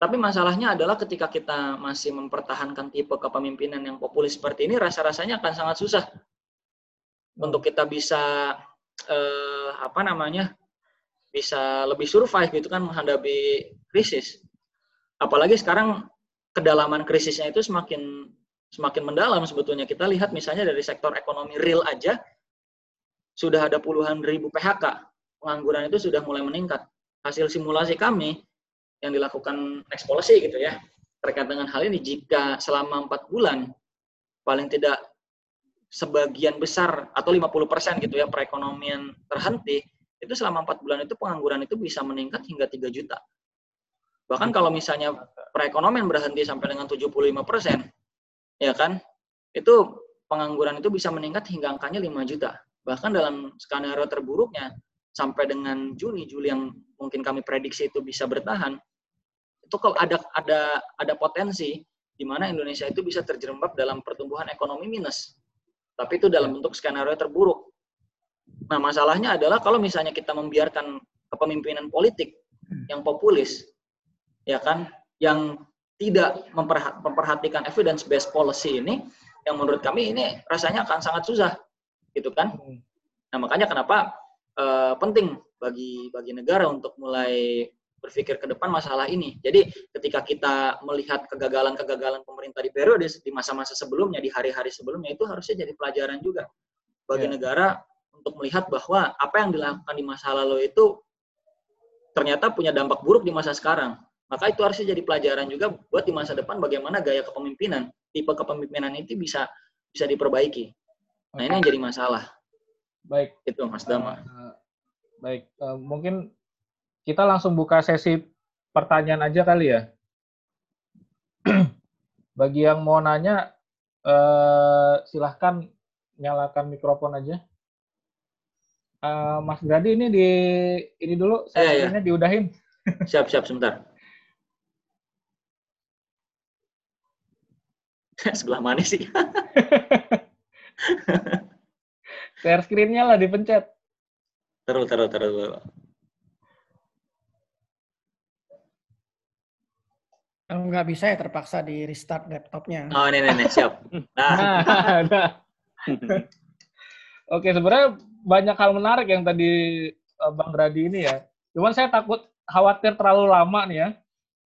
Tapi masalahnya adalah ketika kita masih mempertahankan tipe kepemimpinan yang populis seperti ini, rasa-rasanya akan sangat susah untuk kita bisa eh, apa namanya bisa lebih survive gitu kan menghadapi krisis. Apalagi sekarang kedalaman krisisnya itu semakin semakin mendalam sebetulnya. Kita lihat misalnya dari sektor ekonomi real aja sudah ada puluhan ribu PHK. Pengangguran itu sudah mulai meningkat. Hasil simulasi kami yang dilakukan next policy gitu ya terkait dengan hal ini jika selama empat bulan paling tidak sebagian besar atau 50% gitu ya perekonomian terhenti itu selama empat bulan itu pengangguran itu bisa meningkat hingga 3 juta bahkan kalau misalnya perekonomian berhenti sampai dengan 75% ya kan itu pengangguran itu bisa meningkat hingga angkanya 5 juta bahkan dalam skenario terburuknya sampai dengan Juni Juli yang mungkin kami prediksi itu bisa bertahan itu kalau ada ada ada potensi di mana Indonesia itu bisa terjerembab dalam pertumbuhan ekonomi minus. Tapi itu dalam bentuk skenario terburuk. Nah, masalahnya adalah kalau misalnya kita membiarkan kepemimpinan politik hmm. yang populis, ya kan, yang tidak memperhatikan evidence based policy ini, yang menurut kami ini rasanya akan sangat susah, gitu kan? Hmm. Nah, makanya kenapa uh, penting bagi bagi negara untuk mulai berpikir ke depan masalah ini. Jadi ketika kita melihat kegagalan-kegagalan pemerintah di periode di masa-masa sebelumnya, di hari-hari sebelumnya itu harusnya jadi pelajaran juga bagi yeah. negara untuk melihat bahwa apa yang dilakukan di masa lalu itu ternyata punya dampak buruk di masa sekarang. Maka itu harusnya jadi pelajaran juga buat di masa depan bagaimana gaya kepemimpinan, tipe kepemimpinan itu bisa bisa diperbaiki. Nah, ini yang jadi masalah. Baik. Itu Mas Dama. Uh, baik, uh, mungkin kita langsung buka sesi pertanyaan aja kali ya. Bagi yang mau nanya, eh, silahkan nyalakan mikrofon aja. Eh, Mas Gradi ini di ini dulu, saya ya, ya. diudahin. Siap, siap, sebentar. Sebelah mana sih? Share screen-nya lah dipencet. Terus, terus, terus. Nggak bisa ya terpaksa di restart laptopnya. Oh, ini, ini, siap. Nah. nah, nah. Oke, sebenarnya banyak hal menarik yang tadi uh, Bang Gradi ini ya. Cuman saya takut khawatir terlalu lama nih ya.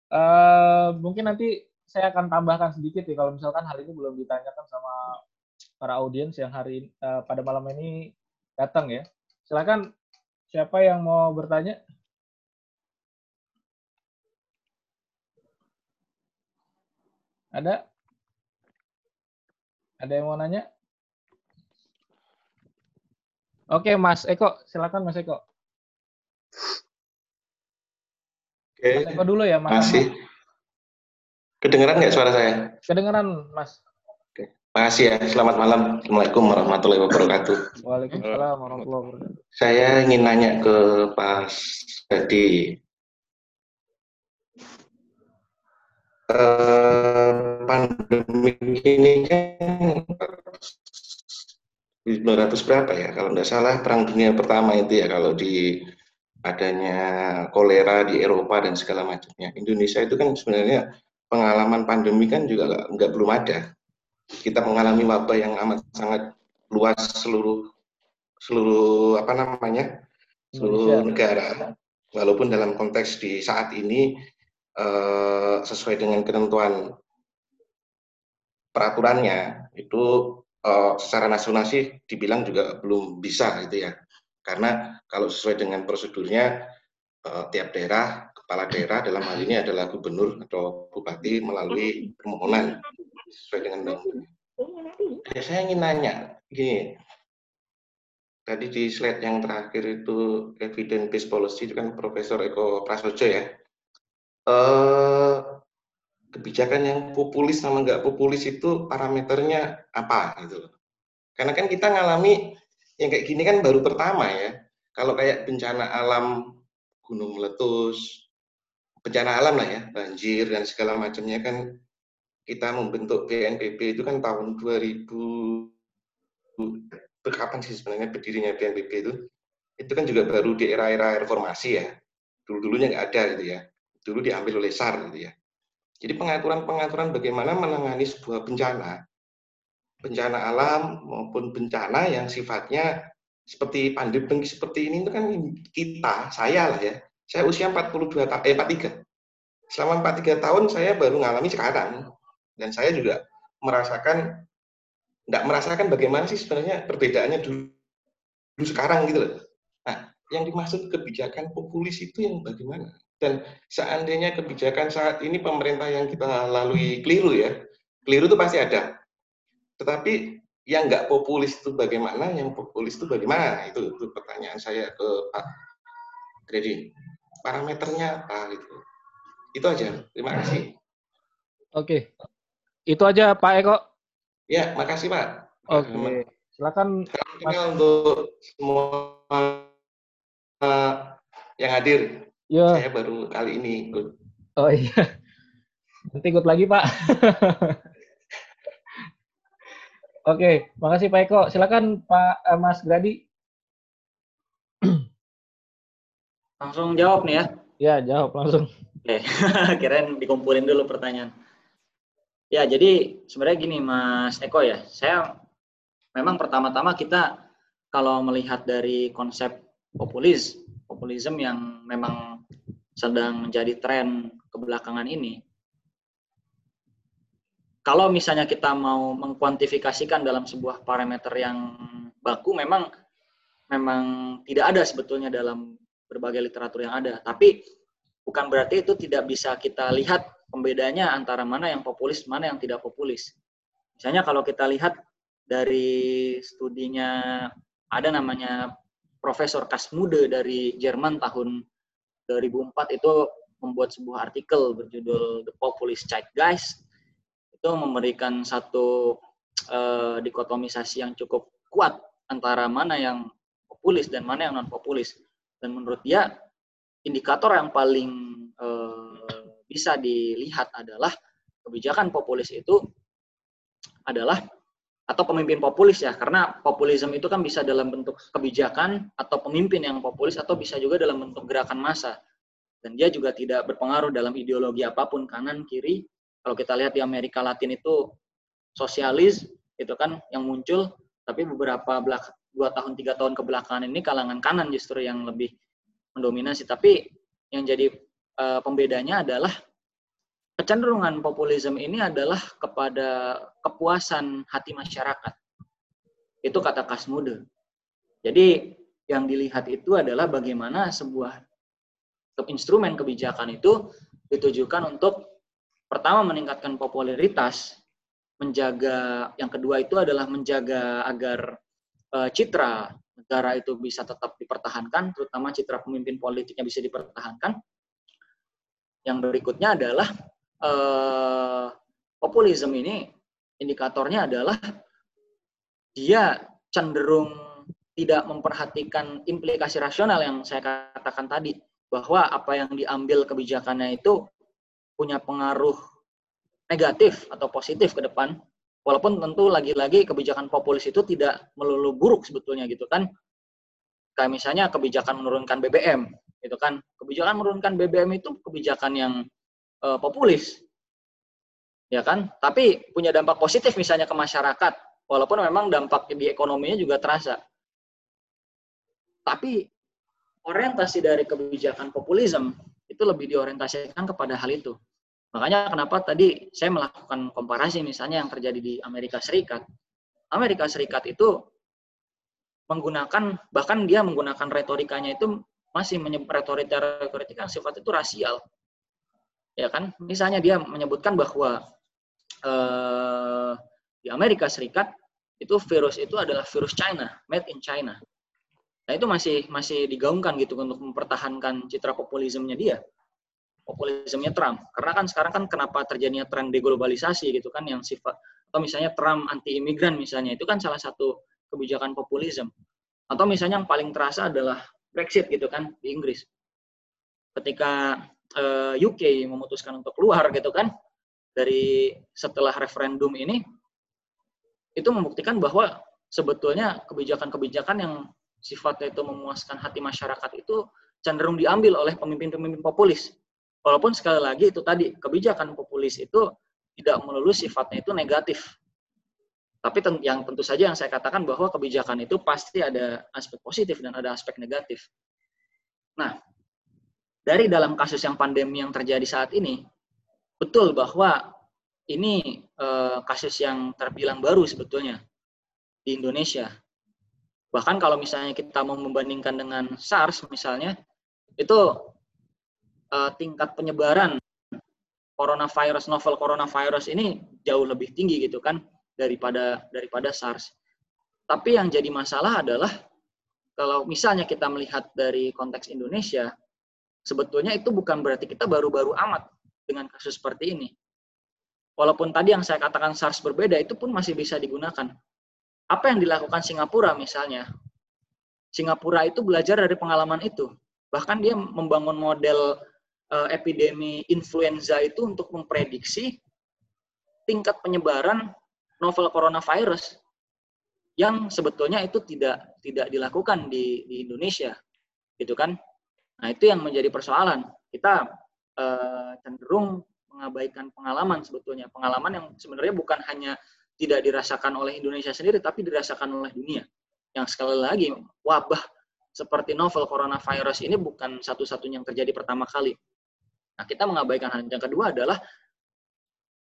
Uh, mungkin nanti saya akan tambahkan sedikit ya kalau misalkan hal ini belum ditanyakan sama para audiens yang hari uh, pada malam ini datang ya. Silakan siapa yang mau bertanya? Ada? Ada yang mau nanya? Oke, Mas Eko, silakan Mas Eko. Oke. Mas Eko dulu ya, Mas. Masih. Kedengeran nggak suara saya? Kedengeran, Mas. Oke. Makasih ya. Selamat malam. Assalamualaikum warahmatullahi wabarakatuh. Waalaikumsalam warahmatullahi wabarakatuh. Saya ingin nanya ke Pak Sadi. Eh, pandemi ini kan 1900 berapa ya? Kalau tidak salah perang dunia pertama itu ya kalau di adanya kolera di Eropa dan segala macamnya. Indonesia itu kan sebenarnya pengalaman pandemi kan juga nggak belum ada. Kita mengalami wabah yang amat sangat luas seluruh seluruh apa namanya seluruh negara. Walaupun dalam konteks di saat ini Eh, sesuai dengan ketentuan peraturannya itu uh, secara nasional sih dibilang juga belum bisa gitu ya. Karena kalau sesuai dengan prosedurnya uh, tiap daerah kepala daerah dalam hal ini adalah gubernur atau bupati melalui permohonan sesuai dengan undang-undang. Ya, saya ingin nanya gini. Tadi di slide yang terakhir itu evidence based policy itu kan Profesor Eko Prasojo ya eh, kebijakan yang populis sama nggak populis itu parameternya apa gitu Karena kan kita ngalami yang kayak gini kan baru pertama ya. Kalau kayak bencana alam gunung meletus, bencana alam lah ya, banjir dan segala macamnya kan kita membentuk BNPB itu kan tahun 2000 kapan sih sebenarnya berdirinya BNPB itu? Itu kan juga baru di era-era reformasi ya. Dulu-dulunya nggak ada gitu ya. Dulu diambil oleh SAR gitu ya. Jadi pengaturan-pengaturan bagaimana menangani sebuah bencana, bencana alam maupun bencana yang sifatnya seperti pandemi seperti ini itu kan kita, saya lah ya. Saya usia 42 tahun, eh 43. Selama 43 tahun saya baru mengalami sekarang. Dan saya juga merasakan, nggak merasakan bagaimana sih sebenarnya perbedaannya dulu, dulu sekarang gitu loh. Nah, yang dimaksud kebijakan populis itu yang bagaimana? Dan seandainya kebijakan saat ini pemerintah yang kita lalui keliru ya, keliru itu pasti ada. Tetapi yang nggak populis itu bagaimana, yang populis itu bagaimana? Itu, itu pertanyaan saya ke Pak Gredi. Parameternya apa gitu? Itu aja. Terima kasih. Oke. Itu aja Pak Eko. Ya, makasih Pak. Oke. Silakan Mas... untuk semua uh, yang hadir. Ya. Saya baru kali ini ikut. Oh iya. Nanti ikut lagi, Pak. Oke, makasih Pak Eko. Silakan Pak uh, Mas Gradi. Langsung jawab nih ya. Ya, jawab langsung. Oke, kirain dikumpulin dulu pertanyaan. Ya, jadi sebenarnya gini Mas Eko ya, saya memang pertama-tama kita kalau melihat dari konsep populis, populisme yang memang sedang menjadi tren kebelakangan ini, kalau misalnya kita mau mengkuantifikasikan dalam sebuah parameter yang baku, memang memang tidak ada sebetulnya dalam berbagai literatur yang ada. Tapi bukan berarti itu tidak bisa kita lihat pembedanya antara mana yang populis, mana yang tidak populis. Misalnya kalau kita lihat dari studinya ada namanya Profesor Kasmude dari Jerman tahun 2004 itu membuat sebuah artikel berjudul The Populist Zeitgeist itu memberikan satu uh, dikotomisasi yang cukup kuat antara mana yang populis dan mana yang non populis dan menurut dia indikator yang paling uh, bisa dilihat adalah kebijakan populis itu adalah atau pemimpin populis ya karena populisme itu kan bisa dalam bentuk kebijakan atau pemimpin yang populis atau bisa juga dalam bentuk gerakan massa. Dan dia juga tidak berpengaruh dalam ideologi apa pun kanan kiri. Kalau kita lihat di Amerika Latin itu sosialis itu kan yang muncul tapi beberapa belak dua tahun tiga tahun kebelakangan ini kalangan kanan justru yang lebih mendominasi. Tapi yang jadi uh, pembedanya adalah kecenderungan populisme ini adalah kepada kepuasan hati masyarakat. Itu kata Kasmude. Jadi yang dilihat itu adalah bagaimana sebuah instrumen kebijakan itu ditujukan untuk pertama meningkatkan popularitas, menjaga yang kedua itu adalah menjaga agar uh, citra negara itu bisa tetap dipertahankan, terutama citra pemimpin politiknya bisa dipertahankan. Yang berikutnya adalah uh, populisme ini indikatornya adalah dia cenderung tidak memperhatikan implikasi rasional yang saya katakan tadi bahwa apa yang diambil kebijakannya itu punya pengaruh negatif atau positif ke depan walaupun tentu lagi-lagi kebijakan populis itu tidak melulu buruk sebetulnya gitu kan. Kayak misalnya kebijakan menurunkan BBM gitu kan. Kebijakan menurunkan BBM itu kebijakan yang uh, populis. Ya kan? Tapi punya dampak positif misalnya ke masyarakat walaupun memang dampak di ekonominya juga terasa. Tapi orientasi dari kebijakan populisme itu lebih diorientasikan kepada hal itu. Makanya kenapa tadi saya melakukan komparasi misalnya yang terjadi di Amerika Serikat. Amerika Serikat itu menggunakan bahkan dia menggunakan retorikanya itu masih retorika retorika yang sifat itu rasial ya kan? Misalnya dia menyebutkan bahwa eh, di Amerika Serikat itu virus itu adalah virus China made in China. Nah itu masih masih digaungkan gitu untuk mempertahankan citra populismenya dia populismenya Trump. Karena kan sekarang kan kenapa terjadinya tren deglobalisasi gitu kan yang sifat atau misalnya Trump anti imigran misalnya itu kan salah satu kebijakan populisme atau misalnya yang paling terasa adalah Brexit gitu kan di Inggris. Ketika uh, eh, UK memutuskan untuk keluar gitu kan dari setelah referendum ini itu membuktikan bahwa sebetulnya kebijakan-kebijakan yang sifatnya itu memuaskan hati masyarakat itu cenderung diambil oleh pemimpin-pemimpin populis. Walaupun sekali lagi itu tadi kebijakan populis itu tidak melulu sifatnya itu negatif. Tapi yang tentu saja yang saya katakan bahwa kebijakan itu pasti ada aspek positif dan ada aspek negatif. Nah, dari dalam kasus yang pandemi yang terjadi saat ini, betul bahwa ini eh, kasus yang terbilang baru sebetulnya di Indonesia. Bahkan kalau misalnya kita mau membandingkan dengan SARS misalnya, itu eh, tingkat penyebaran coronavirus novel coronavirus ini jauh lebih tinggi gitu kan daripada daripada SARS. Tapi yang jadi masalah adalah kalau misalnya kita melihat dari konteks Indonesia, sebetulnya itu bukan berarti kita baru-baru amat dengan kasus seperti ini. Walaupun tadi yang saya katakan SARS berbeda, itu pun masih bisa digunakan. Apa yang dilakukan Singapura misalnya? Singapura itu belajar dari pengalaman itu. Bahkan dia membangun model uh, epidemi influenza itu untuk memprediksi tingkat penyebaran novel coronavirus yang sebetulnya itu tidak tidak dilakukan di, di Indonesia gitu kan nah itu yang menjadi persoalan. Kita uh, cenderung mengabaikan pengalaman sebetulnya. Pengalaman yang sebenarnya bukan hanya tidak dirasakan oleh Indonesia sendiri tapi dirasakan oleh dunia. Yang sekali lagi wabah seperti novel coronavirus ini bukan satu-satunya yang terjadi pertama kali. Nah, kita mengabaikan hal yang kedua adalah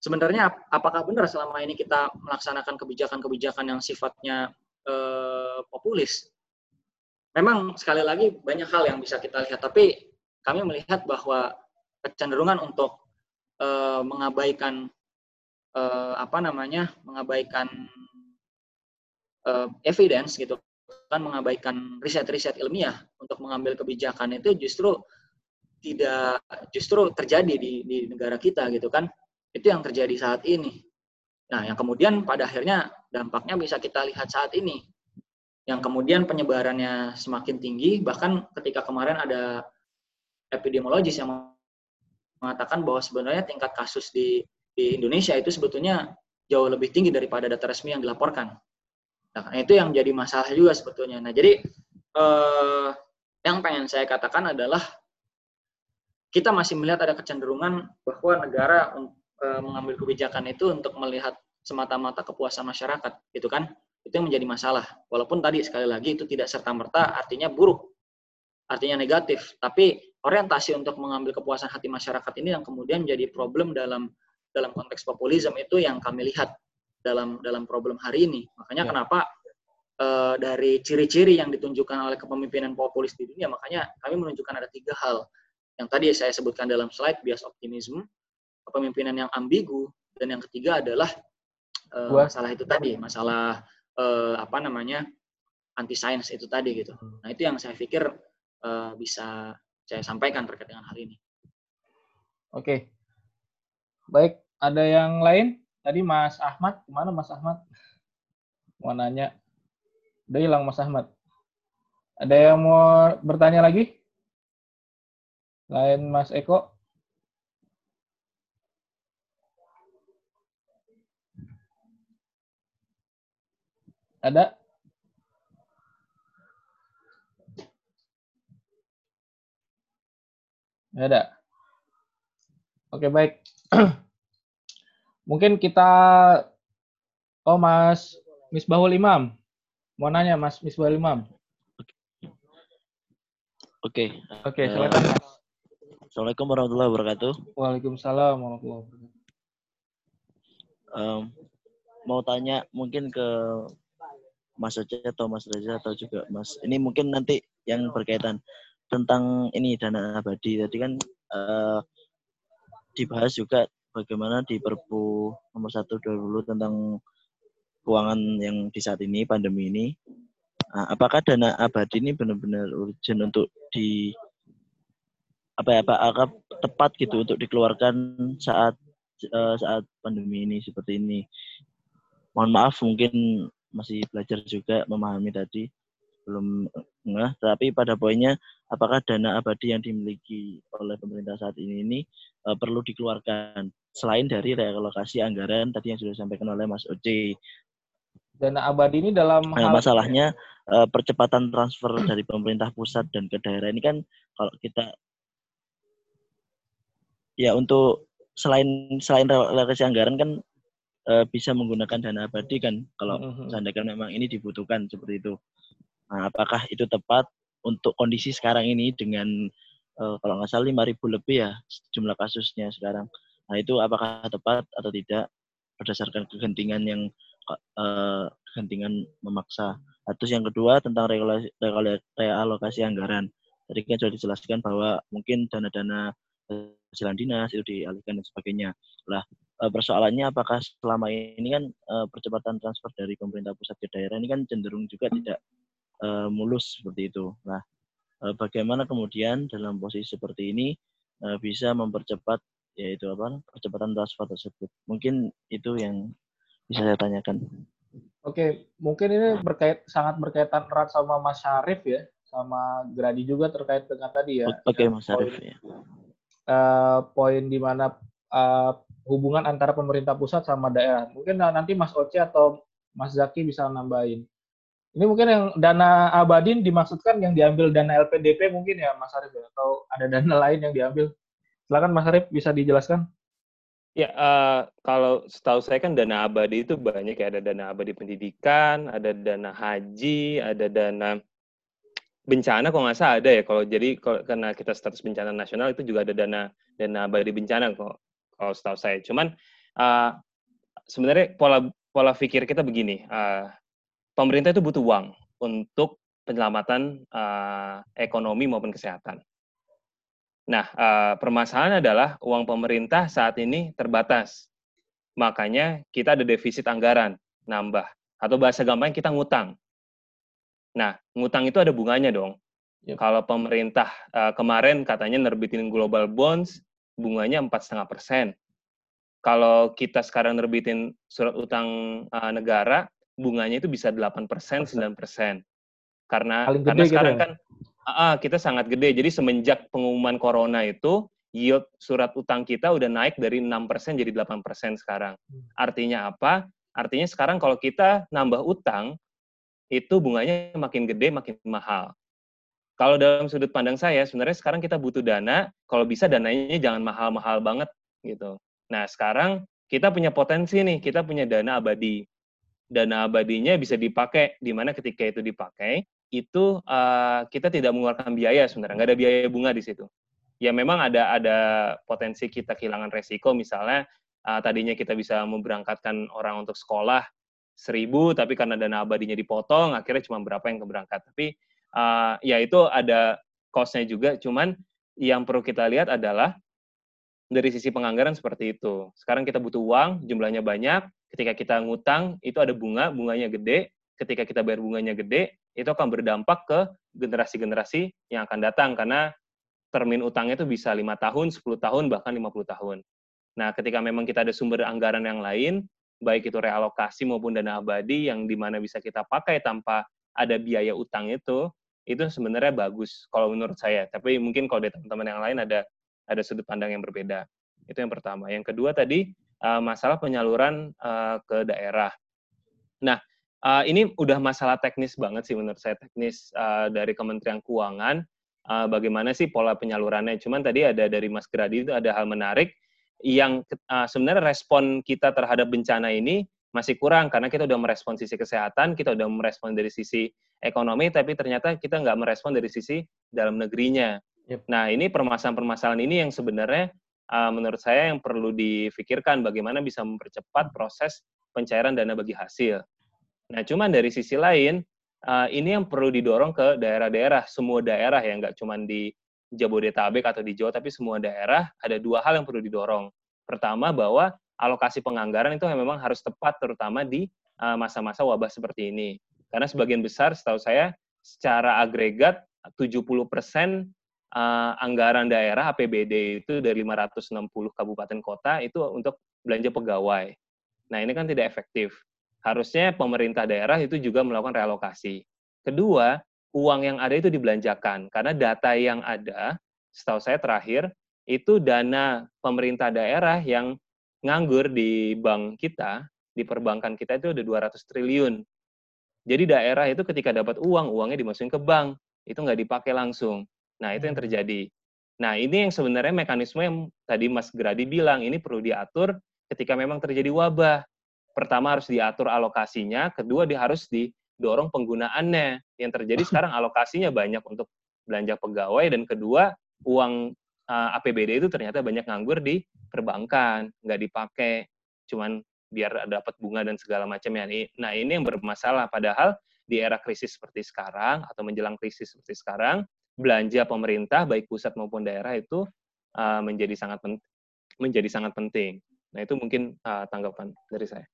sebenarnya apakah benar selama ini kita melaksanakan kebijakan-kebijakan yang sifatnya eh, populis? Memang sekali lagi banyak hal yang bisa kita lihat, tapi kami melihat bahwa kecenderungan untuk eh, mengabaikan eh, apa namanya, mengabaikan eh, evidence gitu kan mengabaikan riset-riset ilmiah untuk mengambil kebijakan itu justru tidak justru terjadi di, di negara kita gitu kan. Itu yang terjadi saat ini. Nah yang kemudian pada akhirnya dampaknya bisa kita lihat saat ini yang kemudian penyebarannya semakin tinggi bahkan ketika kemarin ada epidemiologis yang mengatakan bahwa sebenarnya tingkat kasus di di Indonesia itu sebetulnya jauh lebih tinggi daripada data resmi yang dilaporkan nah itu yang jadi masalah juga sebetulnya nah jadi eh, yang pengen saya katakan adalah kita masih melihat ada kecenderungan bahwa negara e, mengambil kebijakan itu untuk melihat semata-mata kepuasan masyarakat, gitu kan? Itu yang menjadi masalah. Walaupun tadi sekali lagi itu tidak serta merta artinya buruk, artinya negatif. Tapi orientasi untuk mengambil kepuasan hati masyarakat ini yang kemudian menjadi problem dalam dalam konteks populisme itu yang kami lihat dalam dalam problem hari ini. Makanya ya. kenapa e, dari ciri-ciri yang ditunjukkan oleh kepemimpinan populis di dunia, makanya kami menunjukkan ada tiga hal yang tadi saya sebutkan dalam slide bias optimism, kepemimpinan yang ambigu, dan yang ketiga adalah uh, masalah itu tadi, masalah uh, apa namanya anti sains itu tadi gitu. Nah itu yang saya pikir uh, bisa saya sampaikan terkait dengan hal ini. Oke, baik. Ada yang lain? Tadi Mas Ahmad, ke mana Mas Ahmad? Mau nanya. Udah hilang Mas Ahmad. Ada yang mau bertanya lagi? Lain Mas Eko? Ada? Ada. Oke, baik. Mungkin kita Oh, Mas Misbahul Imam. Mau nanya Mas Misbahul Imam. Oke. Oke, silakan Mas. Assalamualaikum warahmatullahi wabarakatuh. Waalaikumsalam warahmatullahi wabarakatuh. Um, mau tanya mungkin ke Mas Oce atau Mas Reza atau juga Mas ini mungkin nanti yang berkaitan tentang ini dana abadi tadi kan uh, dibahas juga bagaimana di Perpu nomor satu dulu tentang keuangan yang di saat ini pandemi ini uh, apakah dana abadi ini benar-benar urgent untuk di apa ya Pak agak tepat gitu untuk dikeluarkan saat uh, saat pandemi ini seperti ini. Mohon maaf mungkin masih belajar juga memahami tadi. belum nah, tapi pada poinnya apakah dana abadi yang dimiliki oleh pemerintah saat ini ini uh, perlu dikeluarkan selain dari realokasi anggaran tadi yang sudah disampaikan oleh Mas Oce. Dana abadi ini dalam nah, hal masalahnya uh, percepatan transfer dari pemerintah pusat dan ke daerah ini kan kalau kita ya untuk selain selain relokasi anggaran kan uh, bisa menggunakan dana abadi kan kalau mm-hmm. seandainya memang ini dibutuhkan seperti itu. Nah, apakah itu tepat untuk kondisi sekarang ini dengan uh, kalau nggak salah 5.000 lebih ya jumlah kasusnya sekarang. Nah, itu apakah tepat atau tidak berdasarkan kegentingan yang uh, kegentingan memaksa. Nah, terus yang kedua tentang realokasi anggaran. Tadi kan sudah dijelaskan bahwa mungkin dana-dana jalan dinas itu dialihkan dan sebagainya. Lah persoalannya apakah selama ini kan eh, percepatan transfer dari pemerintah pusat ke daerah ini kan cenderung juga tidak uh, mulus seperti itu. Nah, bagaimana kemudian dalam posisi seperti ini bisa mempercepat yaitu apa percepatan transfer tersebut? Mungkin itu yang bisa saya tanyakan. Oke, mungkin ini berkait sangat berkaitan erat sama Mas Syarif ya, sama Gradi juga terkait dengan tadi ya. Oke, Mas Syarif ya uh, poin di mana uh, hubungan antara pemerintah pusat sama daerah. Mungkin nanti Mas Oce atau Mas Zaki bisa nambahin. Ini mungkin yang dana abadin dimaksudkan yang diambil dana LPDP mungkin ya Mas Arif ya? atau ada dana lain yang diambil. Silakan Mas Arif bisa dijelaskan. Ya, uh, kalau setahu saya kan dana abadi itu banyak ya, ada dana abadi pendidikan, ada dana haji, ada dana bencana kok nggak salah ada ya kalau jadi kalau, karena kita status bencana nasional itu juga ada dana dana abadi bencana kok kalau setahu saya cuman uh, sebenarnya pola pola pikir kita begini uh, pemerintah itu butuh uang untuk penyelamatan uh, ekonomi maupun kesehatan nah uh, permasalahan adalah uang pemerintah saat ini terbatas makanya kita ada defisit anggaran nambah atau bahasa gampang kita ngutang Nah, ngutang itu ada bunganya dong. Yep. Kalau pemerintah uh, kemarin katanya nerbitin global bonds, bunganya empat setengah persen. Kalau kita sekarang nerbitin surat utang uh, negara, bunganya itu bisa 8 persen, 9 persen. Karena karena gitu sekarang ya? kan uh, kita sangat gede. Jadi semenjak pengumuman corona itu yield surat utang kita udah naik dari 6 persen jadi 8 persen sekarang. Hmm. Artinya apa? Artinya sekarang kalau kita nambah utang, itu bunganya makin gede, makin mahal. Kalau dalam sudut pandang saya, sebenarnya sekarang kita butuh dana, kalau bisa dananya jangan mahal-mahal banget gitu. Nah, sekarang kita punya potensi nih, kita punya dana abadi. Dana abadinya bisa dipakai, di mana ketika itu dipakai, itu uh, kita tidak mengeluarkan biaya sebenarnya, nggak ada biaya bunga di situ. Ya memang ada ada potensi kita kehilangan resiko, misalnya uh, tadinya kita bisa memberangkatkan orang untuk sekolah, seribu tapi karena dana abadinya dipotong akhirnya cuma berapa yang keberangkat tapi uh, ya itu ada costnya juga cuman yang perlu kita lihat adalah dari sisi penganggaran seperti itu sekarang kita butuh uang jumlahnya banyak ketika kita ngutang itu ada bunga bunganya gede ketika kita bayar bunganya gede itu akan berdampak ke generasi-generasi yang akan datang karena termin utangnya itu bisa lima tahun, 10 tahun, bahkan 50 tahun. Nah, ketika memang kita ada sumber anggaran yang lain, baik itu realokasi maupun dana abadi yang di mana bisa kita pakai tanpa ada biaya utang itu, itu sebenarnya bagus kalau menurut saya. Tapi mungkin kalau dari teman-teman yang lain ada ada sudut pandang yang berbeda. Itu yang pertama. Yang kedua tadi uh, masalah penyaluran uh, ke daerah. Nah, uh, ini udah masalah teknis banget sih menurut saya teknis uh, dari Kementerian Keuangan. Uh, bagaimana sih pola penyalurannya? Cuman tadi ada dari Mas Gradi itu ada hal menarik yang uh, sebenarnya respon kita terhadap bencana ini masih kurang karena kita udah merespon sisi kesehatan, kita udah merespon dari sisi ekonomi, tapi ternyata kita nggak merespon dari sisi dalam negerinya. Yep. Nah ini permasalahan-permasalahan ini yang sebenarnya uh, menurut saya yang perlu difikirkan bagaimana bisa mempercepat proses pencairan dana bagi hasil. Nah cuman dari sisi lain uh, ini yang perlu didorong ke daerah-daerah, semua daerah ya nggak cuman di Jabodetabek atau di Jawa, tapi semua daerah ada dua hal yang perlu didorong. Pertama bahwa alokasi penganggaran itu memang harus tepat, terutama di eh, masa-masa wabah seperti ini. Karena sebagian besar, setahu saya, secara agregat 70 persen eh, anggaran daerah APBD itu dari 560 kabupaten kota itu untuk belanja pegawai. Nah ini kan tidak efektif. Harusnya pemerintah daerah itu juga melakukan realokasi. Kedua, uang yang ada itu dibelanjakan karena data yang ada setahu saya terakhir itu dana pemerintah daerah yang nganggur di bank kita di perbankan kita itu ada 200 triliun. Jadi daerah itu ketika dapat uang, uangnya dimasukin ke bank, itu nggak dipakai langsung. Nah, itu yang hmm. terjadi. Nah, ini yang sebenarnya mekanisme yang tadi Mas Gradi bilang, ini perlu diatur ketika memang terjadi wabah. Pertama harus diatur alokasinya, kedua dia harus didorong penggunaannya. Yang terjadi sekarang alokasinya banyak untuk belanja pegawai, dan kedua, uang uh, eh, APBD itu ternyata banyak nganggur di perbankan, nggak dipakai. Cuman biar dapat bunga dan segala macamnya. Nah, ini yang bermasalah. Padahal di era krisis seperti sekarang atau menjelang krisis seperti sekarang, belanja pemerintah baik pusat maupun daerah itu uh, menjadi sangat menjadi sangat penting. Nah, itu mungkin uh, tanggapan dari saya.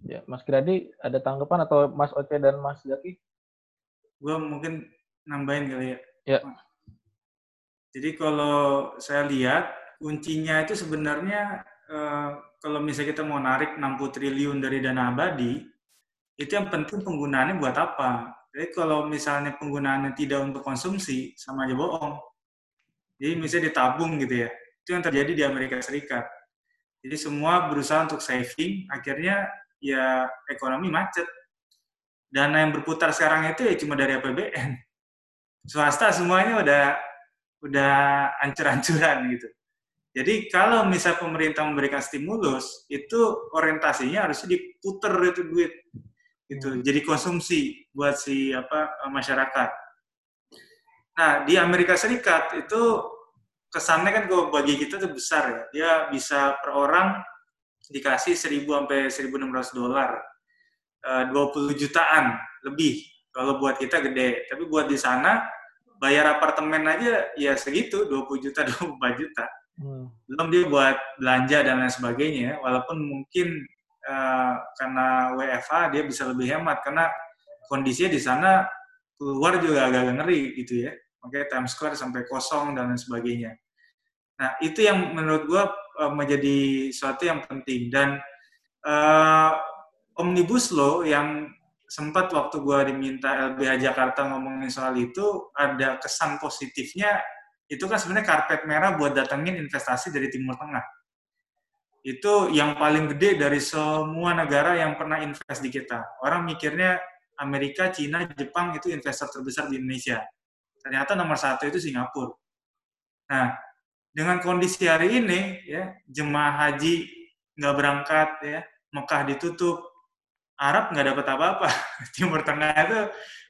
Ya, Mas Gradi ada tanggapan atau Mas Oce dan Mas Zaki? Gue mungkin nambahin kali ya. Ya. Jadi kalau saya lihat kuncinya itu sebenarnya kalau misalnya kita mau narik 60 triliun dari dana abadi, itu yang penting penggunaannya buat apa. Jadi kalau misalnya penggunaannya tidak untuk konsumsi, sama aja bohong. Jadi misalnya ditabung gitu ya. Itu yang terjadi di Amerika Serikat. Jadi semua berusaha untuk saving, akhirnya ya ekonomi macet. Dana yang berputar sekarang itu ya cuma dari APBN. Swasta semuanya udah udah ancur-ancuran gitu. Jadi kalau misal pemerintah memberikan stimulus, itu orientasinya harusnya diputer itu duit, gitu. Hmm. Jadi konsumsi buat si apa masyarakat. Nah di Amerika Serikat itu kesannya kan kalau bagi kita itu besar ya. Dia bisa per orang dikasih 1000 sampai 1600 dolar. 20 eh, jutaan lebih. Kalau buat kita gede. Tapi buat di sana bayar apartemen aja ya segitu 20 juta 24 juta hmm. belum dia buat belanja dan lain sebagainya walaupun mungkin uh, karena WFA dia bisa lebih hemat karena kondisinya di sana keluar juga agak ngeri gitu ya. Makanya Times Square sampai kosong dan lain sebagainya. Nah itu yang menurut gua uh, menjadi suatu yang penting. Dan uh, omnibus law yang sempat waktu gua diminta LBH Jakarta ngomongin soal itu ada kesan positifnya itu kan sebenarnya karpet merah buat datengin investasi dari Timur Tengah. Itu yang paling gede dari semua negara yang pernah invest di kita. Orang mikirnya Amerika, Cina, Jepang itu investor terbesar di Indonesia. Ternyata nomor satu itu Singapura. Nah, dengan kondisi hari ini, ya jemaah haji nggak berangkat, ya Mekah ditutup, Arab nggak dapat apa-apa. Timur Tengah itu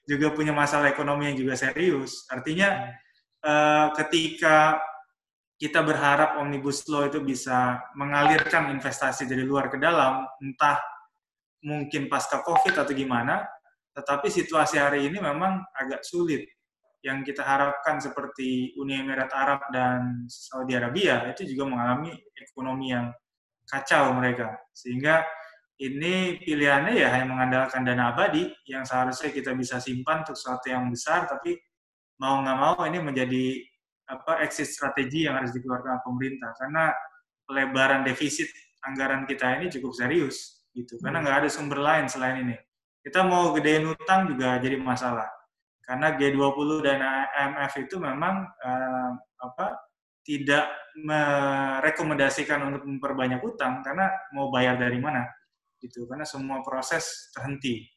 juga punya masalah ekonomi yang juga serius. Artinya Eh, ketika kita berharap omnibus law itu bisa mengalirkan investasi dari luar ke dalam, entah mungkin pasca COVID atau gimana, tetapi situasi hari ini memang agak sulit. Yang kita harapkan seperti Uni Emirat Arab dan Saudi Arabia itu juga mengalami ekonomi yang kacau mereka. Sehingga ini pilihannya ya hanya mengandalkan dana abadi yang seharusnya kita bisa simpan untuk sesuatu yang besar, tapi mau nggak mau ini menjadi apa exit strategi yang harus dikeluarkan pemerintah. Karena pelebaran defisit anggaran kita ini cukup serius gitu. Karena hmm. nggak ada sumber lain selain ini. Kita mau gedein utang juga jadi masalah. Karena G20 dan IMF itu memang uh, apa tidak merekomendasikan untuk memperbanyak utang karena mau bayar dari mana gitu. Karena semua proses terhenti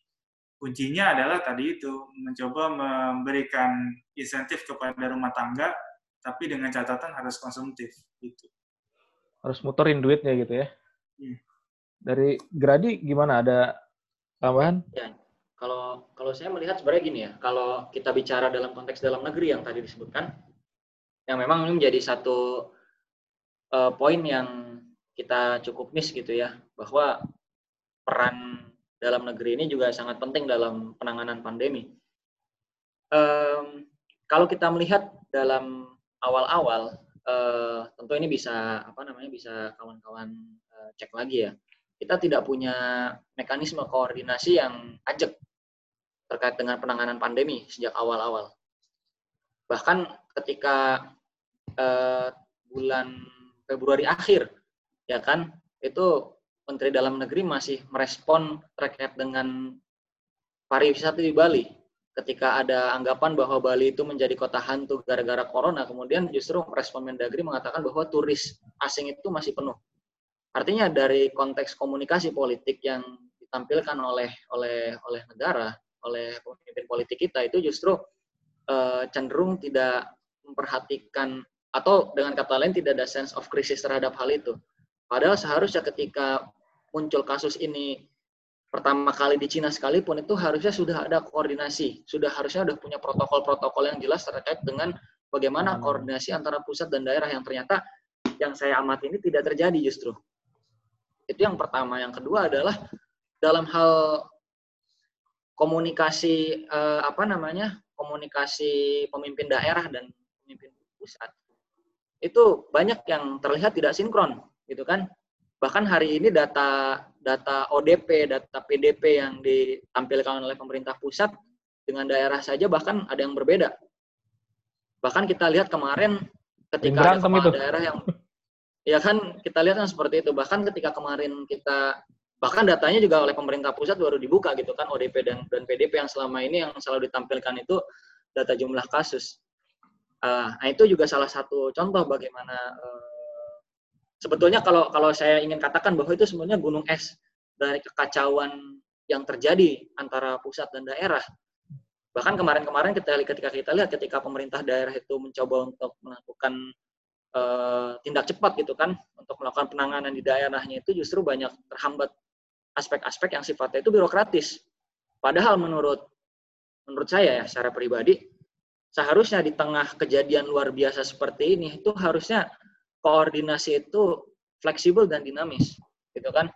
kuncinya adalah tadi itu mencoba memberikan insentif kepada rumah tangga tapi dengan catatan harus konsumtif gitu. Harus muterin duitnya gitu ya. Hmm. Dari Gradi gimana ada tambahan? Ya, kalau kalau saya melihat sebenarnya gini ya, kalau kita bicara dalam konteks dalam negeri yang tadi disebutkan, yang memang ini menjadi satu uh, poin yang kita cukup miss gitu ya, bahwa peran dalam negeri ini juga sangat penting dalam penanganan pandemi. Um, kalau kita melihat dalam awal-awal, uh, tentu ini bisa apa namanya bisa kawan-kawan uh, cek lagi ya. Kita tidak punya mekanisme koordinasi yang ajak terkait dengan penanganan pandemi sejak awal-awal. Bahkan ketika uh, bulan Februari akhir, ya kan, itu Menteri Dalam Negeri masih merespon terkait dengan pariwisata di Bali. ketika ada anggapan bahwa Bali itu menjadi kota hantu gara-gara corona, kemudian justru respon Mendagri mengatakan bahwa turis asing itu masih penuh. Artinya dari konteks komunikasi politik yang ditampilkan oleh oleh oleh negara, oleh pemimpin politik kita itu justru uh, cenderung tidak memperhatikan atau dengan kata lain tidak ada sense of crisis terhadap hal itu. Padahal seharusnya ketika muncul kasus ini pertama kali di Cina sekalipun itu harusnya sudah ada koordinasi, sudah harusnya sudah punya protokol-protokol yang jelas terkait dengan bagaimana hmm. koordinasi antara pusat dan daerah yang ternyata yang saya amati ini tidak terjadi justru. Itu yang pertama. Yang kedua adalah dalam hal komunikasi eh, apa namanya? komunikasi pemimpin daerah dan pemimpin pusat. Itu banyak yang terlihat tidak sinkron, gitu kan? Bahkan hari ini data data ODP, data PDP yang ditampilkan oleh pemerintah pusat dengan daerah saja bahkan ada yang berbeda. Bahkan kita lihat kemarin ketika ada kepala itu. daerah yang ya kan kita lihat kan seperti itu. Bahkan ketika kemarin kita bahkan datanya juga oleh pemerintah pusat baru dibuka gitu kan ODP dan dan PDP yang selama ini yang selalu ditampilkan itu data jumlah kasus. Uh, nah itu juga salah satu contoh bagaimana uh, sebetulnya kalau kalau saya ingin katakan bahwa itu sebenarnya gunung es dari kekacauan yang terjadi antara pusat dan daerah. Bahkan kemarin-kemarin kita ketika kita lihat ketika pemerintah daerah itu mencoba untuk melakukan uh, tindak cepat gitu kan untuk melakukan penanganan di daerahnya itu justru banyak terhambat aspek-aspek yang sifatnya itu birokratis. Padahal menurut menurut saya ya secara pribadi seharusnya di tengah kejadian luar biasa seperti ini itu harusnya koordinasi itu fleksibel dan dinamis, gitu kan?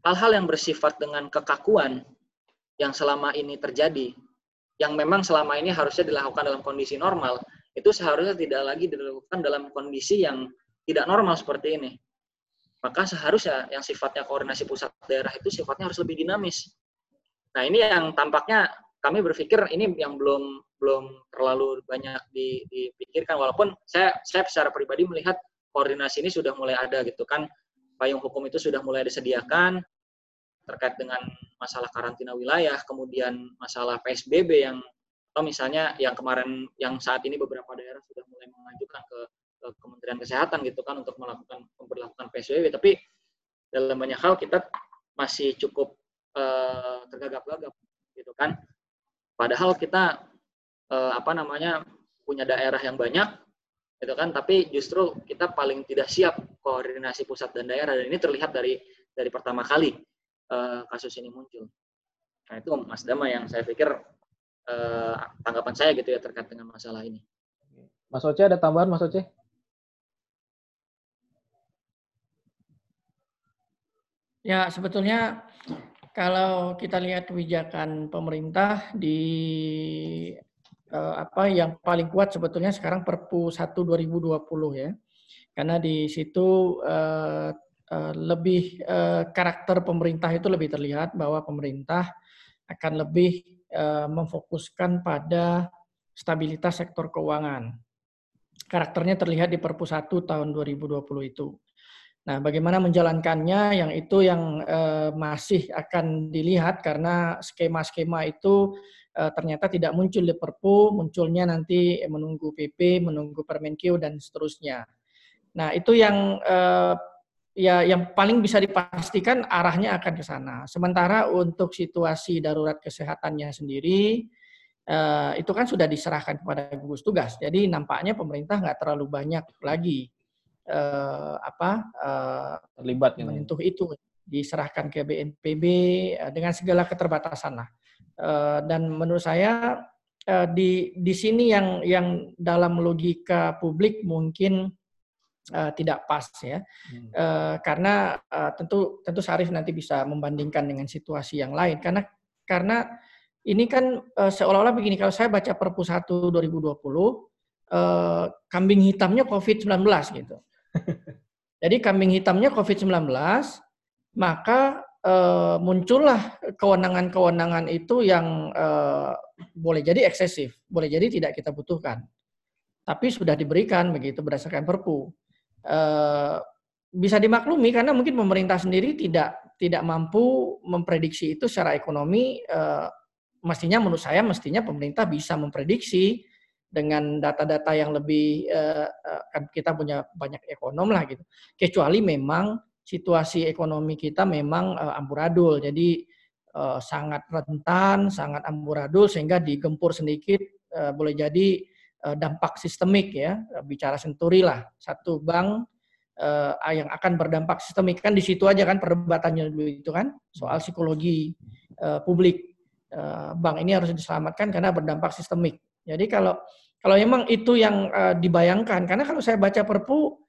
Hal-hal yang bersifat dengan kekakuan yang selama ini terjadi, yang memang selama ini harusnya dilakukan dalam kondisi normal, itu seharusnya tidak lagi dilakukan dalam kondisi yang tidak normal seperti ini. Maka seharusnya yang sifatnya koordinasi pusat daerah itu sifatnya harus lebih dinamis. Nah ini yang tampaknya kami berpikir ini yang belum belum terlalu banyak dipikirkan. Walaupun saya saya secara pribadi melihat koordinasi ini sudah mulai ada gitu kan. Payung hukum itu sudah mulai disediakan terkait dengan masalah karantina wilayah kemudian masalah PSBB yang atau misalnya yang kemarin yang saat ini beberapa daerah sudah mulai mengajukan ke, ke Kementerian Kesehatan gitu kan untuk melakukan memperlakukan PSBB tapi dalam banyak hal kita masih cukup uh, tergagap-gagap gitu kan Padahal kita eh, apa namanya punya daerah yang banyak, gitu kan? Tapi justru kita paling tidak siap koordinasi pusat dan daerah dan ini terlihat dari dari pertama kali eh, kasus ini muncul. Nah itu Mas Dama yang saya pikir eh, tanggapan saya gitu ya terkait dengan masalah ini. Mas Oce ada tambahan Mas Oce? Ya sebetulnya kalau kita lihat kebijakan pemerintah di eh, apa yang paling kuat sebetulnya sekarang Perpu 1 2020 ya. Karena di situ eh, eh, lebih eh, karakter pemerintah itu lebih terlihat bahwa pemerintah akan lebih eh, memfokuskan pada stabilitas sektor keuangan. Karakternya terlihat di Perpu 1 tahun 2020 itu. Nah, bagaimana menjalankannya yang itu yang eh, masih akan dilihat karena skema-skema itu eh, ternyata tidak muncul di Perpu, munculnya nanti menunggu PP, menunggu Permenkeu dan seterusnya. Nah, itu yang eh, ya yang paling bisa dipastikan arahnya akan ke sana. Sementara untuk situasi darurat kesehatannya sendiri eh, itu kan sudah diserahkan kepada gugus tugas. Jadi nampaknya pemerintah nggak terlalu banyak lagi uh, apa uh, terlibat menyentuh itu diserahkan ke BNPB uh, dengan segala keterbatasan lah. Uh, dan menurut saya uh, di di sini yang yang dalam logika publik mungkin uh, tidak pas ya, hmm. uh, karena uh, tentu tentu Sarif nanti bisa membandingkan dengan situasi yang lain karena karena ini kan uh, seolah-olah begini kalau saya baca Perpu 1 2020 uh, kambing hitamnya COVID-19 gitu. Jadi kambing hitamnya COVID-19, maka e, muncullah kewenangan-kewenangan itu yang e, boleh jadi eksesif, boleh jadi tidak kita butuhkan. Tapi sudah diberikan begitu berdasarkan Perpu. E, bisa dimaklumi karena mungkin pemerintah sendiri tidak tidak mampu memprediksi itu secara ekonomi e, mestinya menurut saya mestinya pemerintah bisa memprediksi dengan data-data yang lebih uh, kan kita punya banyak ekonom lah gitu. Kecuali memang situasi ekonomi kita memang uh, amburadul. Jadi sangat rentan, sangat amburadul sehingga digempur sedikit boleh jadi dampak sistemik ya. Bicara senturi lah, satu bank yang akan berdampak sistemik kan di situ aja kan perdebatannya dulu itu kan soal psikologi publik. Bank ini harus diselamatkan karena berdampak sistemik. Jadi kalau kalau memang itu yang uh, dibayangkan, karena kalau saya baca Perpu,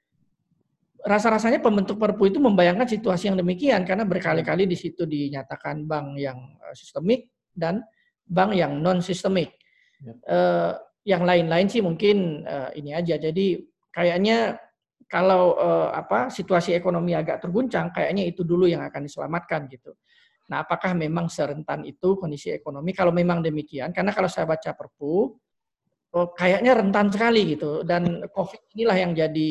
rasa-rasanya pembentuk Perpu itu membayangkan situasi yang demikian, karena berkali-kali di situ dinyatakan bank yang uh, sistemik dan bank yang non sistemik. Ya. Uh, yang lain-lain sih mungkin uh, ini aja. Jadi kayaknya kalau uh, apa situasi ekonomi agak terguncang, kayaknya itu dulu yang akan diselamatkan gitu. Nah, apakah memang serentan itu kondisi ekonomi? Kalau memang demikian, karena kalau saya baca Perpu, oh, kayaknya rentan sekali gitu dan COVID inilah yang jadi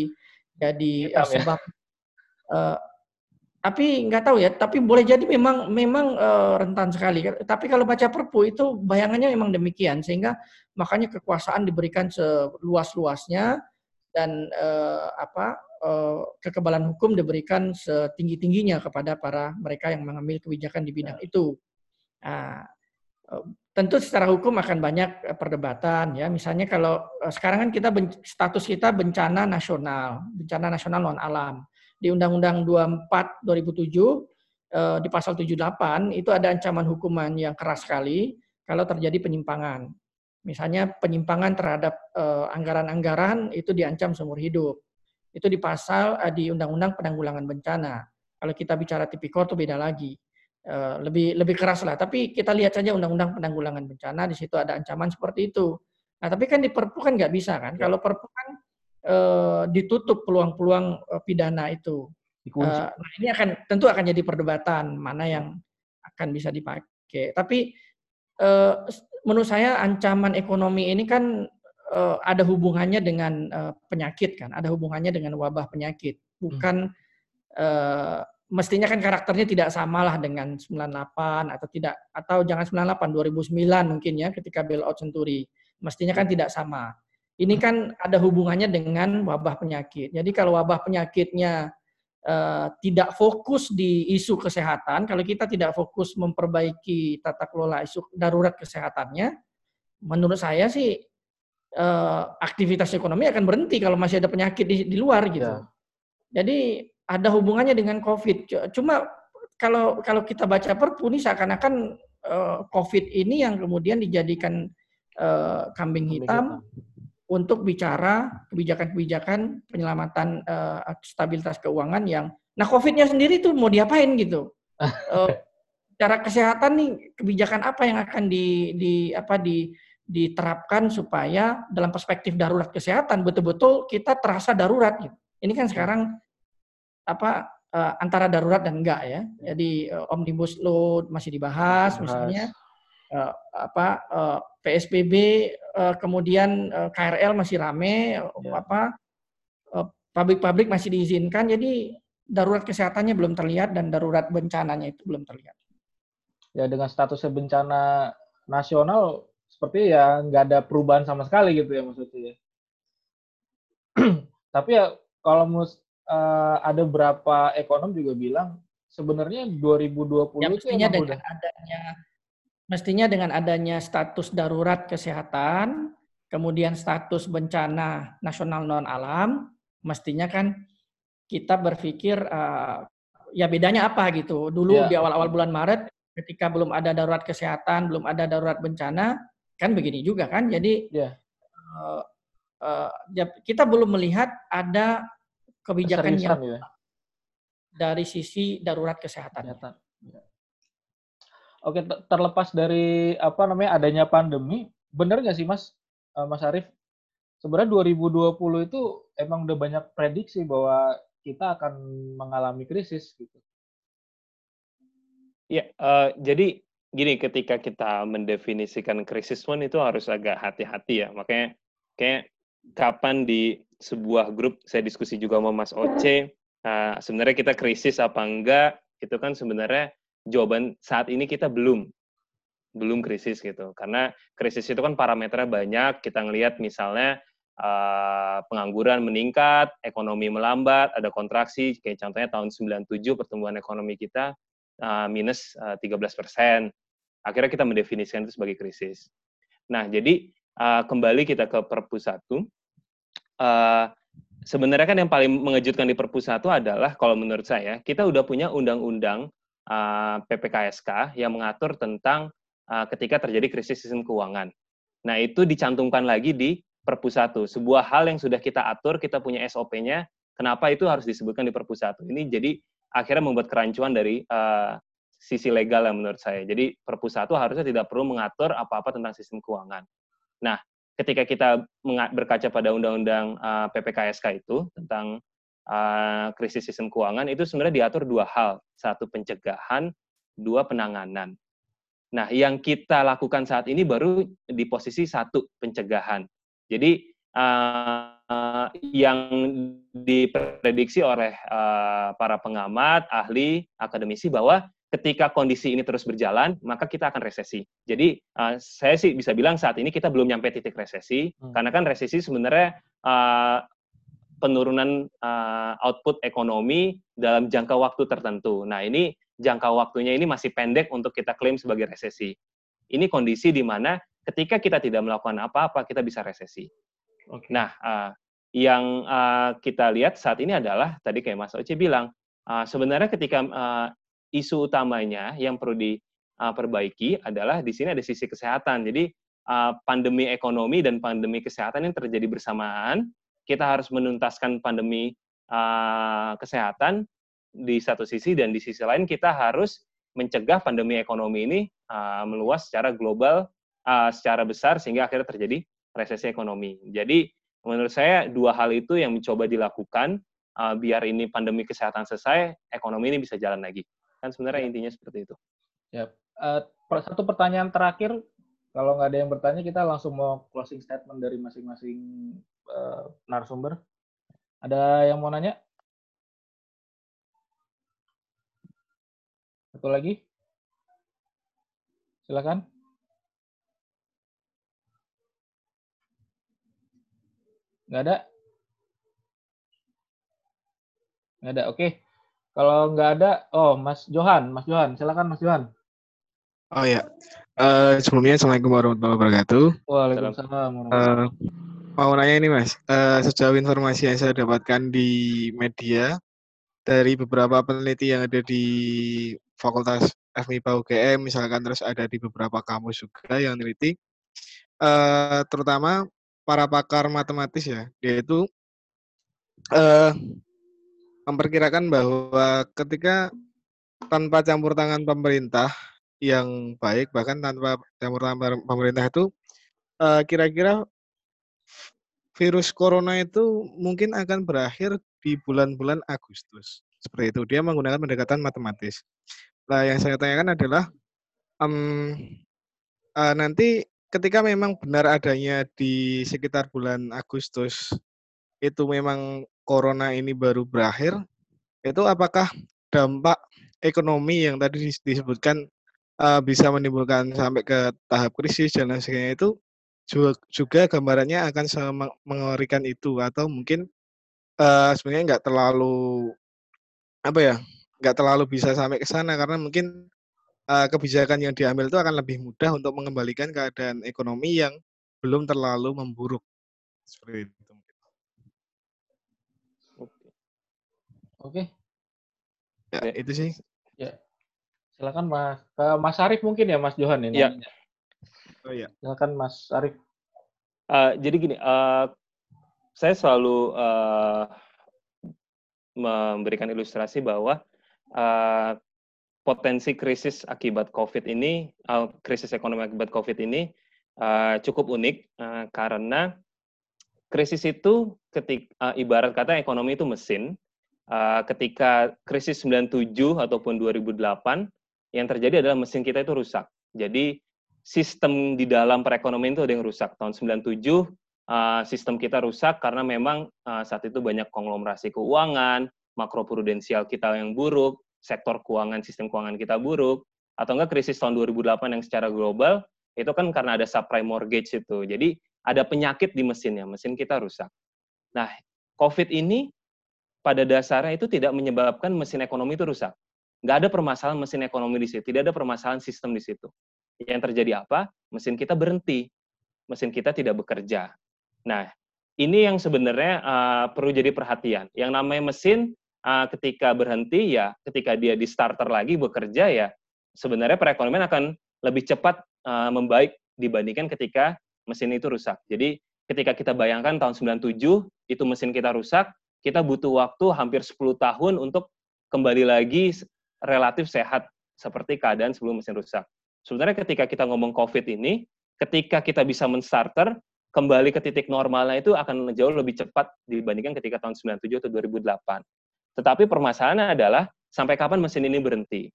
jadi uh, sebab ya? uh, tapi nggak tahu ya tapi boleh jadi memang memang uh, rentan sekali tapi kalau baca perpu itu bayangannya memang demikian sehingga makanya kekuasaan diberikan seluas-luasnya dan uh, apa uh, kekebalan hukum diberikan setinggi-tingginya kepada para mereka yang mengambil kebijakan di bidang ya. itu. Nah, tentu secara hukum akan banyak eh, perdebatan ya. Misalnya kalau eh, sekarang kan kita status kita bencana nasional, bencana nasional non alam. Di Undang-Undang 24 2007 eh, di pasal 78 itu ada ancaman hukuman yang keras sekali kalau terjadi penyimpangan. Misalnya penyimpangan terhadap anggaran-anggaran itu diancam seumur hidup. Itu di pasal di Undang-Undang Penanggulangan Bencana. Kalau kita bicara tipikor itu beda lagi. Eh, lebih lebih keras lah. Tapi kita lihat saja undang-undang penanggulangan bencana di situ ada ancaman seperti itu. Nah tapi kan di Perpu kan nggak bisa kan. Ya. Kalau Perpu kan e, ditutup peluang-peluang e, pidana itu. E, nah ini akan tentu akan jadi perdebatan mana yang akan bisa dipakai. Tapi e, menurut saya ancaman ekonomi ini kan e, ada hubungannya dengan e, penyakit kan, ada hubungannya dengan wabah penyakit, bukan hmm mestinya kan karakternya tidak samalah dengan 98 atau tidak atau jangan 98 2009 mungkin ya ketika bailout Century. Mestinya kan tidak sama. Ini kan ada hubungannya dengan wabah penyakit. Jadi kalau wabah penyakitnya uh, tidak fokus di isu kesehatan, kalau kita tidak fokus memperbaiki tata kelola isu darurat kesehatannya, menurut saya sih uh, aktivitas ekonomi akan berhenti kalau masih ada penyakit di, di luar gitu. Ya. Jadi ada hubungannya dengan COVID. Cuma kalau kalau kita baca Perpu ini seakan-akan uh, COVID ini yang kemudian dijadikan uh, kambing hitam untuk bicara kebijakan-kebijakan penyelamatan uh, stabilitas keuangan yang nah COVID-nya sendiri tuh mau diapain gitu. Uh, cara kesehatan nih kebijakan apa yang akan di, di apa di diterapkan supaya dalam perspektif darurat kesehatan betul-betul kita terasa darurat gitu. Ini kan sekarang apa uh, antara darurat dan enggak ya. Jadi uh, omnibus law masih dibahas, misalnya uh, apa uh, PSBB uh, kemudian uh, KRL masih rame ya. apa pabrik-pabrik masih diizinkan jadi darurat kesehatannya belum terlihat dan darurat bencananya itu belum terlihat. Ya dengan statusnya bencana nasional seperti ya nggak ada perubahan sama sekali gitu ya maksudnya. Ya. Tapi ya kalau mus uh, ada berapa ekonom juga bilang sebenarnya 2020 ya, mestinya itu dengan udah... adanya mestinya dengan adanya status darurat kesehatan, kemudian status bencana nasional non alam, mestinya kan kita berpikir uh, ya bedanya apa gitu. Dulu ya. di awal-awal bulan Maret ketika belum ada darurat kesehatan, belum ada darurat bencana, kan begini juga kan. Jadi ya. uh, uh, kita belum melihat ada kebijakan yang ya. dari sisi darurat kesehatan. Ya. Oke, terlepas dari apa namanya adanya pandemi, benar nggak sih Mas, eh, Mas Arief? Sebenarnya 2020 itu emang udah banyak prediksi bahwa kita akan mengalami krisis gitu. Ya, uh, jadi gini, ketika kita mendefinisikan krisis pun itu harus agak hati-hati ya. Makanya kayak kapan di sebuah grup saya diskusi juga sama Mas Oce uh, sebenarnya kita krisis apa enggak itu kan sebenarnya jawaban saat ini kita belum belum krisis gitu. Karena krisis itu kan parameternya banyak. Kita ngelihat misalnya uh, pengangguran meningkat, ekonomi melambat, ada kontraksi. Kayak contohnya tahun 97 pertumbuhan ekonomi kita uh, minus uh, 13 persen. Akhirnya kita mendefinisikan itu sebagai krisis. Nah, jadi uh, kembali kita ke Perpu 1. Uh, sebenarnya kan yang paling mengejutkan di Perpu 1 adalah kalau menurut saya, kita udah punya undang-undang uh, PPKSK yang mengatur tentang uh, ketika terjadi krisis sistem keuangan. Nah, itu dicantumkan lagi di Perpu 1. Sebuah hal yang sudah kita atur, kita punya SOP-nya, kenapa itu harus disebutkan di Perpu 1? Ini jadi akhirnya membuat kerancuan dari uh, sisi legal yang menurut saya. Jadi Perpu 1 harusnya tidak perlu mengatur apa-apa tentang sistem keuangan. Nah, ketika kita berkaca pada undang-undang uh, PPKSK itu tentang uh, krisis sistem keuangan itu sebenarnya diatur dua hal, satu pencegahan, dua penanganan. Nah, yang kita lakukan saat ini baru di posisi satu pencegahan. Jadi uh, yang diprediksi oleh uh, para pengamat, ahli, akademisi bahwa ketika kondisi ini terus berjalan, maka kita akan resesi. Jadi uh, saya sih bisa bilang saat ini kita belum nyampe titik resesi, hmm. karena kan resesi sebenarnya uh, penurunan uh, output ekonomi dalam jangka waktu tertentu. Nah ini jangka waktunya ini masih pendek untuk kita klaim sebagai resesi. Ini kondisi di mana ketika kita tidak melakukan apa-apa kita bisa resesi. Okay. Nah uh, yang uh, kita lihat saat ini adalah tadi kayak Mas Oce bilang uh, sebenarnya ketika uh, isu utamanya yang perlu diperbaiki adalah di sini ada sisi kesehatan. Jadi uh, pandemi ekonomi dan pandemi kesehatan yang terjadi bersamaan, kita harus menuntaskan pandemi uh, kesehatan di satu sisi dan di sisi lain kita harus mencegah pandemi ekonomi ini uh, meluas secara global, uh, secara besar sehingga akhirnya terjadi resesi ekonomi. Jadi menurut saya dua hal itu yang mencoba dilakukan uh, biar ini pandemi kesehatan selesai, ekonomi ini bisa jalan lagi. Kan sebenarnya ya. intinya seperti itu. Ya. Uh, satu pertanyaan terakhir, kalau nggak ada yang bertanya, kita langsung mau closing statement dari masing-masing uh, narasumber. Ada yang mau nanya? Satu lagi? Silakan. Nggak ada? Nggak ada, oke. Kalau nggak ada, oh Mas Johan, Mas Johan, silakan Mas Johan. Oh ya, uh, sebelumnya Assalamualaikum warahmatullahi wabarakatuh. Waalaikumsalam. Uh, mau nanya ini Mas, uh, sejauh informasi yang saya dapatkan di media dari beberapa peneliti yang ada di Fakultas FMIPA UGM, misalkan terus ada di beberapa kampus juga yang meneliti, uh, terutama para pakar matematis ya, yaitu uh, memperkirakan bahwa ketika tanpa campur tangan pemerintah yang baik bahkan tanpa campur tangan pemerintah itu eh, kira-kira virus corona itu mungkin akan berakhir di bulan-bulan Agustus seperti itu dia menggunakan pendekatan matematis. Nah yang saya tanyakan adalah um, uh, nanti ketika memang benar adanya di sekitar bulan Agustus itu memang corona ini baru berakhir, itu apakah dampak ekonomi yang tadi disebutkan uh, bisa menimbulkan sampai ke tahap krisis dan lain sebagainya itu juga, juga gambarannya akan mengerikan itu atau mungkin uh, sebenarnya nggak terlalu apa ya nggak terlalu bisa sampai ke sana karena mungkin uh, kebijakan yang diambil itu akan lebih mudah untuk mengembalikan keadaan ekonomi yang belum terlalu memburuk seperti itu. Oke. Ya, ya, itu sih. Ya. Silakan Mas ke Mas Arif mungkin ya Mas Johan ini. Ya. Oh iya. Silakan Mas Arif. Uh, jadi gini, uh, saya selalu uh, memberikan ilustrasi bahwa uh, potensi krisis akibat COVID ini, uh, krisis ekonomi akibat COVID ini uh, cukup unik uh, karena krisis itu ketik uh, ibarat kata ekonomi itu mesin uh, ketika krisis 97 ataupun 2008 yang terjadi adalah mesin kita itu rusak. Jadi sistem di dalam perekonomian itu ada yang rusak. Tahun 97 uh, sistem kita rusak karena memang uh, saat itu banyak konglomerasi keuangan, makroprudensial kita yang buruk, sektor keuangan, sistem keuangan kita buruk, atau enggak krisis tahun 2008 yang secara global itu kan karena ada subprime mortgage itu. Jadi ada penyakit di mesinnya, mesin kita rusak. Nah, COVID ini pada dasarnya itu tidak menyebabkan mesin ekonomi itu rusak. Nggak ada permasalahan mesin ekonomi di situ, tidak ada permasalahan sistem di situ. Yang terjadi apa? Mesin kita berhenti, mesin kita tidak bekerja. Nah, ini yang sebenarnya uh, perlu jadi perhatian. Yang namanya mesin uh, ketika berhenti ya, ketika dia di starter lagi bekerja ya, sebenarnya perekonomian akan lebih cepat uh, membaik dibandingkan ketika mesin itu rusak. Jadi ketika kita bayangkan tahun 97 itu mesin kita rusak, kita butuh waktu hampir 10 tahun untuk kembali lagi relatif sehat seperti keadaan sebelum mesin rusak. Sebenarnya ketika kita ngomong COVID ini, ketika kita bisa menstarter, kembali ke titik normalnya itu akan jauh lebih cepat dibandingkan ketika tahun 97 atau 2008. Tetapi permasalahannya adalah sampai kapan mesin ini berhenti.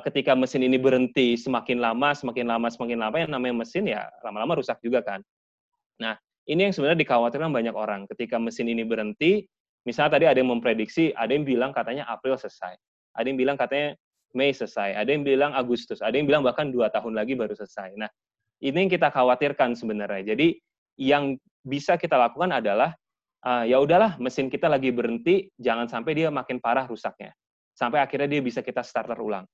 Ketika mesin ini berhenti semakin lama, semakin lama, semakin lama, yang namanya mesin ya lama-lama rusak juga kan. Nah, ini yang sebenarnya dikhawatirkan banyak orang. Ketika mesin ini berhenti, misalnya tadi ada yang memprediksi, ada yang bilang katanya April selesai, ada yang bilang katanya Mei selesai, ada yang bilang Agustus, ada yang bilang bahkan dua tahun lagi baru selesai. Nah, ini yang kita khawatirkan sebenarnya. Jadi yang bisa kita lakukan adalah uh, ya udahlah mesin kita lagi berhenti, jangan sampai dia makin parah rusaknya. Sampai akhirnya dia bisa kita starter ulang.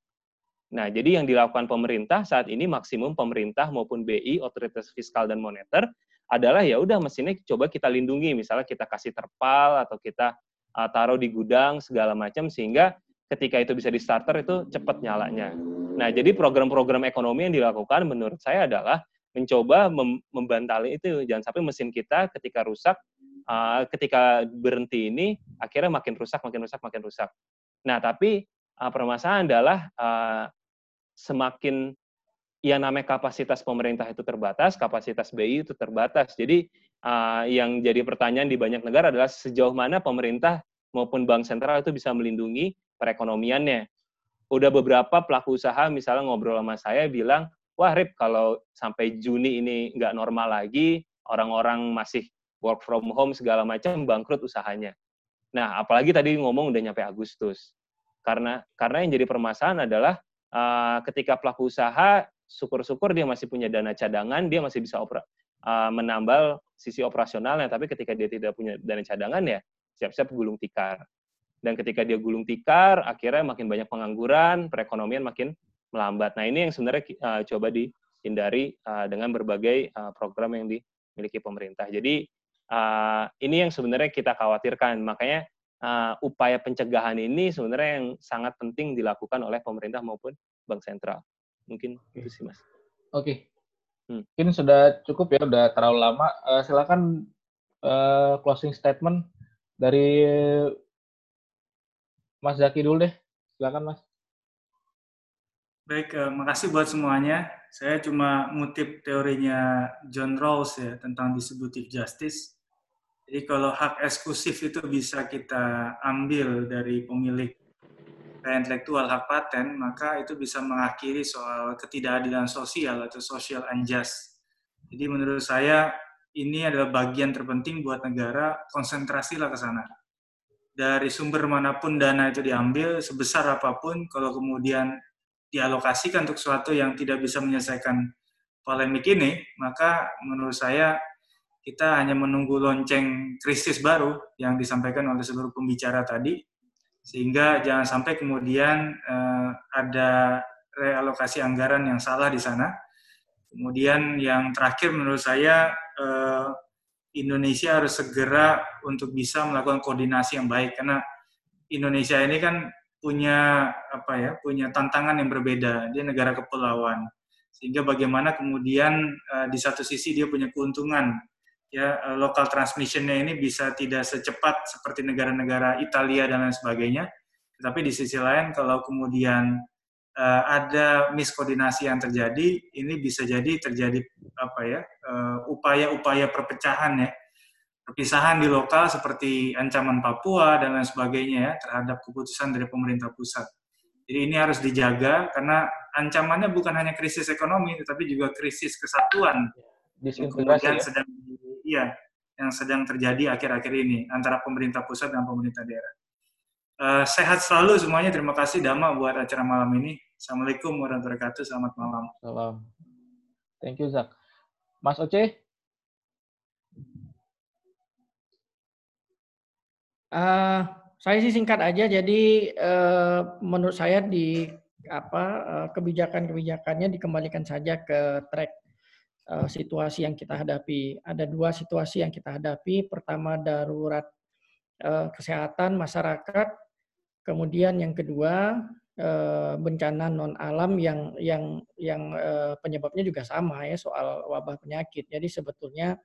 Nah, jadi yang dilakukan pemerintah saat ini maksimum pemerintah maupun BI, otoritas fiskal dan moneter adalah ya udah mesinnya coba kita lindungi, misalnya kita kasih terpal atau kita uh, taruh di gudang segala macam sehingga ketika itu bisa di starter itu cepat nyalanya. Nah, jadi program-program ekonomi yang dilakukan menurut saya adalah mencoba mem membantali itu jangan sampai mesin kita ketika rusak uh, ketika berhenti ini akhirnya makin rusak makin rusak makin rusak. Nah, tapi uh, permasalahan adalah uh, semakin yang namanya kapasitas pemerintah itu terbatas, kapasitas BI itu terbatas. Jadi uh, yang jadi pertanyaan di banyak negara adalah sejauh mana pemerintah maupun bank sentral itu bisa melindungi perekonomiannya. Udah beberapa pelaku usaha misalnya ngobrol sama saya bilang, wah Rip kalau sampai Juni ini nggak normal lagi, orang-orang masih work from home segala macam bangkrut usahanya. Nah, apalagi tadi ngomong udah nyampe Agustus. Karena karena yang jadi permasalahan adalah uh, ketika pelaku usaha syukur-syukur dia masih punya dana cadangan, dia masih bisa opera, uh, menambal sisi operasionalnya. Tapi ketika dia tidak punya dana cadangan ya siap-siap gulung tikar. Dan ketika dia gulung tikar, akhirnya makin banyak pengangguran, perekonomian makin melambat. Nah ini yang sebenarnya uh, coba dihindari uh, dengan berbagai uh, program yang dimiliki pemerintah. Jadi uh, ini yang sebenarnya kita khawatirkan. Makanya uh, upaya pencegahan ini sebenarnya yang sangat penting dilakukan oleh pemerintah maupun bank sentral. Mungkin itu sih, Mas. Oke. Okay. Hmm. Mungkin sudah cukup ya, udah terlalu lama. Uh, silakan uh, closing statement dari Mas Zaki dulu deh. Silakan, Mas. Baik, uh, makasih buat semuanya. Saya cuma ngutip teorinya John Rawls ya tentang distributive justice. Jadi kalau hak eksklusif itu bisa kita ambil dari pemilik intelektual hak paten, maka itu bisa mengakhiri soal ketidakadilan sosial atau social unjust. Jadi menurut saya ini adalah bagian terpenting buat negara, konsentrasilah ke sana. Dari sumber mana pun dana itu diambil, sebesar apa pun, kalau kemudian dialokasikan untuk sesuatu yang tidak bisa menyelesaikan polemik ini, maka menurut saya kita hanya menunggu lonceng krisis baru yang disampaikan oleh seluruh pembicara tadi, sehingga jangan sampai kemudian uh, ada realokasi anggaran yang salah di sana. Kemudian yang terakhir menurut saya uh, Indonesia harus segera untuk bisa melakukan koordinasi yang baik. Karena Indonesia ini kan punya apa ya punya tantangan yang berbeda. Dia negara kepulauan. Sehingga bagaimana kemudian uh, di satu sisi dia punya keuntungan ya eh, local transmissionnya ini bisa tidak secepat seperti negara-negara Italia dan lain sebagainya. Tetapi di sisi lain kalau kemudian uh, ada miskoordinasi yang terjadi, ini bisa jadi terjadi apa ya upaya-upaya uh, perpecahan ya, perpisahan di lokal seperti ancaman Papua dan lain sebagainya ya terhadap keputusan dari pemerintah pusat. Jadi ini harus dijaga karena ancamannya bukan hanya krisis ekonomi, tetapi juga krisis kesatuan. Kemudian ya? sedang iya yang sedang terjadi akhir-akhir ini antara pemerintah pusat dan pemerintah daerah. Uh, sehat selalu semuanya. Terima kasih Dama buat acara malam ini. Assalamualaikum warahmatullahi wabarakatuh. Selamat malam. Salam. Thank you, Zak. Mas Oce? Uh, saya sih singkat aja. Jadi uh, menurut saya di apa uh, kebijakan-kebijakannya dikembalikan saja ke track uh, situasi yang kita hadapi. Ada dua situasi yang kita hadapi. Pertama darurat uh, kesehatan masyarakat. Kemudian yang kedua uh, bencana non alam yang yang yang penyebabnya juga sama ya soal wabah penyakit. Jadi sebetulnya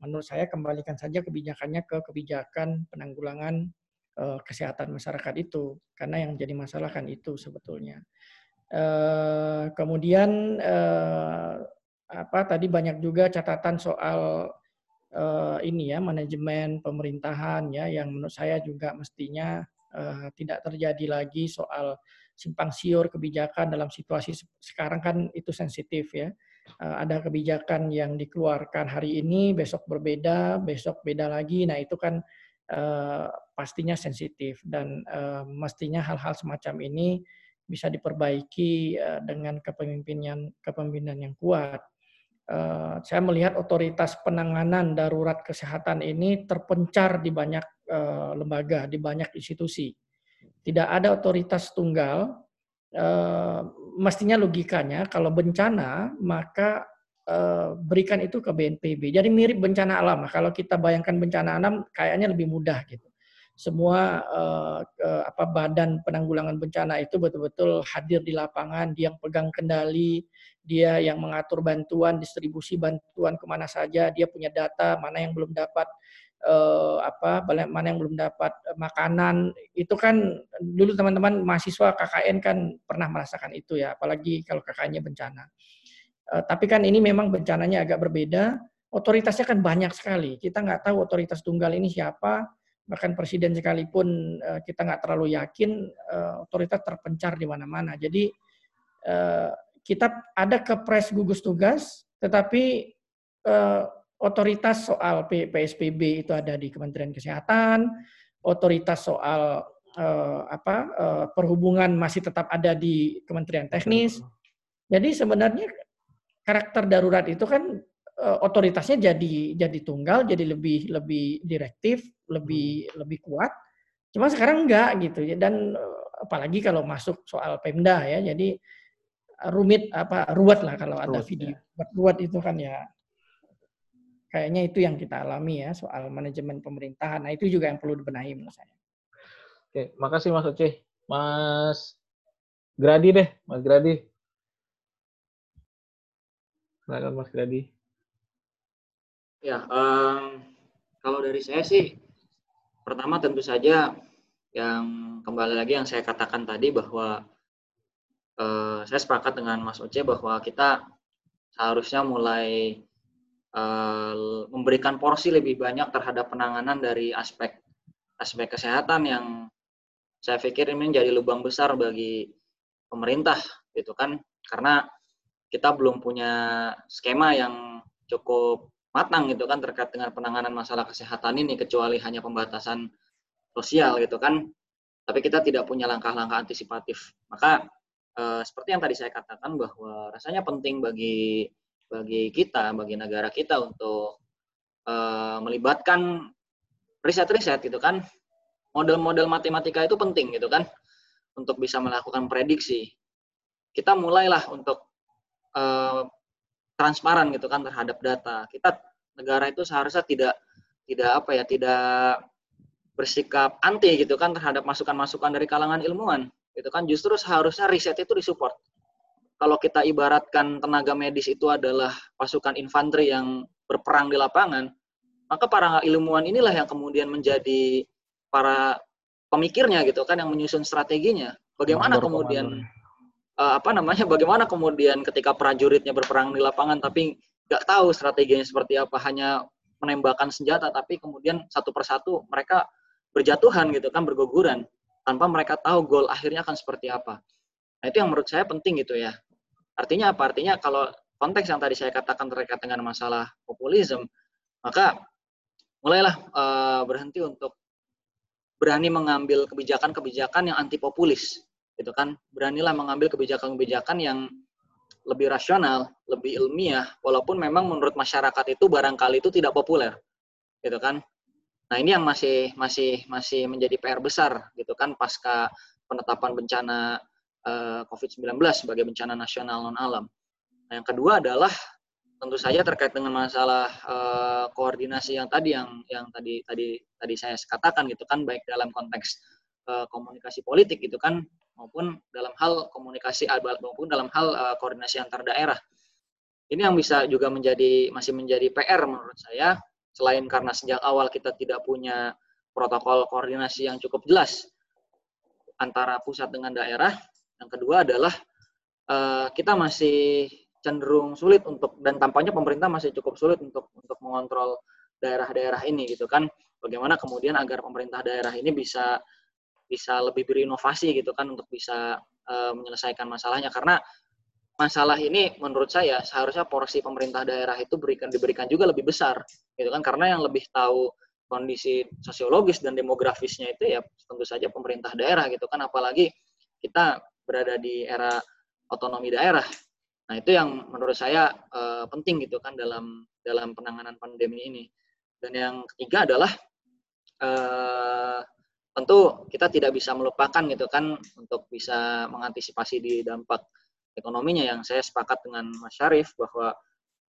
menurut saya kembalikan saja kebijakannya ke kebijakan penanggulangan kesehatan masyarakat itu karena yang jadi masalah kan itu sebetulnya. Kemudian apa tadi banyak juga catatan soal uh, ini ya manajemen pemerintahan ya yang menurut saya juga mestinya uh, tidak terjadi lagi soal simpang siur kebijakan dalam situasi sekarang kan itu sensitif ya Eh, ada kebijakan yang dikeluarkan hari ini, besok berbeda, besok beda lagi. Nah itu kan uh, pastinya sensitif dan uh, mestinya hal-hal semacam ini bisa diperbaiki uh, dengan kepemimpinan kepemimpinan yang kuat. Uh, saya melihat otoritas penanganan darurat kesehatan ini terpencar di banyak uh, lembaga, di banyak institusi. Tidak ada otoritas tunggal Eh, mestinya logikanya kalau bencana maka berikan itu ke BNPB. Jadi mirip bencana alam. Kalau kita bayangkan bencana alam kayaknya lebih mudah gitu. Semua apa badan penanggulangan bencana itu betul-betul hadir di lapangan, dia yang pegang kendali, dia yang mengatur bantuan, distribusi bantuan ke mana saja, dia punya data mana yang belum dapat uh, apa mana yang belum dapat eh, makanan itu kan dulu teman-teman mahasiswa KKN kan pernah merasakan itu ya apalagi kalau KKN-nya bencana. Uh, tapi kan ini memang bencananya agak berbeda, otoritasnya kan banyak sekali. Kita nggak tahu otoritas tunggal ini siapa, bahkan presiden sekalipun uh, kita nggak terlalu yakin uh, otoritas terpencar di mana-mana. Jadi uh, kita ada kepres gugus tugas, tetapi uh, otoritas soal PSBB itu ada di Kementerian Kesehatan, otoritas soal uh, apa uh, perhubungan masih tetap ada di Kementerian Teknis. Jadi sebenarnya karakter darurat itu kan uh, otoritasnya jadi jadi tunggal, jadi lebih lebih direktif, lebih hmm. lebih kuat. Cuma sekarang enggak gitu ya dan apalagi kalau masuk soal Pemda ya. Jadi rumit apa ruwet lah kalau ada video. Ya. Ruwet itu kan ya Kayaknya itu yang kita alami ya soal manajemen pemerintahan. Nah itu juga yang perlu dibenahi menurut saya. Oke, makasih Mas Oce. Mas Gradi deh, Mas Gradi. Silakan Mas Gradi. Ya, um, kalau dari saya sih, pertama tentu saja yang kembali lagi yang saya katakan tadi bahwa uh, saya sepakat dengan Mas Oce bahwa kita seharusnya mulai uh, memberikan porsi lebih banyak terhadap penanganan dari aspek aspek kesehatan yang saya pikir ini menjadi lubang besar bagi pemerintah gitu kan? Karena kita belum punya skema yang cukup matang gitu kan terkait dengan penanganan masalah kesehatan ini kecuali hanya pembatasan sosial gitu kan? Tapi kita tidak punya langkah-langkah antisipatif. Maka eh, seperti yang tadi saya katakan bahwa rasanya penting bagi bagi kita, bagi negara kita untuk uh, melibatkan riset-riset gitu kan. Model-model matematika itu penting gitu kan untuk bisa melakukan prediksi. Kita mulailah untuk uh, transparan gitu kan terhadap data. Kita negara itu seharusnya tidak tidak apa ya, tidak bersikap anti gitu kan terhadap masukan-masukan dari kalangan ilmuwan gitu kan justru seharusnya riset itu disupport kalau kita ibaratkan tenaga medis itu adalah pasukan infanteri yang berperang di lapangan, maka para ilmuwan inilah yang kemudian menjadi para pemikirnya gitu kan yang menyusun strateginya. Bagaimana kemudian uh, apa namanya? Bagaimana kemudian ketika prajuritnya berperang di lapangan tapi nggak tahu strateginya seperti apa, hanya menembakkan senjata tapi kemudian satu persatu mereka berjatuhan gitu kan berguguran tanpa mereka tahu gol akhirnya akan seperti apa. Nah, itu yang menurut saya penting gitu ya. Artinya apa? Artinya kalau konteks yang tadi saya katakan terkait dengan masalah populisme, maka mulailah uh, berhenti untuk berani mengambil kebijakan-kebijakan yang anti populis. gitu kan beranilah mengambil kebijakan-kebijakan yang lebih rasional, lebih ilmiah, walaupun memang menurut masyarakat itu barangkali itu tidak populer, gitu kan. Nah ini yang masih masih masih menjadi PR besar, gitu kan, pasca penetapan bencana uh, eh, COVID-19 sebagai bencana nasional non alam. Nah, yang kedua adalah tentu saja terkait dengan masalah uh, koordinasi yang tadi yang yang tadi tadi tadi saya katakan gitu kan baik dalam konteks uh, komunikasi politik gitu kan maupun dalam hal komunikasi maupun dalam hal uh, koordinasi antar daerah. Ini yang bisa juga menjadi masih menjadi PR menurut saya selain karena sejak awal kita tidak punya protokol koordinasi yang cukup jelas antara pusat dengan daerah. Yang kedua adalah uh, kita masih cenderung sulit untuk dan tampaknya pemerintah masih cukup sulit untuk untuk mengontrol daerah-daerah ini gitu kan. Bagaimana kemudian agar pemerintah daerah ini bisa bisa lebih berinovasi gitu kan untuk bisa uh, menyelesaikan masalahnya karena masalah ini menurut saya seharusnya porsi pemerintah daerah itu berikan diberikan juga lebih besar gitu kan? Karena yang lebih tahu kondisi sosiologis dan demografisnya itu ya tentu saja pemerintah daerah gitu kan? Apalagi kita berada di era otonomi daerah. Nah itu yang menurut saya uh, penting gitu kan dalam dalam penanganan pandemi ini. Dan yang ketiga adalah uh, tentu kita tidak bisa melupakan gitu kan untuk bisa mengantisipasi di dampak ekonominya yang saya sepakat dengan Mas Syarif bahwa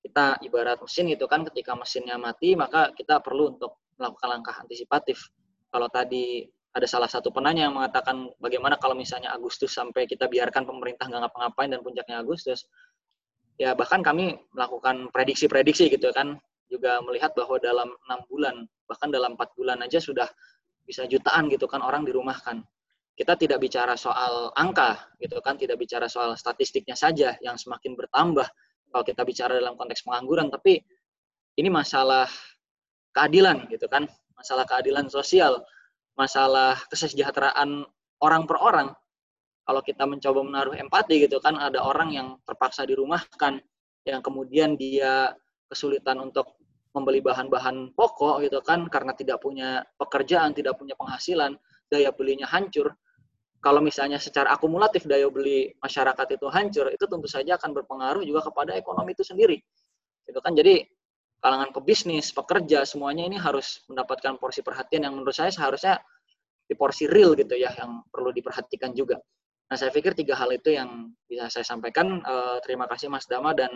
kita ibarat mesin gitu kan ketika mesinnya mati maka kita perlu untuk melakukan langkah antisipatif. Kalau tadi ada salah satu penanya yang mengatakan bagaimana kalau misalnya Agustus sampai kita biarkan pemerintah nggak ngapa-ngapain dan puncaknya Agustus, ya bahkan kami melakukan prediksi-prediksi gitu kan juga melihat bahwa dalam enam bulan bahkan dalam empat bulan aja sudah bisa jutaan gitu kan orang dirumahkan. Kita tidak bicara soal angka gitu kan, tidak bicara soal statistiknya saja yang semakin bertambah kalau kita bicara dalam konteks pengangguran, tapi ini masalah keadilan gitu kan, masalah keadilan sosial, masalah kesejahteraan orang per orang. Kalau kita mencoba menaruh empati gitu kan, ada orang yang terpaksa dirumahkan, yang kemudian dia kesulitan untuk membeli bahan-bahan pokok gitu kan? Karena tidak punya pekerjaan, tidak punya penghasilan, daya belinya hancur. Kalau misalnya secara akumulatif daya beli masyarakat itu hancur, itu tentu saja akan berpengaruh juga kepada ekonomi itu sendiri. Gitu kan. Jadi kalangan pebisnis, pekerja semuanya ini harus mendapatkan porsi perhatian yang menurut saya seharusnya di porsi real gitu ya yang perlu diperhatikan juga. Nah, saya pikir tiga hal itu yang bisa saya sampaikan. Uh, terima kasih Mas Dama dan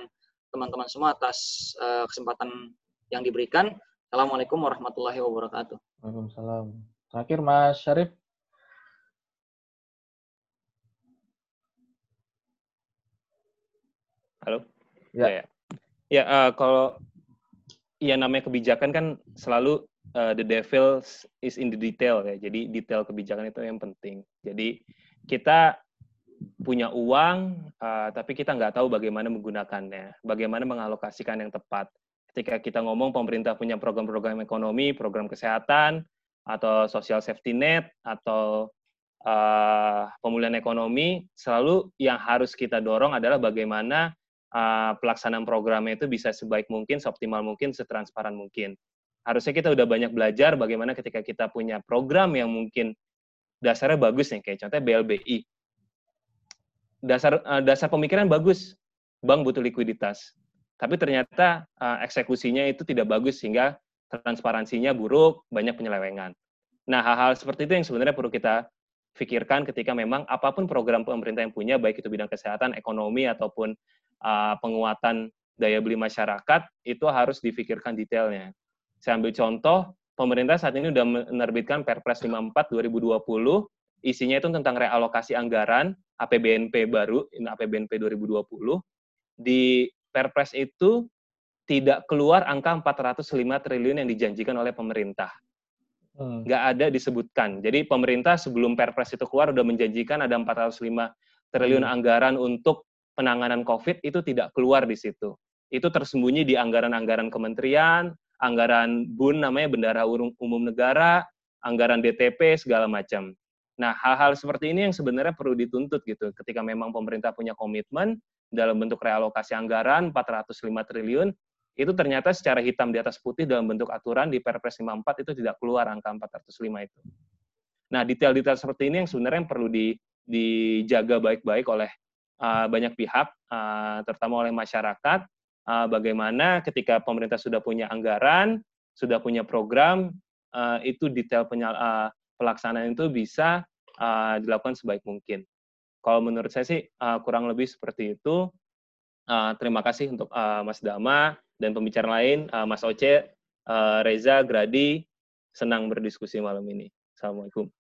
teman-teman semua atas uh, kesempatan yang diberikan. Assalamualaikum warahmatullahi wabarakatuh. Waalaikumsalam. Terakhir Mas Syarif. Halo. Ya. Ya, ya uh, kalau ya namanya kebijakan kan selalu uh, the devil is in the detail ya. Jadi detail kebijakan itu yang penting. Jadi kita punya uang, uh, tapi kita nggak tahu bagaimana menggunakannya, bagaimana mengalokasikan yang tepat ketika kita ngomong pemerintah punya program-program ekonomi, program kesehatan, atau social safety net, atau uh, pemulihan ekonomi, selalu yang harus kita dorong adalah bagaimana uh, pelaksanaan programnya itu bisa sebaik mungkin, seoptimal mungkin, setransparan mungkin. Harusnya kita udah banyak belajar bagaimana ketika kita punya program yang mungkin dasarnya bagus nih, kayak contohnya BLBI. Dasar uh, dasar pemikiran bagus, bank butuh likuiditas tapi ternyata uh, eksekusinya itu tidak bagus sehingga transparansinya buruk, banyak penyelewengan. Nah, hal-hal seperti itu yang sebenarnya perlu kita pikirkan ketika memang apa pun program pemerintah yang punya, baik itu bidang kesehatan, ekonomi, ataupun uh, penguatan daya beli masyarakat, itu harus difikirkan detailnya. Saya ambil contoh, pemerintah saat ini sudah menerbitkan Perpres 54 2020, isinya itu tentang realokasi anggaran APBNP baru, APBNP 2020, di Perpres itu tidak keluar angka 405 triliun yang dijanjikan oleh pemerintah. Hmm. Nggak ada disebutkan. Jadi pemerintah sebelum Perpres itu keluar sudah menjanjikan ada 405 triliun hmm. anggaran untuk penanganan COVID itu tidak keluar di situ. Itu tersembunyi di anggaran-anggaran kementerian, anggaran BUN namanya Bendara Umum Negara, anggaran DTP segala macam. Nah, hal-hal seperti ini yang sebenarnya perlu dituntut gitu ketika memang pemerintah punya komitmen dalam bentuk realokasi anggaran 405 triliun itu ternyata secara hitam di atas putih dalam bentuk aturan di Perpres 54 itu tidak keluar angka 405 itu. Nah, detail-detail seperti ini yang sebenarnya yang perlu di dijaga baik-baik oleh uh, banyak pihak, uh, terutama oleh masyarakat. Uh, bagaimana ketika pemerintah sudah punya anggaran, sudah punya program, uh, itu detail penyal, uh, pelaksanaan itu bisa uh, dilakukan sebaik mungkin. Kalau menurut saya sih uh, kurang lebih seperti itu. Uh, terima kasih untuk uh, Mas Dama dan pembicara lain, uh, Mas Oce, uh, Reza, Gradi, senang berdiskusi malam ini. Assalamualaikum.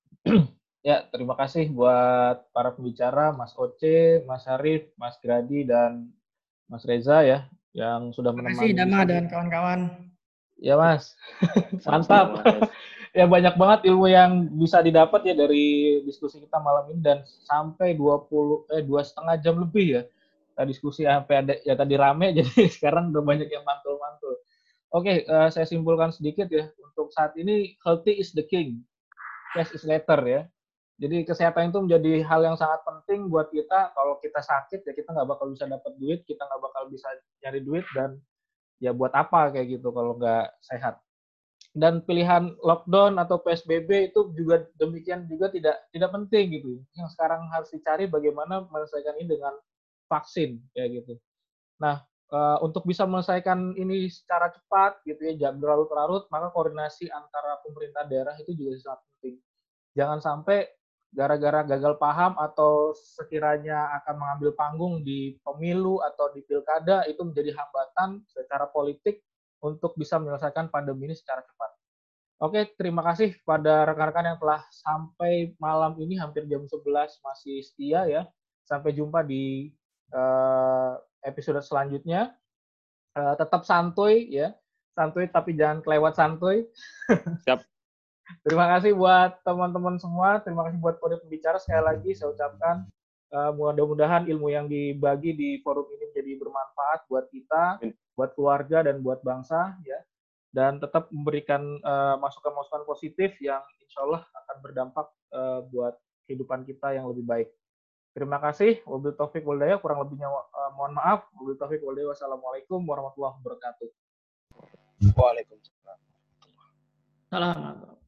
Ya, terima kasih buat para pembicara, Mas Oce, Mas Arif, Mas Gradi, dan Mas Reza ya, yang sudah menemani. Terima kasih, Dama dan kawan-kawan. Ya, Mas. Mantap. ya, banyak banget ilmu yang bisa didapat ya dari diskusi kita malam ini, dan sampai 20, eh, dua setengah jam lebih ya. Kita diskusi sampai ada, ya tadi rame, jadi sekarang udah banyak yang mantul-mantul. Oke, uh, saya simpulkan sedikit ya. Untuk saat ini, healthy is the king. Cash is later ya jadi kesehatan itu menjadi hal yang sangat penting buat kita. Kalau kita sakit ya kita nggak bakal bisa dapat duit, kita nggak bakal bisa nyari duit dan ya buat apa kayak gitu kalau nggak sehat. Dan pilihan lockdown atau PSBB itu juga demikian juga tidak tidak penting gitu. Yang sekarang harus dicari bagaimana menyelesaikan ini dengan vaksin kayak gitu. Nah, uh, untuk bisa menyelesaikan ini secara cepat gitu ya, jangan berlarut-larut, maka koordinasi antara pemerintah daerah itu juga sangat penting. Jangan sampai gara-gara gagal paham atau sekiranya akan mengambil panggung di pemilu atau di pilkada itu menjadi hambatan secara politik untuk bisa menyelesaikan pandemi ini secara cepat. Oke, terima kasih pada rekan-rekan yang telah sampai malam ini hampir jam 11 masih setia ya. Sampai jumpa di uh, episode selanjutnya. Uh, tetap santuy ya. Santuy tapi jangan kelewat santuy. Siap. Terima kasih buat teman-teman semua. Terima kasih buat podium pembicara. Sekali lagi saya ucapkan uh, mudah-mudahan ilmu yang dibagi di forum ini menjadi bermanfaat buat kita, buat keluarga dan buat bangsa ya. Dan tetap memberikan masukan masukan-masukan positif yang insya Allah akan berdampak uh, buat kehidupan kita yang lebih baik. Terima kasih. Wabil Taufik Waldaya. Kurang lebihnya uh, mohon maaf. Wabil Taufik Waldaya. Wassalamualaikum warahmatullahi wabarakatuh. Waalaikumsalam. Salam.